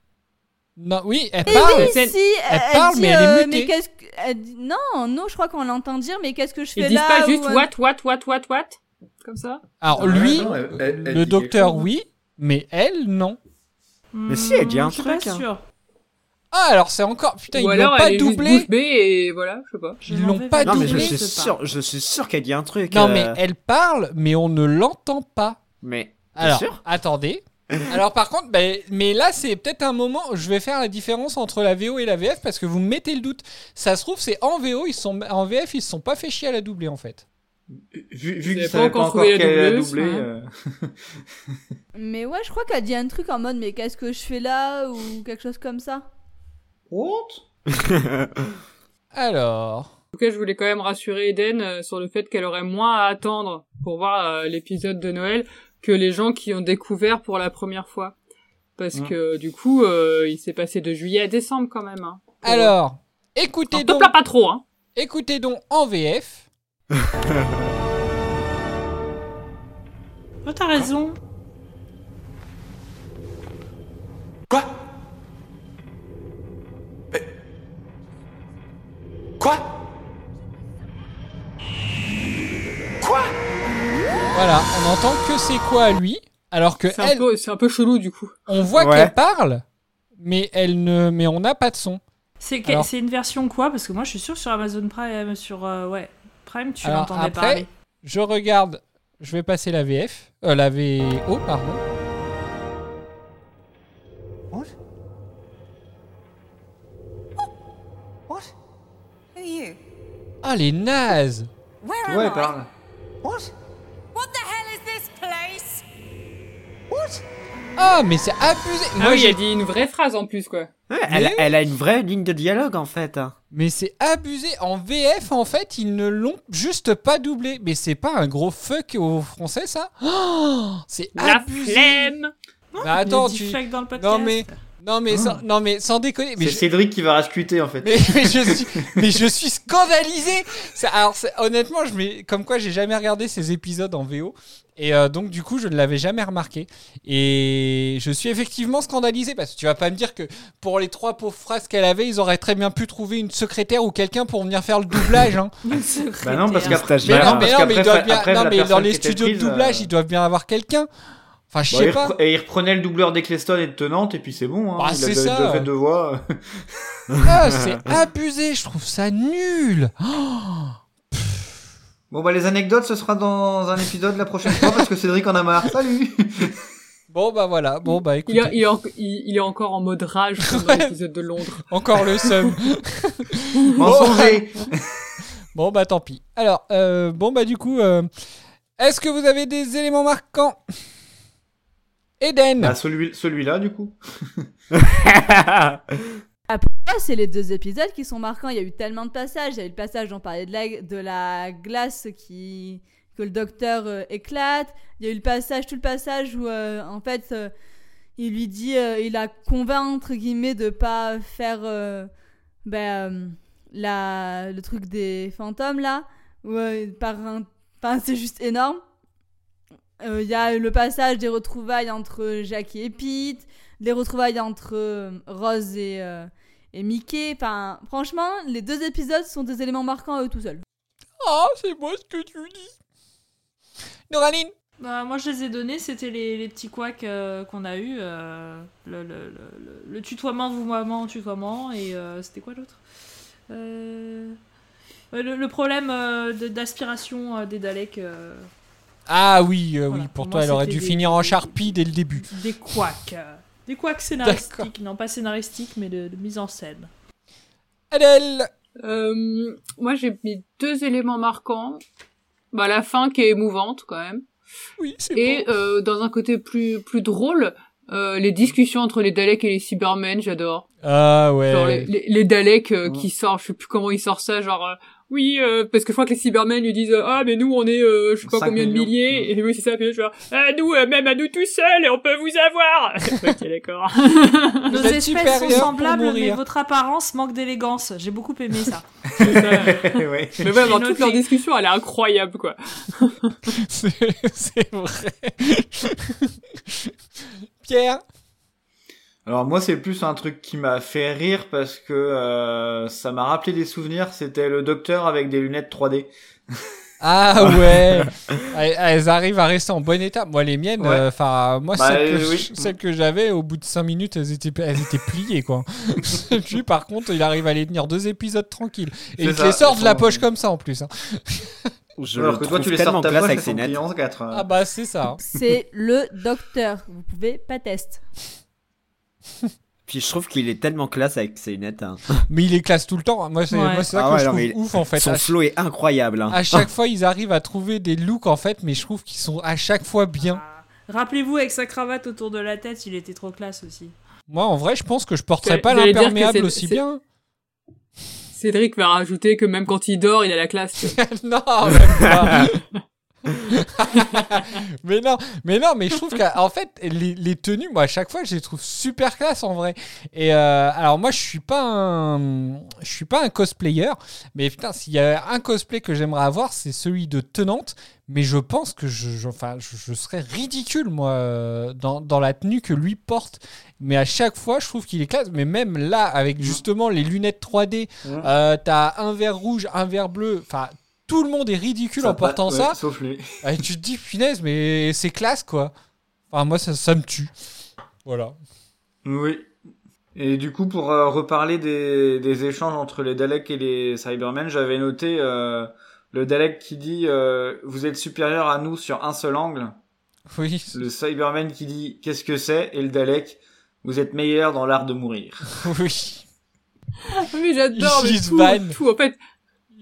Non, oui, elle
Eh
parle.
oui, si,
elle parle,
dit,
mais elle est
euh,
mutée.
mais qu'est-ce que- elle dit- Non, non, je crois qu'on l'entend dire, mais qu'est-ce que je fais
Ils disent
là
pas juste
ou, euh,
what, what, what, what, what Comme ça?
Alors lui,
non, elle- elle- elle
le docteur, oui, mais elle, non.
Mais si, elle dit un
Hmm, je suis pas
truc, hein.
sûre.
Ah, alors c'est encore. Putain,
Ou
ils l'ont pas doublé.
bouche bée et voilà, je sais pas.
Ils l'ont pas
Non, mais je
doublé,
suis
je pas.
sûr, je suis sûr qu'elle dit un truc.
Non,
euh,
mais elle parle, mais on ne l'entend pas.
Mais.
Alors,
sûr?
attendez. [LAUGHS] Alors par contre, ben, mais là c'est peut-être un moment où je vais faire la différence entre la VO et la VF parce que vous me mettez le doute. Ça se trouve c'est en VO, ils se sont en VF, ils se sont pas fait chier à la doubler en fait.
Vu, vu qu'ils
pas
savaient pas
encore
qu'elle a doublé.
hein.
euh,
Mais ouais, je crois qu'elle dit un truc en mode mais qu'est-ce que je fais là ou quelque chose comme ça.
What? [LAUGHS]
Alors,
En tout cas, je voulais quand même rassurer Eden euh, sur le fait qu'elle aurait moins à attendre pour voir euh, l'épisode de Noël que les gens qui ont découvert pour la première fois. Parce que du coup, euh, il s'est passé de juillet à décembre quand même. Hein,
alors, écoutez
Alors, te
donc,
pas trop, hein.
écoutez donc en VF.
Oh, t'as raison.
Quoi? Quoi Quoi
Voilà, on entend que c'est quoi à lui, alors que
C'est un,
elle,
peu, c'est un peu chelou du coup.
on voit
Ouais.
qu'elle parle, mais elle ne, mais on n'a pas de son.
C'est que-
Alors-
c'est une version quoi? Parce que moi je suis sûre sur Amazon Prime, sur euh, ouais Prime, tu
Alors,
l'entendais
après,
parler.
Je regarde, je vais passer la VF, euh, la VO, pardon. Ah les nazes
Where
Tu
am
vois,
I?
elle parle.
What? What the hell is this place? What?
Ah mais c'est abusé.
Ah
Moi,
oui,
j'ai-
dit une vraie phrase en plus, quoi.
Ouais, elle, elle a une vraie ligne de dialogue en fait. hein.
Mais c'est abusé. En VF, en fait, ils ne l'ont juste pas doublé. Mais c'est pas un gros fuck au français, ça? Oh, C'est
La
abusé.
flemme
Mais attends, tu...
fuck dans le podcast.
Non mais, non mais, sans, non mais sans déconner. Mais
C'est
je...
Cédric qui va rascuter en fait.
Mais, mais je suis, mais je suis scandalisé. Ça- alors honnêtement, je mets, comme quoi j'ai jamais regardé ces épisodes en VO et euh, donc du coup je ne l'avais jamais remarqué et je suis effectivement scandalisé parce que tu vas pas me dire que pour les trois pauvres phrases qu'elle avait, ils auraient très bien pu trouver une secrétaire ou quelqu'un pour venir faire le doublage. Hein. [LAUGHS]
Bah non, parce qu'après,
Mais
bah
non,
non,
mais
parce
non, mais ils
qu'après,
doivent bien,
après,
non,
la
mais dans les studios de doublage,
euh,
ils doivent bien avoir quelqu'un. Enfin, je
Bon,
sais
il,
pas.
repre- et il reprenait le doubleur d'Eccleston et de Tenante et puis c'est bon. Hein.
Bah,
il
c'est
a déjà
ça.
fait deux voix.
Ah, c'est [LAUGHS] abusé, je trouve ça nul. Oh,
Bon bah les anecdotes ce sera dans un épisode la prochaine fois parce que Cédric en a marre. Salut [LAUGHS]
Bon bah voilà, bon bah
Il, est-
écoutez,
il est en- il- il est encore en mode rage comme dans l'épisode de Londres. [LAUGHS]
encore le seum.
Mensonger
Bon bah tant pis. Alors, euh, bon bah du coup, euh, est-ce que vous avez des éléments marquants? Eden
Bah celui, celui-là du coup. [LAUGHS]
Après, c'est les deux épisodes qui sont marquants. Il y a eu tellement de passages. Il y a eu le passage dont on parlait de la, de la glace qui que le docteur euh, éclate. Il y a eu le passage, tout le passage où euh, en fait euh, il lui dit, euh, il a convainc entre guillemets de pas faire euh, ben, euh, la, le truc des fantômes là Ouais, par un... Enfin, c'est juste énorme. Il y a le passage des retrouvailles entre Jackie et Pete, les retrouvailles entre euh, Rose et, euh, et Mickey. Enfin, franchement, les deux épisodes sont des éléments marquants à eux tout seuls.
Oh, c'est moi ce que tu dis. Noraline
Bah, moi, je les ai donnés, c'était les, les petits couacs euh, qu'on a eu. euh, le, le, le, le- le tutoiement, vouvoiement, tutoiement, et euh, c'était quoi l'autre? Euh, le, le problème euh, de- d'aspiration euh, des Daleks.
Ah oui, euh, oui, pour
pour
toi,
moi,
elle aurait dû
des-
finir en charpie dès le début.
des couacs. euh, des couacs scénaristiques, non pas scénaristiques, mais de, de mise en scène.
Adèle
Euh, moi, j'ai mis deux éléments marquants. Bah, la fin qui est émouvante quand même.
Oui, c'est
Et euh, dans un côté plus plus drôle, euh, les discussions entre les Daleks et les Cybermen, j'adore.
Ah ouais.
Genre les, les, les Daleks euh, qui sortent, je sais plus comment ils sortent ça, genre euh, oui, euh, parce que je crois que les Cybermen lui disent ah mais nous on est euh, je sais pas combien de milliers et oui c'est ça puis genre ah nous euh, même à nous tout seuls et on peut vous avoir. [LAUGHS] ok d'accord. [LAUGHS]
Nos espèces sont semblables, mais votre apparence manque d'élégance. J'ai beaucoup aimé ça. [LAUGHS]
ouais.
Mais ouais, dans toute leur discussion, elle est incroyable quoi.
C'est vrai. Pierre
Alors moi c'est plus un truc qui m'a fait rire parce que euh, ça m'a rappelé des souvenirs. C'était le docteur avec des lunettes 3D. [LAUGHS]
Ah ouais elles, elles arrivent à rester en bon état. Moi, les miennes,
Ouais.
euh, enfin, moi,
Bah,
celles, que
euh, oui.
je- celles que j'avais, au bout de 5 minutes, elles étaient, elles étaient pliées, quoi. [LAUGHS] Lui, par contre, il arrive à les tenir deux épisodes tranquilles. Et il te les sort de la poche comme ça, en plus. hein.
Je
Alors que toi tu les sors de ta
avec ses
sont
nettes.
pliées en quatre.
Ah bah, c'est ça.
C'est le docteur. Vous pouvez pas tester. [LAUGHS]
Puis je trouve qu'il est tellement classe avec ses lunettes. hein. [LAUGHS]
Mais il les classe tout le temps. Moi, c'est
Ouais.
moi, c'est ça
Ah
que
ouais,
je trouve ouf, en fait.
Son
À-
flow est incroyable. hein.
À chaque [LAUGHS] fois, ils arrivent à trouver des looks en fait, mais je trouve qu'ils sont à chaque fois bien.
Rappelez-vous, avec sa cravate autour de la tête, il était trop classe aussi.
Moi, en vrai, je pense que je porterais pas l'imperméable aussi bien.
Cédric va rajouter que même quand il dort, il a la classe.
non, même pas. [LAUGHS] mais non, mais non, mais je trouve qu'en fait, les, les tenues, moi, à chaque fois, je les trouve super classe en vrai. Et euh, alors, moi, je suis pas un, je suis pas un cosplayer, mais putain, s'il y a un cosplay que j'aimerais avoir, c'est celui de Tenante. Mais je pense que je, je- enfin, je, je serais ridicule, moi, euh, dans, dans la tenue que lui porte. Mais à chaque fois, je trouve qu'il est classe. Mais même là, avec justement les lunettes 3D,
Mhm.
euh, t'as un verre rouge, un verre bleu. Enfin, tout le monde est ridicule en portant
ouais,
ça.
Sauf lui. [LAUGHS]
Et tu te dis, punaise, mais c'est classe, quoi. Enfin, moi, ça, ça me tue. Voilà.
Oui. Et du coup, pour euh, reparler des, des échanges entre les Daleks et les Cybermen, j'avais noté euh, le Dalek qui dit euh, Vous êtes supérieur à nous sur un seul angle.
Oui.
Le Cyberman qui dit Qu'est-ce que c'est? Et le Dalek Vous êtes meilleur dans l'art de mourir. [LAUGHS]
Oui.
mais j'adore,
Il
mais tout, tout, en fait.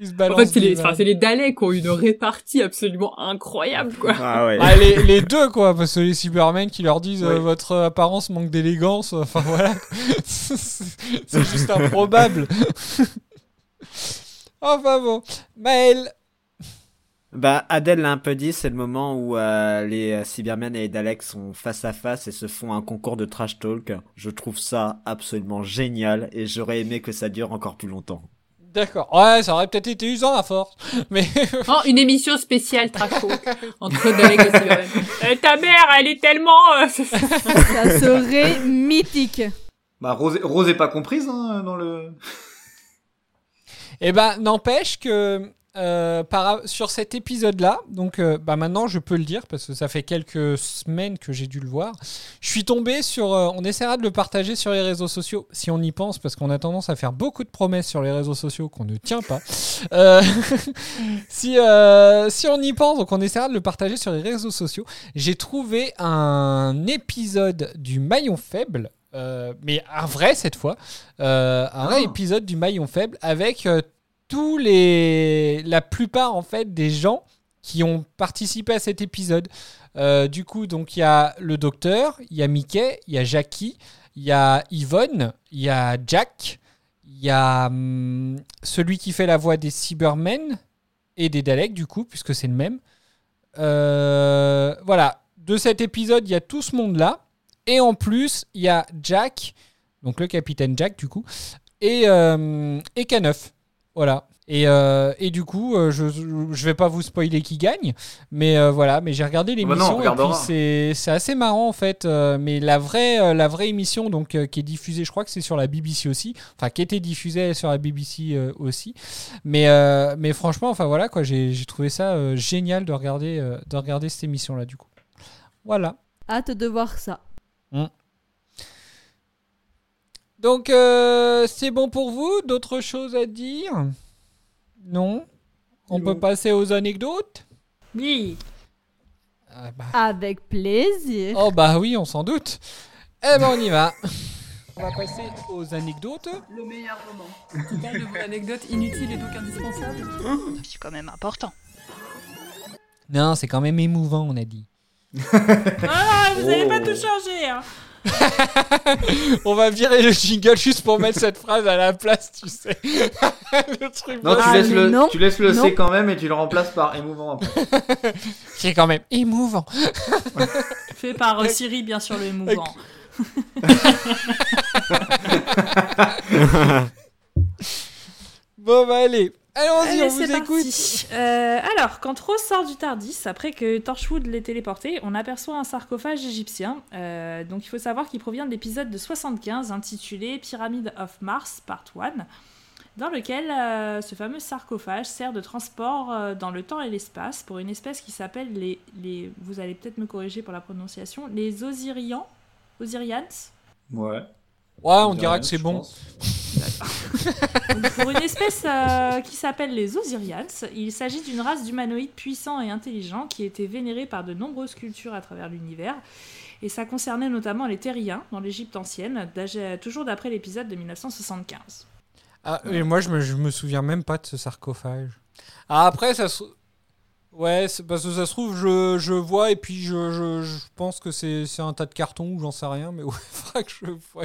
Se
En fait, c'est les, enfin,
vannes.
c'est les Daleks qui ont une répartie absolument incroyable, quoi.
Ah ouais.
Ah, les, [LAUGHS] les deux, quoi, parce que les Cybermen qui leur disent euh, votre apparence manque d'élégance, enfin voilà. c'est [LAUGHS] c'est juste improbable. [LAUGHS] enfin bon. Maël.
Bah, Adèle l'a un peu dit, c'est le moment où euh, les euh, Cybermen et les Daleks sont face à face et se font un concours de trash talk. Je trouve ça absolument génial et j'aurais aimé que ça dure encore plus longtemps.
D'accord. Ouais, ça aurait peut-être été usant à force. [LAUGHS] Mais.
Oh, une émission spéciale Traco [LAUGHS] entre Daleks et. Euh, ta mère, elle est tellement. euh, [LAUGHS]
Ça serait mythique.
Bah, Rose, Rose est pas comprise hein, dans le.
Eh ben, n'empêche que euh, par- sur cet épisode-là, donc euh, bah maintenant je peux le dire parce que ça fait quelques semaines que j'ai dû le voir. Je suis tombé sur. euh, on essaiera de le partager sur les réseaux sociaux si on y pense parce qu'on a tendance à faire beaucoup de promesses sur les réseaux sociaux qu'on ne tient pas. [LAUGHS] Si, si on y pense, donc on essaiera de le partager sur les réseaux sociaux. J'ai trouvé un épisode du Maillon Faible. mais un vrai cette fois, un vrai épisode du Maillon Faible avec tous les, la plupart en fait des gens qui ont participé à cet épisode. Euh, du coup, donc il y a le docteur, il y a Mickey, il y a Jackie, il y a Yvonne, il y a Jack, il y a hum, celui qui fait la voix des Cybermen et des Daleks du coup, puisque c'est le même. Euh, voilà, de cet épisode, il y a tout ce monde-là. Et en plus, il y a Jack, donc le capitaine Jack du coup, et, euh, et K9. Voilà. Et, euh, et du coup, euh, je, je vais pas vous spoiler qui gagne, mais euh, voilà. Mais j'ai regardé
bah non, on
l'émission et puis c'est c'est assez marrant en fait. euh, mais la vraie euh, la vraie émission donc euh, qui est diffusée, je crois que c'est sur la BBC aussi, enfin qui était diffusée sur la BBC euh, aussi. Mais euh, mais franchement, enfin voilà quoi, j'ai j'ai trouvé ça euh, génial de regarder euh, de regarder cette émission là du coup. Voilà.
Hâte de voir ça.
Mm. Donc, euh, c'est bon pour vous? D'autres choses à dire? Non? On peut passer aux anecdotes?
Oui.
Avec plaisir.
Oh bah oui, on s'en doute. Eh ben on y va. [LAUGHS] On va passer aux anecdotes.
Le meilleur moment. Tu parles de vos anecdotes inutiles et donc indispensables
C'est quand même important.
Non, c'est quand même émouvant, on a dit. [LAUGHS]
Ah, vous n'allez pas
Oh.
tout changer. Hein. [LAUGHS]
on va virer le jingle juste pour mettre cette phrase à la place, tu sais. [LAUGHS] le truc
Non, tu laisses le,
non,
tu laisses le
non.
C quand même et tu le remplaces par émouvant après. [LAUGHS]
Qui est quand même émouvant.
Fait par euh, Siri, bien sûr, le émouvant.
bon bah allez, allons-y,
Allez,
on vous écoute.
parti. Euh, alors, quand Rose sort du Tardis, après que Torchwood l'ait téléporté, on aperçoit un sarcophage égyptien. Euh, donc, il faut savoir qu'il provient de l'épisode de 75 intitulé Pyramid of Mars, Part 1, dans lequel euh, ce fameux sarcophage sert de transport euh, dans le temps et l'espace pour une espèce qui s'appelle les, les. Vous allez peut-être me corriger pour la prononciation, les Osirians Osirians?
Ouais.
Ouais, on dirait que c'est bon.
Donc, pour une espèce euh, qui s'appelle les Osirians, il s'agit d'une race d'humanoïdes puissants et intelligents qui était vénérée par de nombreuses cultures à travers l'univers. Et ça concernait notamment les Terriens dans l'Égypte ancienne, d'âge- toujours d'après l'épisode de 1975.
Ah, et moi, je me, je me souviens même pas de ce sarcophage. Ah, après, ça se... Ouais, c'est parce que ça se trouve, je, je vois et puis je, je, je pense que c'est c'est un tas de cartons ou j'en sais rien, mais [LAUGHS] ouais, faudra que je voie.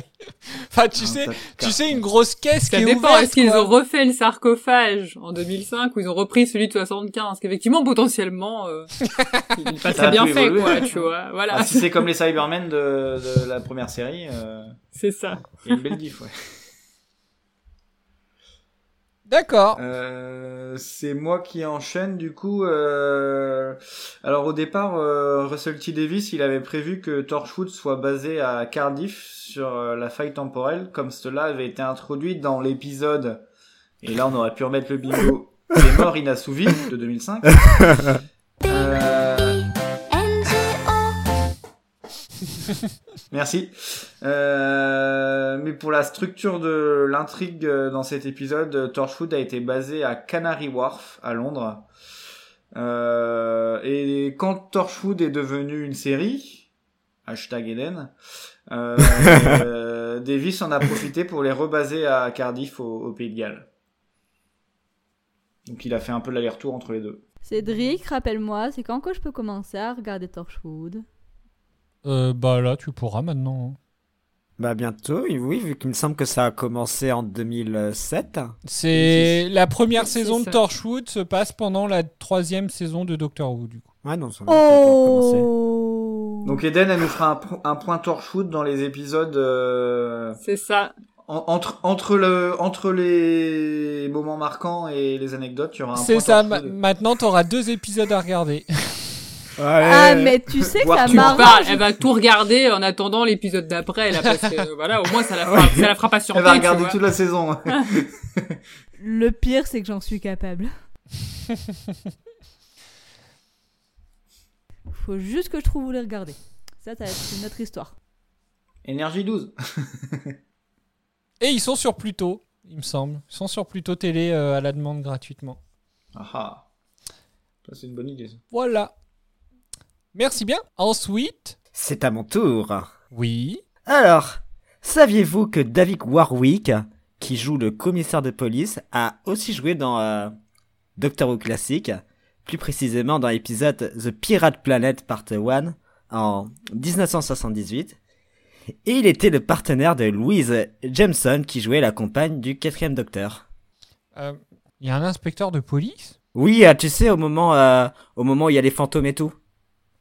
Enfin, tu
Un
sais, tu sais, une grosse caisse
Ça
qui est
dépend,
ouverte.
est-ce qu'ils ont refait le sarcophage en 2005 ou ils ont repris celui de 75 Parce qu'effectivement, potentiellement, euh, [LAUGHS] il est pas
Ça a
très bien fait,
évoluer.
quoi, tu vois. Voilà.
Ah, si c'est comme les Cybermen de, de la première série. euh,
C'est ça.
Il y a une belle diff, ouais.
D'accord.
Euh, c'est moi qui enchaîne du coup. euh, Alors au départ, euh, Russell T Davis, il avait prévu que Torchwood soit basé à Cardiff sur euh, la faille temporelle, comme cela avait été introduit dans l'épisode. Et là, on aurait pu remettre le bingo. [LAUGHS] Les morts inassouvis de 2005. Euh, [LAUGHS] Merci. Euh, mais pour la structure de l'intrigue euh, dans cet épisode, euh, Torchwood a été basé à Canary Wharf, à Londres. Euh, et quand Torchwood est devenu une série, hashtag Eden, euh, [LAUGHS] euh, Davis en a profité pour les rebaser à Cardiff, au, au Pays de Galles. Donc il a fait un peu l'aller-retour entre les deux.
Cédric, rappelle-moi, c'est quand que je peux commencer à regarder Torchwood?
Euh, bah là, tu pourras maintenant.
Bah bientôt, oui, vu qu'il me semble que ça a commencé en 2007.
C'est la première saison de. Torchwood se passe pendant la troisième saison de Doctor Who, du coup.
Ouais, non, ça
Oh
Donc Eden, elle nous fera un, po- un point Torchwood dans les épisodes. euh,
C'est ça.
en- entre entre le entre les moments marquants et les anecdotes, il y aura un
C'est
point
ça, ma- maintenant t'auras deux épisodes à regarder. [LAUGHS]
Ah, mais tu sais que ça
tu elle va tout regarder en attendant l'épisode d'après, là, parce que euh, [LAUGHS] voilà, au moins ça la fera, ça la fera patienter.
Elle va regarder toute la saison. [LAUGHS]
Le pire, c'est que j'en suis capable. [LAUGHS] Faut juste que je trouve où les regarder. Ça, ça va être une autre histoire.
Énergie 12.
Et ils sont sur Pluto, il me semble. Ils sont sur Pluto Télé euh, à la demande gratuitement.
Ah ah. Ça, c'est une bonne idée. ça.
Voilà. Merci bien. Ensuite.
C'est à mon tour.
Oui.
Alors, saviez-vous que David Warwick, qui joue le commissaire de police, a aussi joué dans euh, Doctor Who classique, plus précisément dans l'épisode The Pirate Planet Part 1 en 1978. Et il était le partenaire de Louise Jameson qui jouait la compagne du quatrième docteur.
Euh, Il y a un inspecteur de police?
Oui, euh, tu sais, au moment, euh, au moment où il y a les fantômes et tout.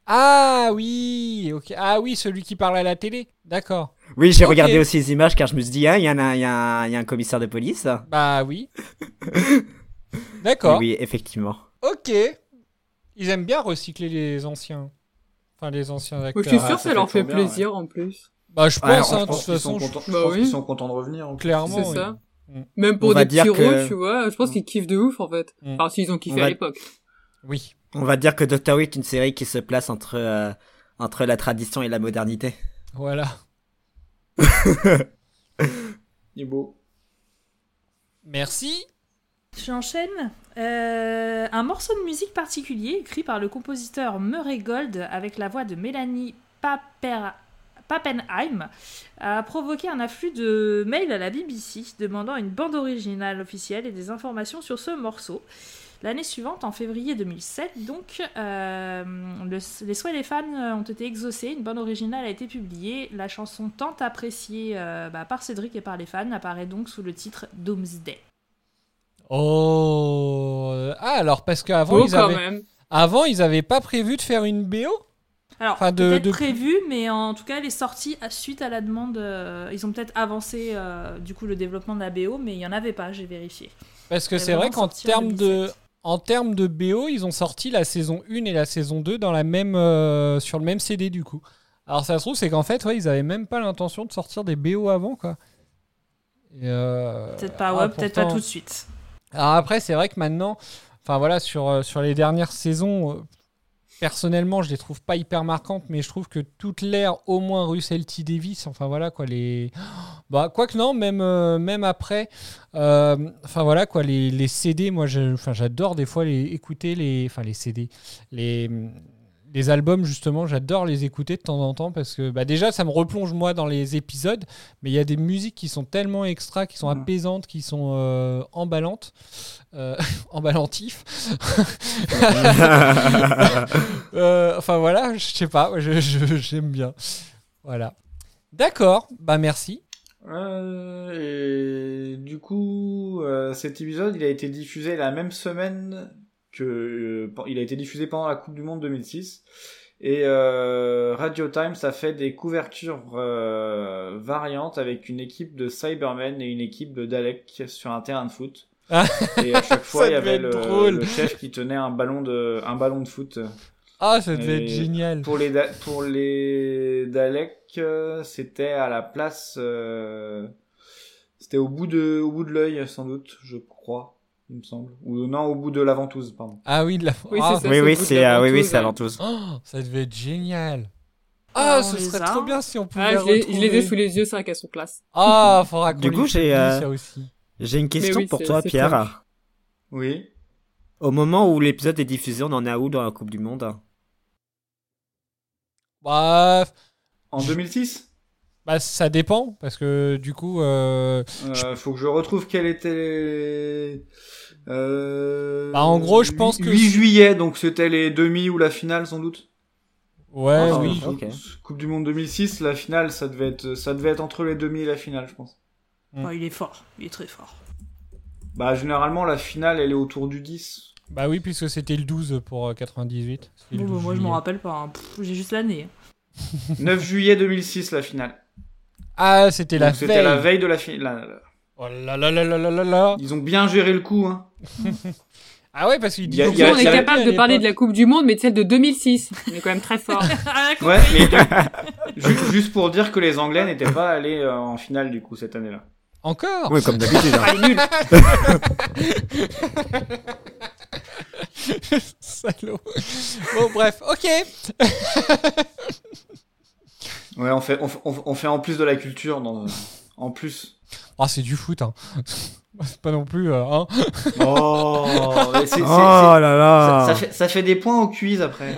Ah oui, ok. Ah oui, celui qui parle à la télé. D'accord.
Oui, j'ai regardé aussi les images car je me suis dit, ah, il y, en a- il y, a un- il y a un commissaire de police.
Bah oui. [LAUGHS] D'accord.
Oui, effectivement.
Ok. Ils aiment bien recycler les anciens. Enfin, les anciens acteurs.
je suis sûr
Ah,
que ça leur
fait
fait
toujours bien,
plaisir en plus.
Bah, je pense,
Ouais,
hein,
je
de toute
qu'ils sont
façon.
contents-
je-
Bah
pense
oui.
qu'ils sont contents de revenir. en plus.
Clairement.
C'est
oui.
ça.
Mm.
Même pour des petits
que-
tu vois, je pense qu'ils kiffent de ouf en fait.
Mm.
Alors s'ils ont kiffé
On va-
à l'époque.
Oui.
On va dire que Doctor Who est une série qui se place entre, euh, entre la tradition et la modernité.
Voilà. [LAUGHS]
Il est beau.
Merci.
J'enchaîne. Euh, un morceau de musique particulier écrit par le compositeur Murray Gold avec la voix de Mélanie Paper- Pappenheim a provoqué un afflux de mails à la BBC demandant une bande originale officielle et des informations sur ce morceau. L'année suivante, en février 2007, donc, euh, le- les souhaits des fans ont été exaucés, une bande originale a été publiée. La chanson tant appréciée euh, bah, par Cédric et par les fans apparaît donc sous le titre Doomsday.
Oh. Ah, alors, parce qu'avant, ils avaient.
même.
Avant, ils avaient pas prévu de faire une BO
Alors,
Enfin, de-
peut-être
de-
prévu, mais en tout cas, elle est sortie à- suite à la demande. euh, ils ont peut-être avancé euh, du coup le développement de la BO, mais il y en avait pas, j'ai vérifié.
Parce que c'est vrai qu'en termes de. En termes de BO, ils ont sorti la saison 1 et la saison 2 dans la même, euh, sur le même CD du coup. Alors ça se trouve, c'est qu'en fait, ouais, ils avaient même pas l'intention de sortir des BO avant quoi. Euh,
Peut-être pas,
ah,
ouais, peut-être pas tout de suite.
Alors après, c'est vrai que maintenant, enfin voilà, sur, euh, sur les dernières saisons, personnellement, je les trouve pas hyper marquantes, mais je trouve que toute l'ère, au moins Russell T. Davis, enfin voilà quoi, les. Bah, quoique non, même, euh, même après, euh, enfin voilà quoi, les, les CD, moi j'adore des fois les, écouter les. Enfin les CD, les. Les albums, justement, j'adore les écouter de temps en temps parce que bah, déjà, ça me replonge moi dans les épisodes, mais il y a des musiques qui sont tellement extra, qui sont apaisantes, qui sont euh, emballantes, euh, [LAUGHS] emballantifs. [LAUGHS] Euh, enfin voilà, je sais pas, j'aime bien. Voilà. D'accord, bah merci.
Euh, et du coup, euh, cet épisode, il a été diffusé la même semaine que euh, il a été diffusé pendant la Coupe du Monde 2006. Et euh, Radio Times a fait des couvertures euh, variantes avec une équipe de Cybermen et une équipe de Dalek sur un terrain de foot.
Ah.
et à chaque [LAUGHS] fois, il y avait le, le chef qui tenait un ballon de, un ballon de foot.
Ah, ça devait
Et
être génial.
Pour les, Da- pour les Daleks, euh, c'était à la place. euh, C'était au bout de, au bout de l'œil, sans doute, je crois, il me semble. Ou non, au bout de la ventouse, pardon.
Ah oui, de la...
Oui,
ah,
c'est ça,
Oui, oui, c'est
la
euh, oui, oui,
ventouse,
c'est la ventouse.
Oh, ça devait être génial.
Ah,
Ah, ce
les
serait
a.
trop bien si on pouvait
Ah, je l'ai- je les ai sous les yeux, c'est vrai qu'elles sont classe.
Ah, faudra qu'on
Du
les
coup, j'ai, euh. J'ai une question
oui,
pour toi, Pierre.
Oui.
Au moment où l'épisode est diffusé, on en est à où dans la Coupe du Monde?
Bah,
En 2006
bah, ça dépend, parce que du coup... Euh...
euh, Faut que je retrouve quel était. les- Euh...
Bah, en gros, je pense
8
que-
8 juillet, donc c'était les demi ou la finale sans doute.
Ouais,
Ah,
oui.
je-
ok.
Coupe du Monde 2006, la finale, ça devait être, ça devait être entre les demi et la finale, je pense.
Mm.
Oh, il est fort, il est très fort.
Bah, généralement, la finale, elle est autour du 10.
Bah oui, puisque c'était le 12 pour euh, 98. C'était le
Bon, bah,
12
moi, je m'en rappelle pas. hein. J'ai juste l'année. [LAUGHS]
9 juillet 2006, la finale.
Ah, c'était la
Donc, C'était
veille.
la veille de la finale.
Oh là là là là là là là.
Ils ont bien géré le coup, hein. [LAUGHS]
Ah ouais, parce qu'il
Il y a-
dit
il y a-
on est capable de parler de la Coupe du Monde, mais de celle de 2006. On est quand même très [LAUGHS] fort.
Ouais, mais juste pour dire que les Anglais n'étaient pas allés euh, en finale, du coup, cette année-là.
Encore?
Oui, comme d'habitude. hein. [LAUGHS]
Salaud. Bon, bref, ok. [LAUGHS]
Ouais, on fait, on, fait- on fait- on fait en plus de la culture, dans, en plus.
Ah, c'est du foot, hein. C'est pas non plus. euh, hein.
Oh, [LAUGHS]
Oh là là.
Ça, ça fait, ça fait des points au quiz après.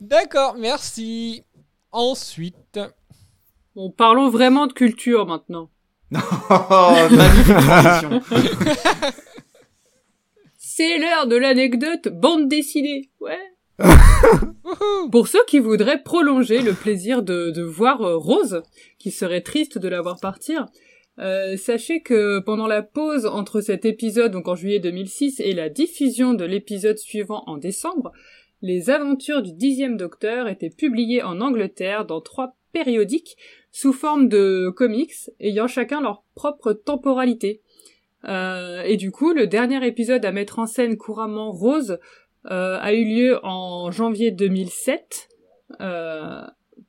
D'accord, merci. Ensuite.
Bon, parlons vraiment de culture maintenant.
Oh, [LAUGHS] magnifique transition.
C'est l'heure de l'anecdote bande dessinée. Ouais. Pour ceux qui voudraient prolonger le plaisir de, de voir euh, Rose, qui serait triste de la voir partir, euh, sachez que pendant la pause entre cet épisode, donc en juillet 2006, et la diffusion de l'épisode suivant en décembre, les aventures du dixième docteur étaient publiées en Angleterre dans trois périodiques sous forme de comics ayant chacun leur propre temporalité. Euh, et du coup, le dernier épisode à mettre en scène couramment Rose euh, a eu lieu en janvier 2007 euh,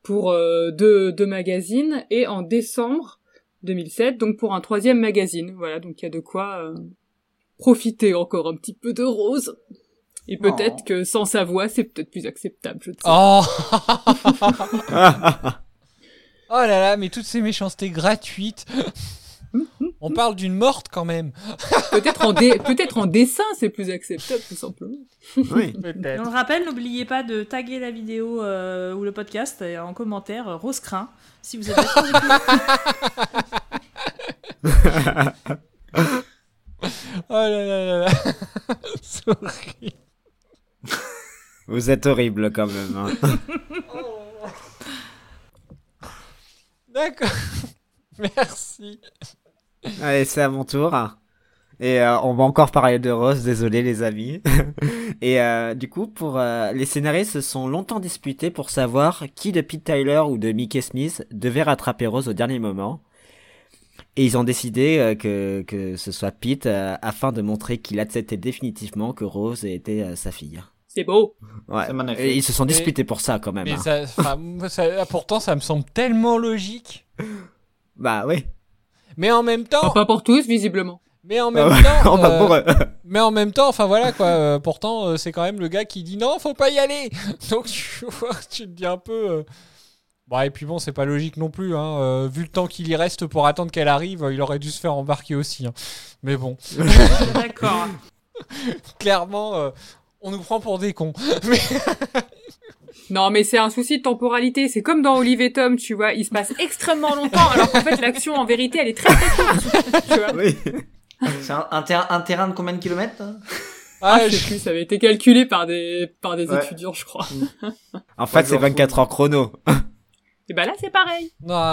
pour euh, deux, deux magazines et en décembre 2007 donc pour un troisième magazine. Voilà, donc il y a de quoi euh, profiter encore un petit peu de Rose. Et peut-être
Oh.
que sans sa voix, c'est peut-être plus acceptable. Je ne sais
Oh. [LAUGHS] [LAUGHS] Oh là là, mais toutes ces méchancetés gratuites. On parle d'une morte quand même.
peut-être en, dé- peut-être en dessin, c'est plus acceptable, tout simplement.
Oui.
Et on le rappelle, n'oubliez pas de taguer la vidéo euh, ou le podcast et en commentaire euh, Rose Crin si vous êtes. [LAUGHS]
Oh là là là là. [LAUGHS] Horrible.
Vous êtes horrible quand même. hein. [LAUGHS]
D'accord. [LAUGHS] Merci.
Allez, c'est à mon tour. Et euh, on va encore parler de Rose, désolé les amis. [LAUGHS] Et euh, du coup, pour euh, les scénaristes se sont longtemps disputés pour savoir qui de Pete Tyler ou de Mickey Smith devait rattraper Rose au dernier moment. Et ils ont décidé que, ce soit Pete afin de montrer qu'il acceptait définitivement que Rose était sa fille.
C'est beau.
Ouais. Et ils se sont disputés pour ça quand même.
Mais
hein.
ça, [LAUGHS] ça- pourtant, ça me semble tellement logique.
Bah oui.
Mais en même temps,
Pas pour tous, visiblement.
mais en même
Ah ouais.
temps, [LAUGHS]
bah, pour eux. [LAUGHS]
mais en même temps, enfin voilà quoi. euh, pourtant, euh, c'est quand même le gars qui dit non, faut pas y aller. Donc tu vois, tu te dis un peu. euh, Bon et puis bon, c'est pas logique non plus. Hein. euh, vu le temps qu'il y reste pour attendre qu'elle arrive, euh, il aurait dû se faire embarquer aussi. hein. Mais bon,
D'accord.
clairement, euh, on nous prend pour des cons. [LAUGHS] Mais
Non, mais c'est un souci de temporalité. C'est comme dans Olive et Tom, tu vois. Il se passe extrêmement longtemps, alors qu'en fait, l'action, en vérité, elle est très très courte. Tu vois.
Oui.
C'est un, un terrain, un terrain de combien de kilomètres hein
Ah,
Ah,
je sais plus, ça avait été calculé par des, par des
Ouais.
étudiants, je crois. [LAUGHS]
En fait, c'est
genre
24 heures chrono. [LAUGHS]
Et bah là, c'est pareil.
non,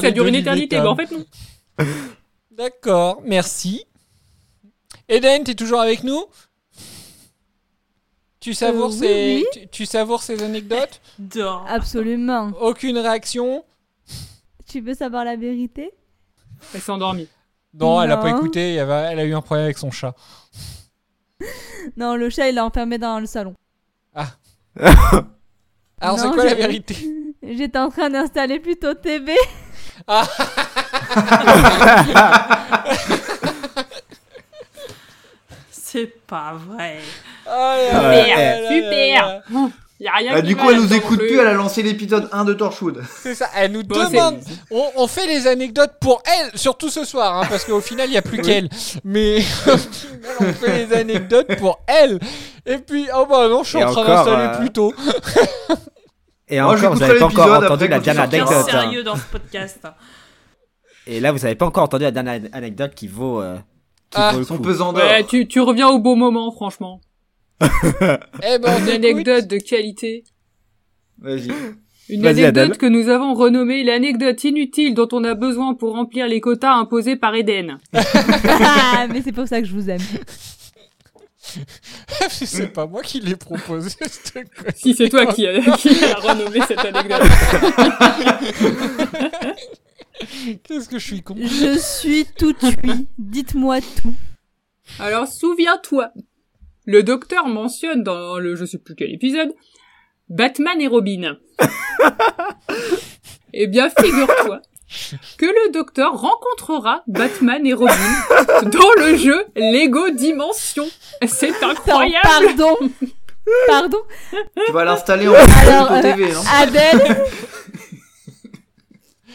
Ça dure une éternité. Bah, en fait, non.
D'accord, merci. Eden, t'es toujours avec nous? Tu savoures,
Euh, oui,
ces...
oui.
Tu, tu savoures ces anecdotes [LAUGHS]
Dors.
Absolument.
Aucune réaction
Tu veux savoir la vérité?
Elle s'est endormie.
Non, elle a pas
Non.
écouté, elle a, elle a eu un problème avec son chat. [LAUGHS]
Non, le chat, il l'a enfermé dans le salon. [LAUGHS]
Alors c'est
Non,
quoi la vérité?
J'étais en train d'installer plutôt TV.
C'est pas vrai.
Oh là
Super,
là là là
super.
là.
Y a rien
Bah, Du coup, elle nous écoute plus, elle a lancé l'épisode 1 de Torchwood.
C'est ça, elle nous
Bon,
demande. On, on fait les anecdotes pour elle, surtout ce soir, hein, parce qu'au final, il n'y a plus qu'elle. Mais [LAUGHS] au final, on fait les anecdotes pour elle. Et puis, oh bah non, je suis
Et
en train
encore,
d'installer
euh,
plus tôt.
Et
Moi,
encore, vous
j'écouterai
avez pas encore entendu la dernière anecdote.
sérieux dans ce podcast.
Et là, vous avez pas encore entendu la dernière anecdote qui vaut, euh,
Ah,
vaut le
Son
coup.
pesant d'or.
Ouais, tu, tu reviens au beau moment, franchement. [LAUGHS]
Eh ben, on
Une anecdote de qualité.
Vas-y.
Une anecdote que nous avons renommée l'anecdote inutile dont on a besoin pour remplir les quotas imposés par Eden. [LAUGHS]
Ah, mais c'est pour ça que je vous aime. [LAUGHS]
c'est pas moi qui l'ai proposé. cette.
Si c'est toi qui a, qui a renommé cette anecdote.
Qu'est-ce que je suis con.
Je suis tout oui. Dites-moi tout.
Alors souviens-toi, le docteur mentionne dans le je sais plus quel épisode Batman et Robin. [LAUGHS] eh bien, figure-toi que le docteur rencontrera Batman et Robin dans le jeu Lego Dimension. C'est incroyable.
Pardon. Pardon.
Tu vas l'installer en
Alors, euh,
TV, non
Adèle.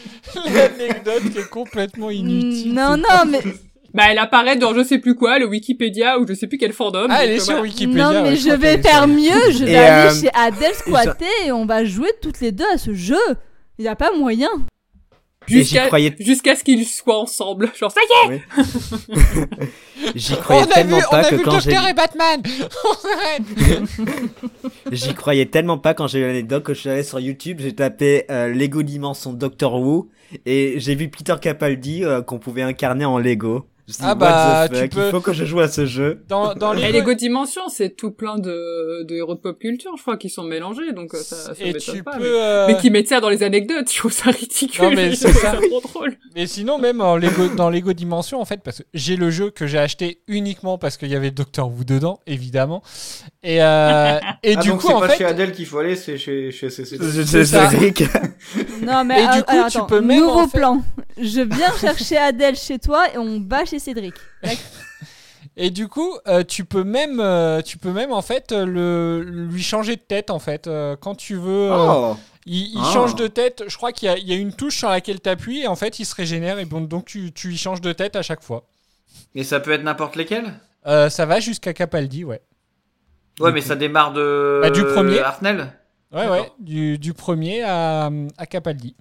[LAUGHS]
L'anecdote qui est complètement inutile.
Mm, Non, non, mais [LAUGHS]
Bah, elle apparaît dans je sais plus quoi, le Wikipédia ou je sais plus quel fandom.
Ah, elle est sur
voilà.
Wikipédia.
non, mais
ouais,
je vais faire
sur-
mieux. Je vais
Et,
aller
euh,
chez Adèle squatter et on va jouer toutes les deux à ce jeu. Il y a pas moyen.
Jusqu'à
croyais,
jusqu'à ce qu'ils soient ensemble. Genre, ça y est [LAUGHS]
j'y
On
croyais
vu,
tellement
on
pas
a
que
vu
quand j'ai,
et Batman. [LAUGHS] [LAUGHS]
J'y croyais tellement pas quand j'ai eu l'anecdote que je suis allé sur YouTube, j'ai tapé euh, Lego Dimension Doctor Who et j'ai vu Peter Capaldi euh, qu'on pouvait incarner en Lego. Je
Ah bah,
what the
tu peux-
il faut que je joue à ce jeu.
Dans, dans
Et
les
Lego Dimension, c'est tout plein de, de héros de pop culture, je crois, qui sont mélangés, donc euh, ça, ça
Et tu
pas.
peux,
mais,
euh,
mais qui mettent ça dans les anecdotes, [LAUGHS] je trouve ça ridicule.
Non, mais c'est ça.
trop drôle.
Mais sinon, même en Lego, dans Lego Dimension, en fait, parce que j'ai le jeu que j'ai acheté uniquement parce qu'il y avait Doctor Who dedans, évidemment. Et, euh, [LAUGHS] et
ah,
du
donc
coup,
c'est
en
pas
fait.
chez Adèle qu'il faut aller, c'est chez, chez CC.
C'est ça.
Non, mais
Et du coup,
alors,
tu
attends,
peux même,
nouveau
en fait-
plan. Je viens chercher Adèle chez toi et on va chez Cédric. [LAUGHS]
Et du coup, euh, tu peux même, euh, tu peux même en fait euh, le, lui changer de tête en fait euh, quand tu veux. euh,
Oh.
Il, il
Ah.
change de tête. Je crois qu'il y, a- il y a une touche sur laquelle tu appuies et en fait il se régénère et bon, donc tu, tu y changes de tête à chaque fois.
Et ça peut être n'importe lesquels?
Euh, ça va jusqu'à Capaldi, ouais.
Ouais, mais ça démarre de.
Bah, du premier.
Arnel
Ouais, ouais, du, du premier à, à Capaldi.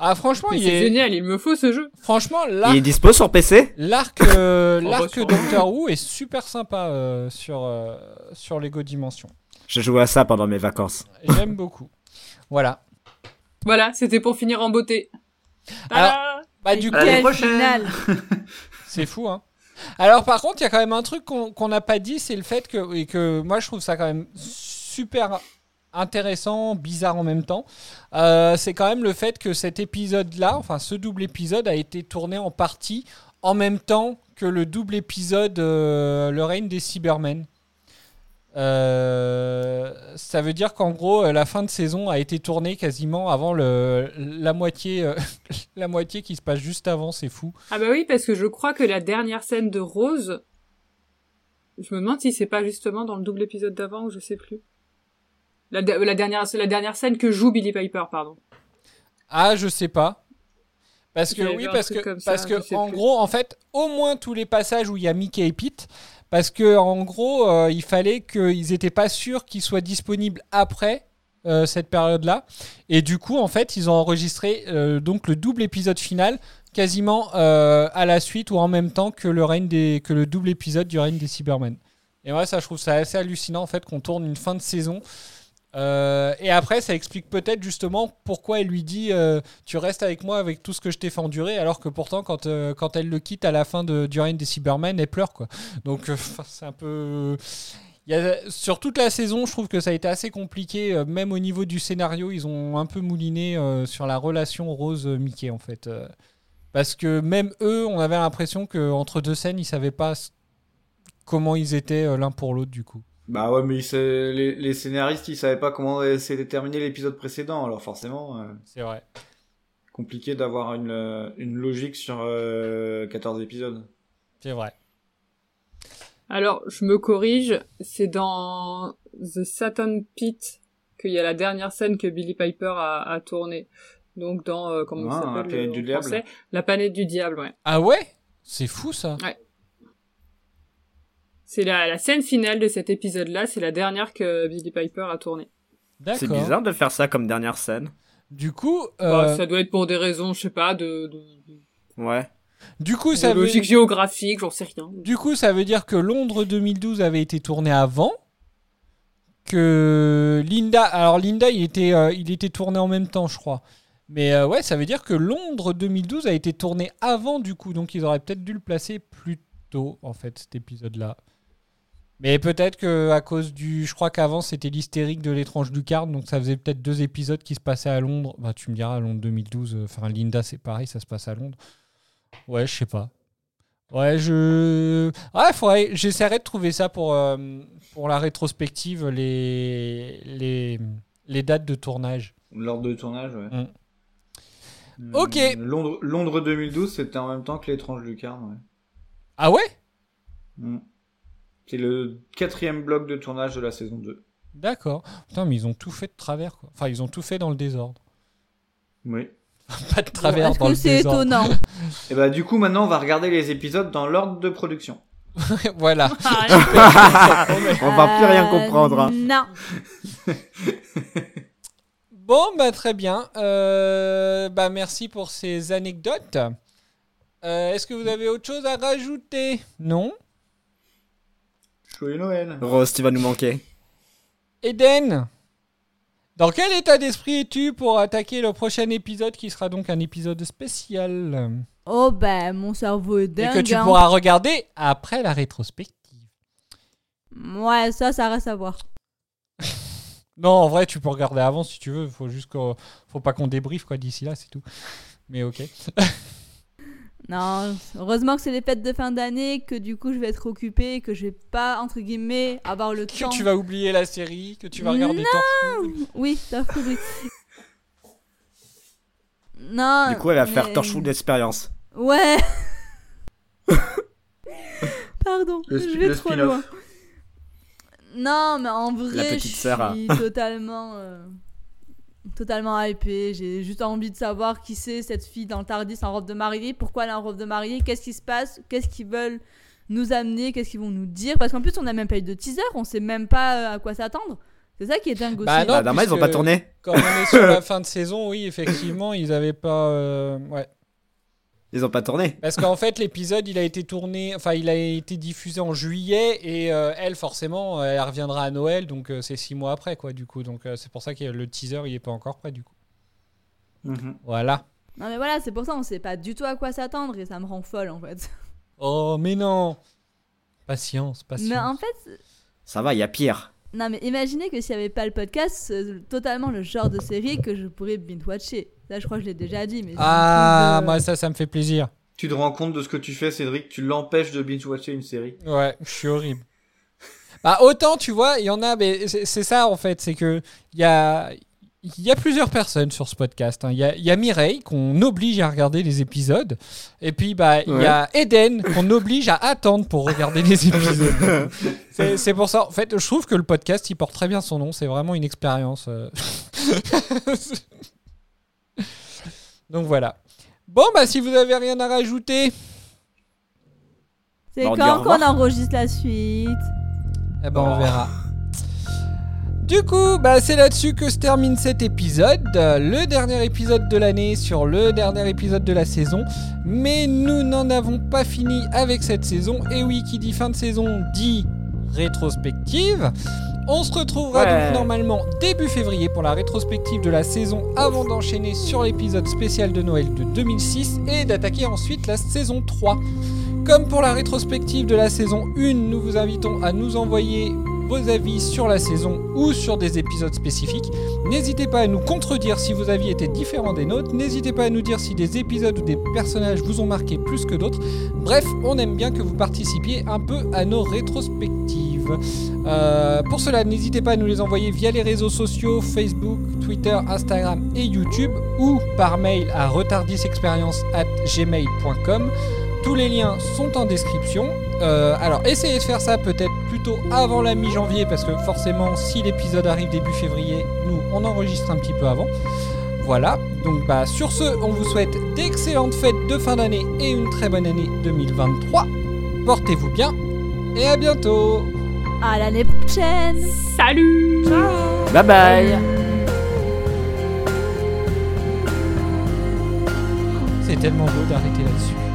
Ah, franchement,
Mais
il
c'est
est.
génial, il me faut ce jeu.
Franchement,
Il est
l'arc,
dispo sur PC
l'arc, [COUGHS] euh, l'arc. Doctor Who est super sympa euh, sur, euh, sur Lego Dimension.
Je joue à ça pendant mes vacances.
J'aime [LAUGHS] beaucoup. Voilà.
Voilà, c'était pour finir en beauté.
Alors,
Ah
bah, du coup, [LAUGHS] c'est fou, hein. Alors, par contre, il y a quand même un truc qu'on qu'on n'a pas dit, c'est le fait que, et que moi je trouve ça quand même super intéressant, bizarre en même temps. Euh, c'est quand même le fait que cet épisode-là, enfin ce double épisode, a été tourné en partie en même temps que le double épisode euh, Le règne des Cybermen. Euh, ça veut dire qu'en gros, la fin de saison a été tournée quasiment avant le, la, moitié, [LAUGHS] la moitié qui se passe juste avant, c'est fou.
Ah bah oui, parce que je crois que la dernière scène de Rose, je me demande si c'est pas justement dans le double épisode d'avant ou je sais plus. La, de- la dernière, c'est la dernière scène que joue Billy Piper, pardon.
Ah, je sais pas. Parce que oui, parce que
ça,
parce que en
plus.
gros, en fait, au moins tous les passages où il y a Mickey et Pete, parce que en gros, euh, il fallait qu'ils étaient pas sûrs qu'ils soient disponibles après euh, cette période-là, et du coup, en fait, ils ont enregistré euh, donc le double épisode final quasiment à la suite ou en même temps que le règne des que le double épisode du règne des Cybermen. Et moi, ça, je trouve ça assez hallucinant en fait qu'on tourne une fin de saison. Euh, et après, ça explique peut-être justement pourquoi elle lui dit euh, Tu restes avec moi avec tout ce que je t'ai fait endurer, alors que pourtant, quand, euh, quand elle le quitte à la fin de, du règne des Cybermen, elle pleure. quoi. Donc, [LAUGHS] c'est un peu. Sur toute la saison, je trouve que ça a été assez compliqué, même au niveau du scénario, ils ont un peu mouliné sur la relation Rose-Mickey en fait. Parce que même eux, on avait l'impression qu'entre deux scènes, ils savaient pas comment ils étaient l'un pour l'autre du coup.
Bah ouais, mais ils les, les scénaristes, ils savaient pas comment s'était terminé l'épisode précédent, alors forcément. euh,
C'est vrai.
Compliqué d'avoir une, euh, une logique sur euh, 14 épisodes.
C'est vrai.
Alors, je me corrige, c'est dans The Satan Pit qu'il y a la dernière scène que Billy Piper a, a tournée. Donc dans, euh, comment
Ah,
ça
La
s'appelle
planète
euh,
du diable.
français? La planète du diable, ouais.
Ah ouais? C'est fou ça.
Ouais. C'est la, la scène finale de cet épisode-là, c'est la dernière que Billy Piper a tournée.
D'accord.
C'est bizarre de faire ça comme dernière scène.
Du coup,
Bah,
euh,
ça doit être pour des raisons, je sais pas, de, de, de-
Ouais.
du coup,
de
ça veut,
logique géographique, j'en sais rien.
du coup, ça veut dire que Londres 2012 avait été tourné avant. Que Linda, alors Linda, il était, euh, il était tourné en même temps, je crois. Mais euh, ouais, ça veut dire que Londres 2012 a été tourné avant, du coup. Donc ils auraient peut-être dû le placer plus tôt, en fait, cet épisode-là. Mais peut-être que à cause du, je crois qu'avant c'était l'hystérique de l'étrange lucarne, donc ça faisait peut-être deux épisodes qui se passaient à Londres. Bah tu me diras, à Londres 2012. euh, Enfin Linda, c'est pareil, ça se passe à Londres. Ouais, je sais pas. Ouais, je. Faudrait. J'essaierai de trouver ça pour, euh, pour la rétrospective, les, les, les dates de tournage.
L'ordre de tournage, ouais.
Mm.
Hmm,
Ok.
Londres, Londres 2012, c'était en même temps que l'étrange lucarne, ouais.
Ah ouais?
Mm. C'est le quatrième bloc de tournage de la saison 2.
D'accord. Putain, mais ils ont tout fait de travers, quoi. Enfin, ils ont tout fait dans le désordre.
Oui. [LAUGHS]
Pas de travers dans
que
le
c'est
désordre.
étonnant
Et bah du coup, maintenant, on va regarder les épisodes dans l'ordre de production. [LAUGHS]
voilà.
Ah, [LAUGHS]
On va plus rien comprendre. hein.
Non.
Bon, bah très bien. Euh, bah merci pour ces anecdotes. Euh, Est-ce que vous avez autre chose à rajouter? Non?
Joyeux Noël.
Rose, tu vas nous manquer.
Eden Dans quel état d'esprit es-tu pour attaquer le prochain épisode qui sera donc un épisode spécial?
Oh ben, mon cerveau est
Et
dingue.
que tu
hein.
pourras regarder après la rétrospective.
Ouais, ça, ça reste à voir. [LAUGHS]
Non, en vrai, tu peux regarder avant si tu veux. Faut juste qu'on... Faut pas qu'on débriefe quoi d'ici là, c'est tout. Mais ok. [LAUGHS]
Non, heureusement que c'est les fêtes de fin d'année, que du coup je vais être occupée, que je vais pas, entre guillemets, avoir le
que
temps.
tu vas oublier la série, que tu vas regarder
Non Oui, Torchwood, oui. Non.
Du coup, elle va faire Torchwood d'expérience.
Ouais. [LAUGHS] Pardon,
Le
je vais
le
trop
spin-off.
loin. Non, mais en vrai,
La petite
je
sœur.
suis totalement, euh, totalement hypée. J'ai juste envie de savoir qui c'est cette fille dans le Tardis en robe de mariée, pourquoi elle est en robe de mariée, qu'est-ce qui se passe, qu'est-ce qu'ils veulent nous amener, qu'est-ce qu'ils vont nous dire? Parce qu'en plus, on n'a même pas eu de teaser, on sait même pas euh, à quoi s'attendre. C'est ça qui est dingue aussi.
Bah non,
normal, ils ont pas tourné.
Comme on est sur la [LAUGHS] fin de saison, oui, effectivement, ils avaient pas. euh, Ouais.
Ils ont pas tourné.
Parce qu'en fait, l'épisode, il a été tourné, enfin, il a été diffusé en juillet et euh, elle, forcément, elle reviendra à Noël, donc euh, c'est six mois après, quoi, du coup. Donc euh, c'est pour ça que le teaser, il est pas encore prêt, du coup. Voilà.
Non, mais voilà, c'est pour ça, on sait pas du tout à quoi s'attendre et ça me rend folle en fait.
Oh, mais non Patience, patience.
Mais en fait,
Ça va, il y a pire.
non, mais imaginez que s'il y avait pas le podcast, c'est totalement le genre de série que je pourrais binge-watcher. Ça, je crois que je l'ai déjà dit, mais.
Ah,
de-
moi, ça, ça me fait plaisir.
Tu te rends compte de ce que tu fais, Cédric? Tu l'empêches de binge-watcher une série.
Ouais, je suis horrible. Bah, autant, tu vois, il y en a, mais c'est ça, en fait, c'est que il y a, il y a plusieurs personnes sur ce podcast. hein. Il y, a, il y a Mireille, qu'on oblige à regarder les épisodes. Et puis, bah, il y a Eden, qu'on oblige à attendre pour regarder les [LAUGHS] épisodes. C'est c'est pour ça, en fait, je trouve que le podcast, il porte très bien son nom. C'est vraiment une expérience. euh. [LAUGHS] Donc, voilà. Bon, bah, si vous avez rien à rajouter.
C'est quand qu'on enregistre la suite
Eh ben, on verra. Du coup, bah, c'est là-dessus que se termine cet épisode, le dernier épisode de l'année sur le dernier épisode de la saison. Mais nous n'en avons pas fini avec cette saison. Et oui, qui dit fin de saison dit rétrospective. On se retrouvera
Ouais.
donc normalement début février pour la rétrospective de la saison avant d'enchaîner sur l'épisode spécial de Noël de 2006 et d'attaquer ensuite la saison 3. Comme pour la rétrospective de la saison 1, nous vous invitons à nous envoyer vos avis sur la saison ou sur des épisodes spécifiques. N'hésitez pas à nous contredire si vos avis étaient différents des nôtres. N'hésitez pas à nous dire si des épisodes ou des personnages vous ont marqué plus que d'autres. Bref, on aime bien que vous participiez un peu à nos rétrospectives. Euh, pour cela, n'hésitez pas à nous les envoyer via les réseaux sociaux Facebook, Twitter, Instagram et YouTube ou par mail à retardisexperience@gmail.com. Tous les liens sont en description. Euh, alors essayez de faire ça peut-être plutôt avant la mi-janvier parce que forcément si l'épisode arrive début février, nous on enregistre un petit peu avant. Voilà, donc bah sur ce, on vous souhaite d'excellentes fêtes de fin d'année et une très bonne année 2023. Portez-vous bien et à bientôt.
À l'année prochaine.
Salut.
Ciao.
Bye bye.
C'est tellement beau d'arrêter là-dessus.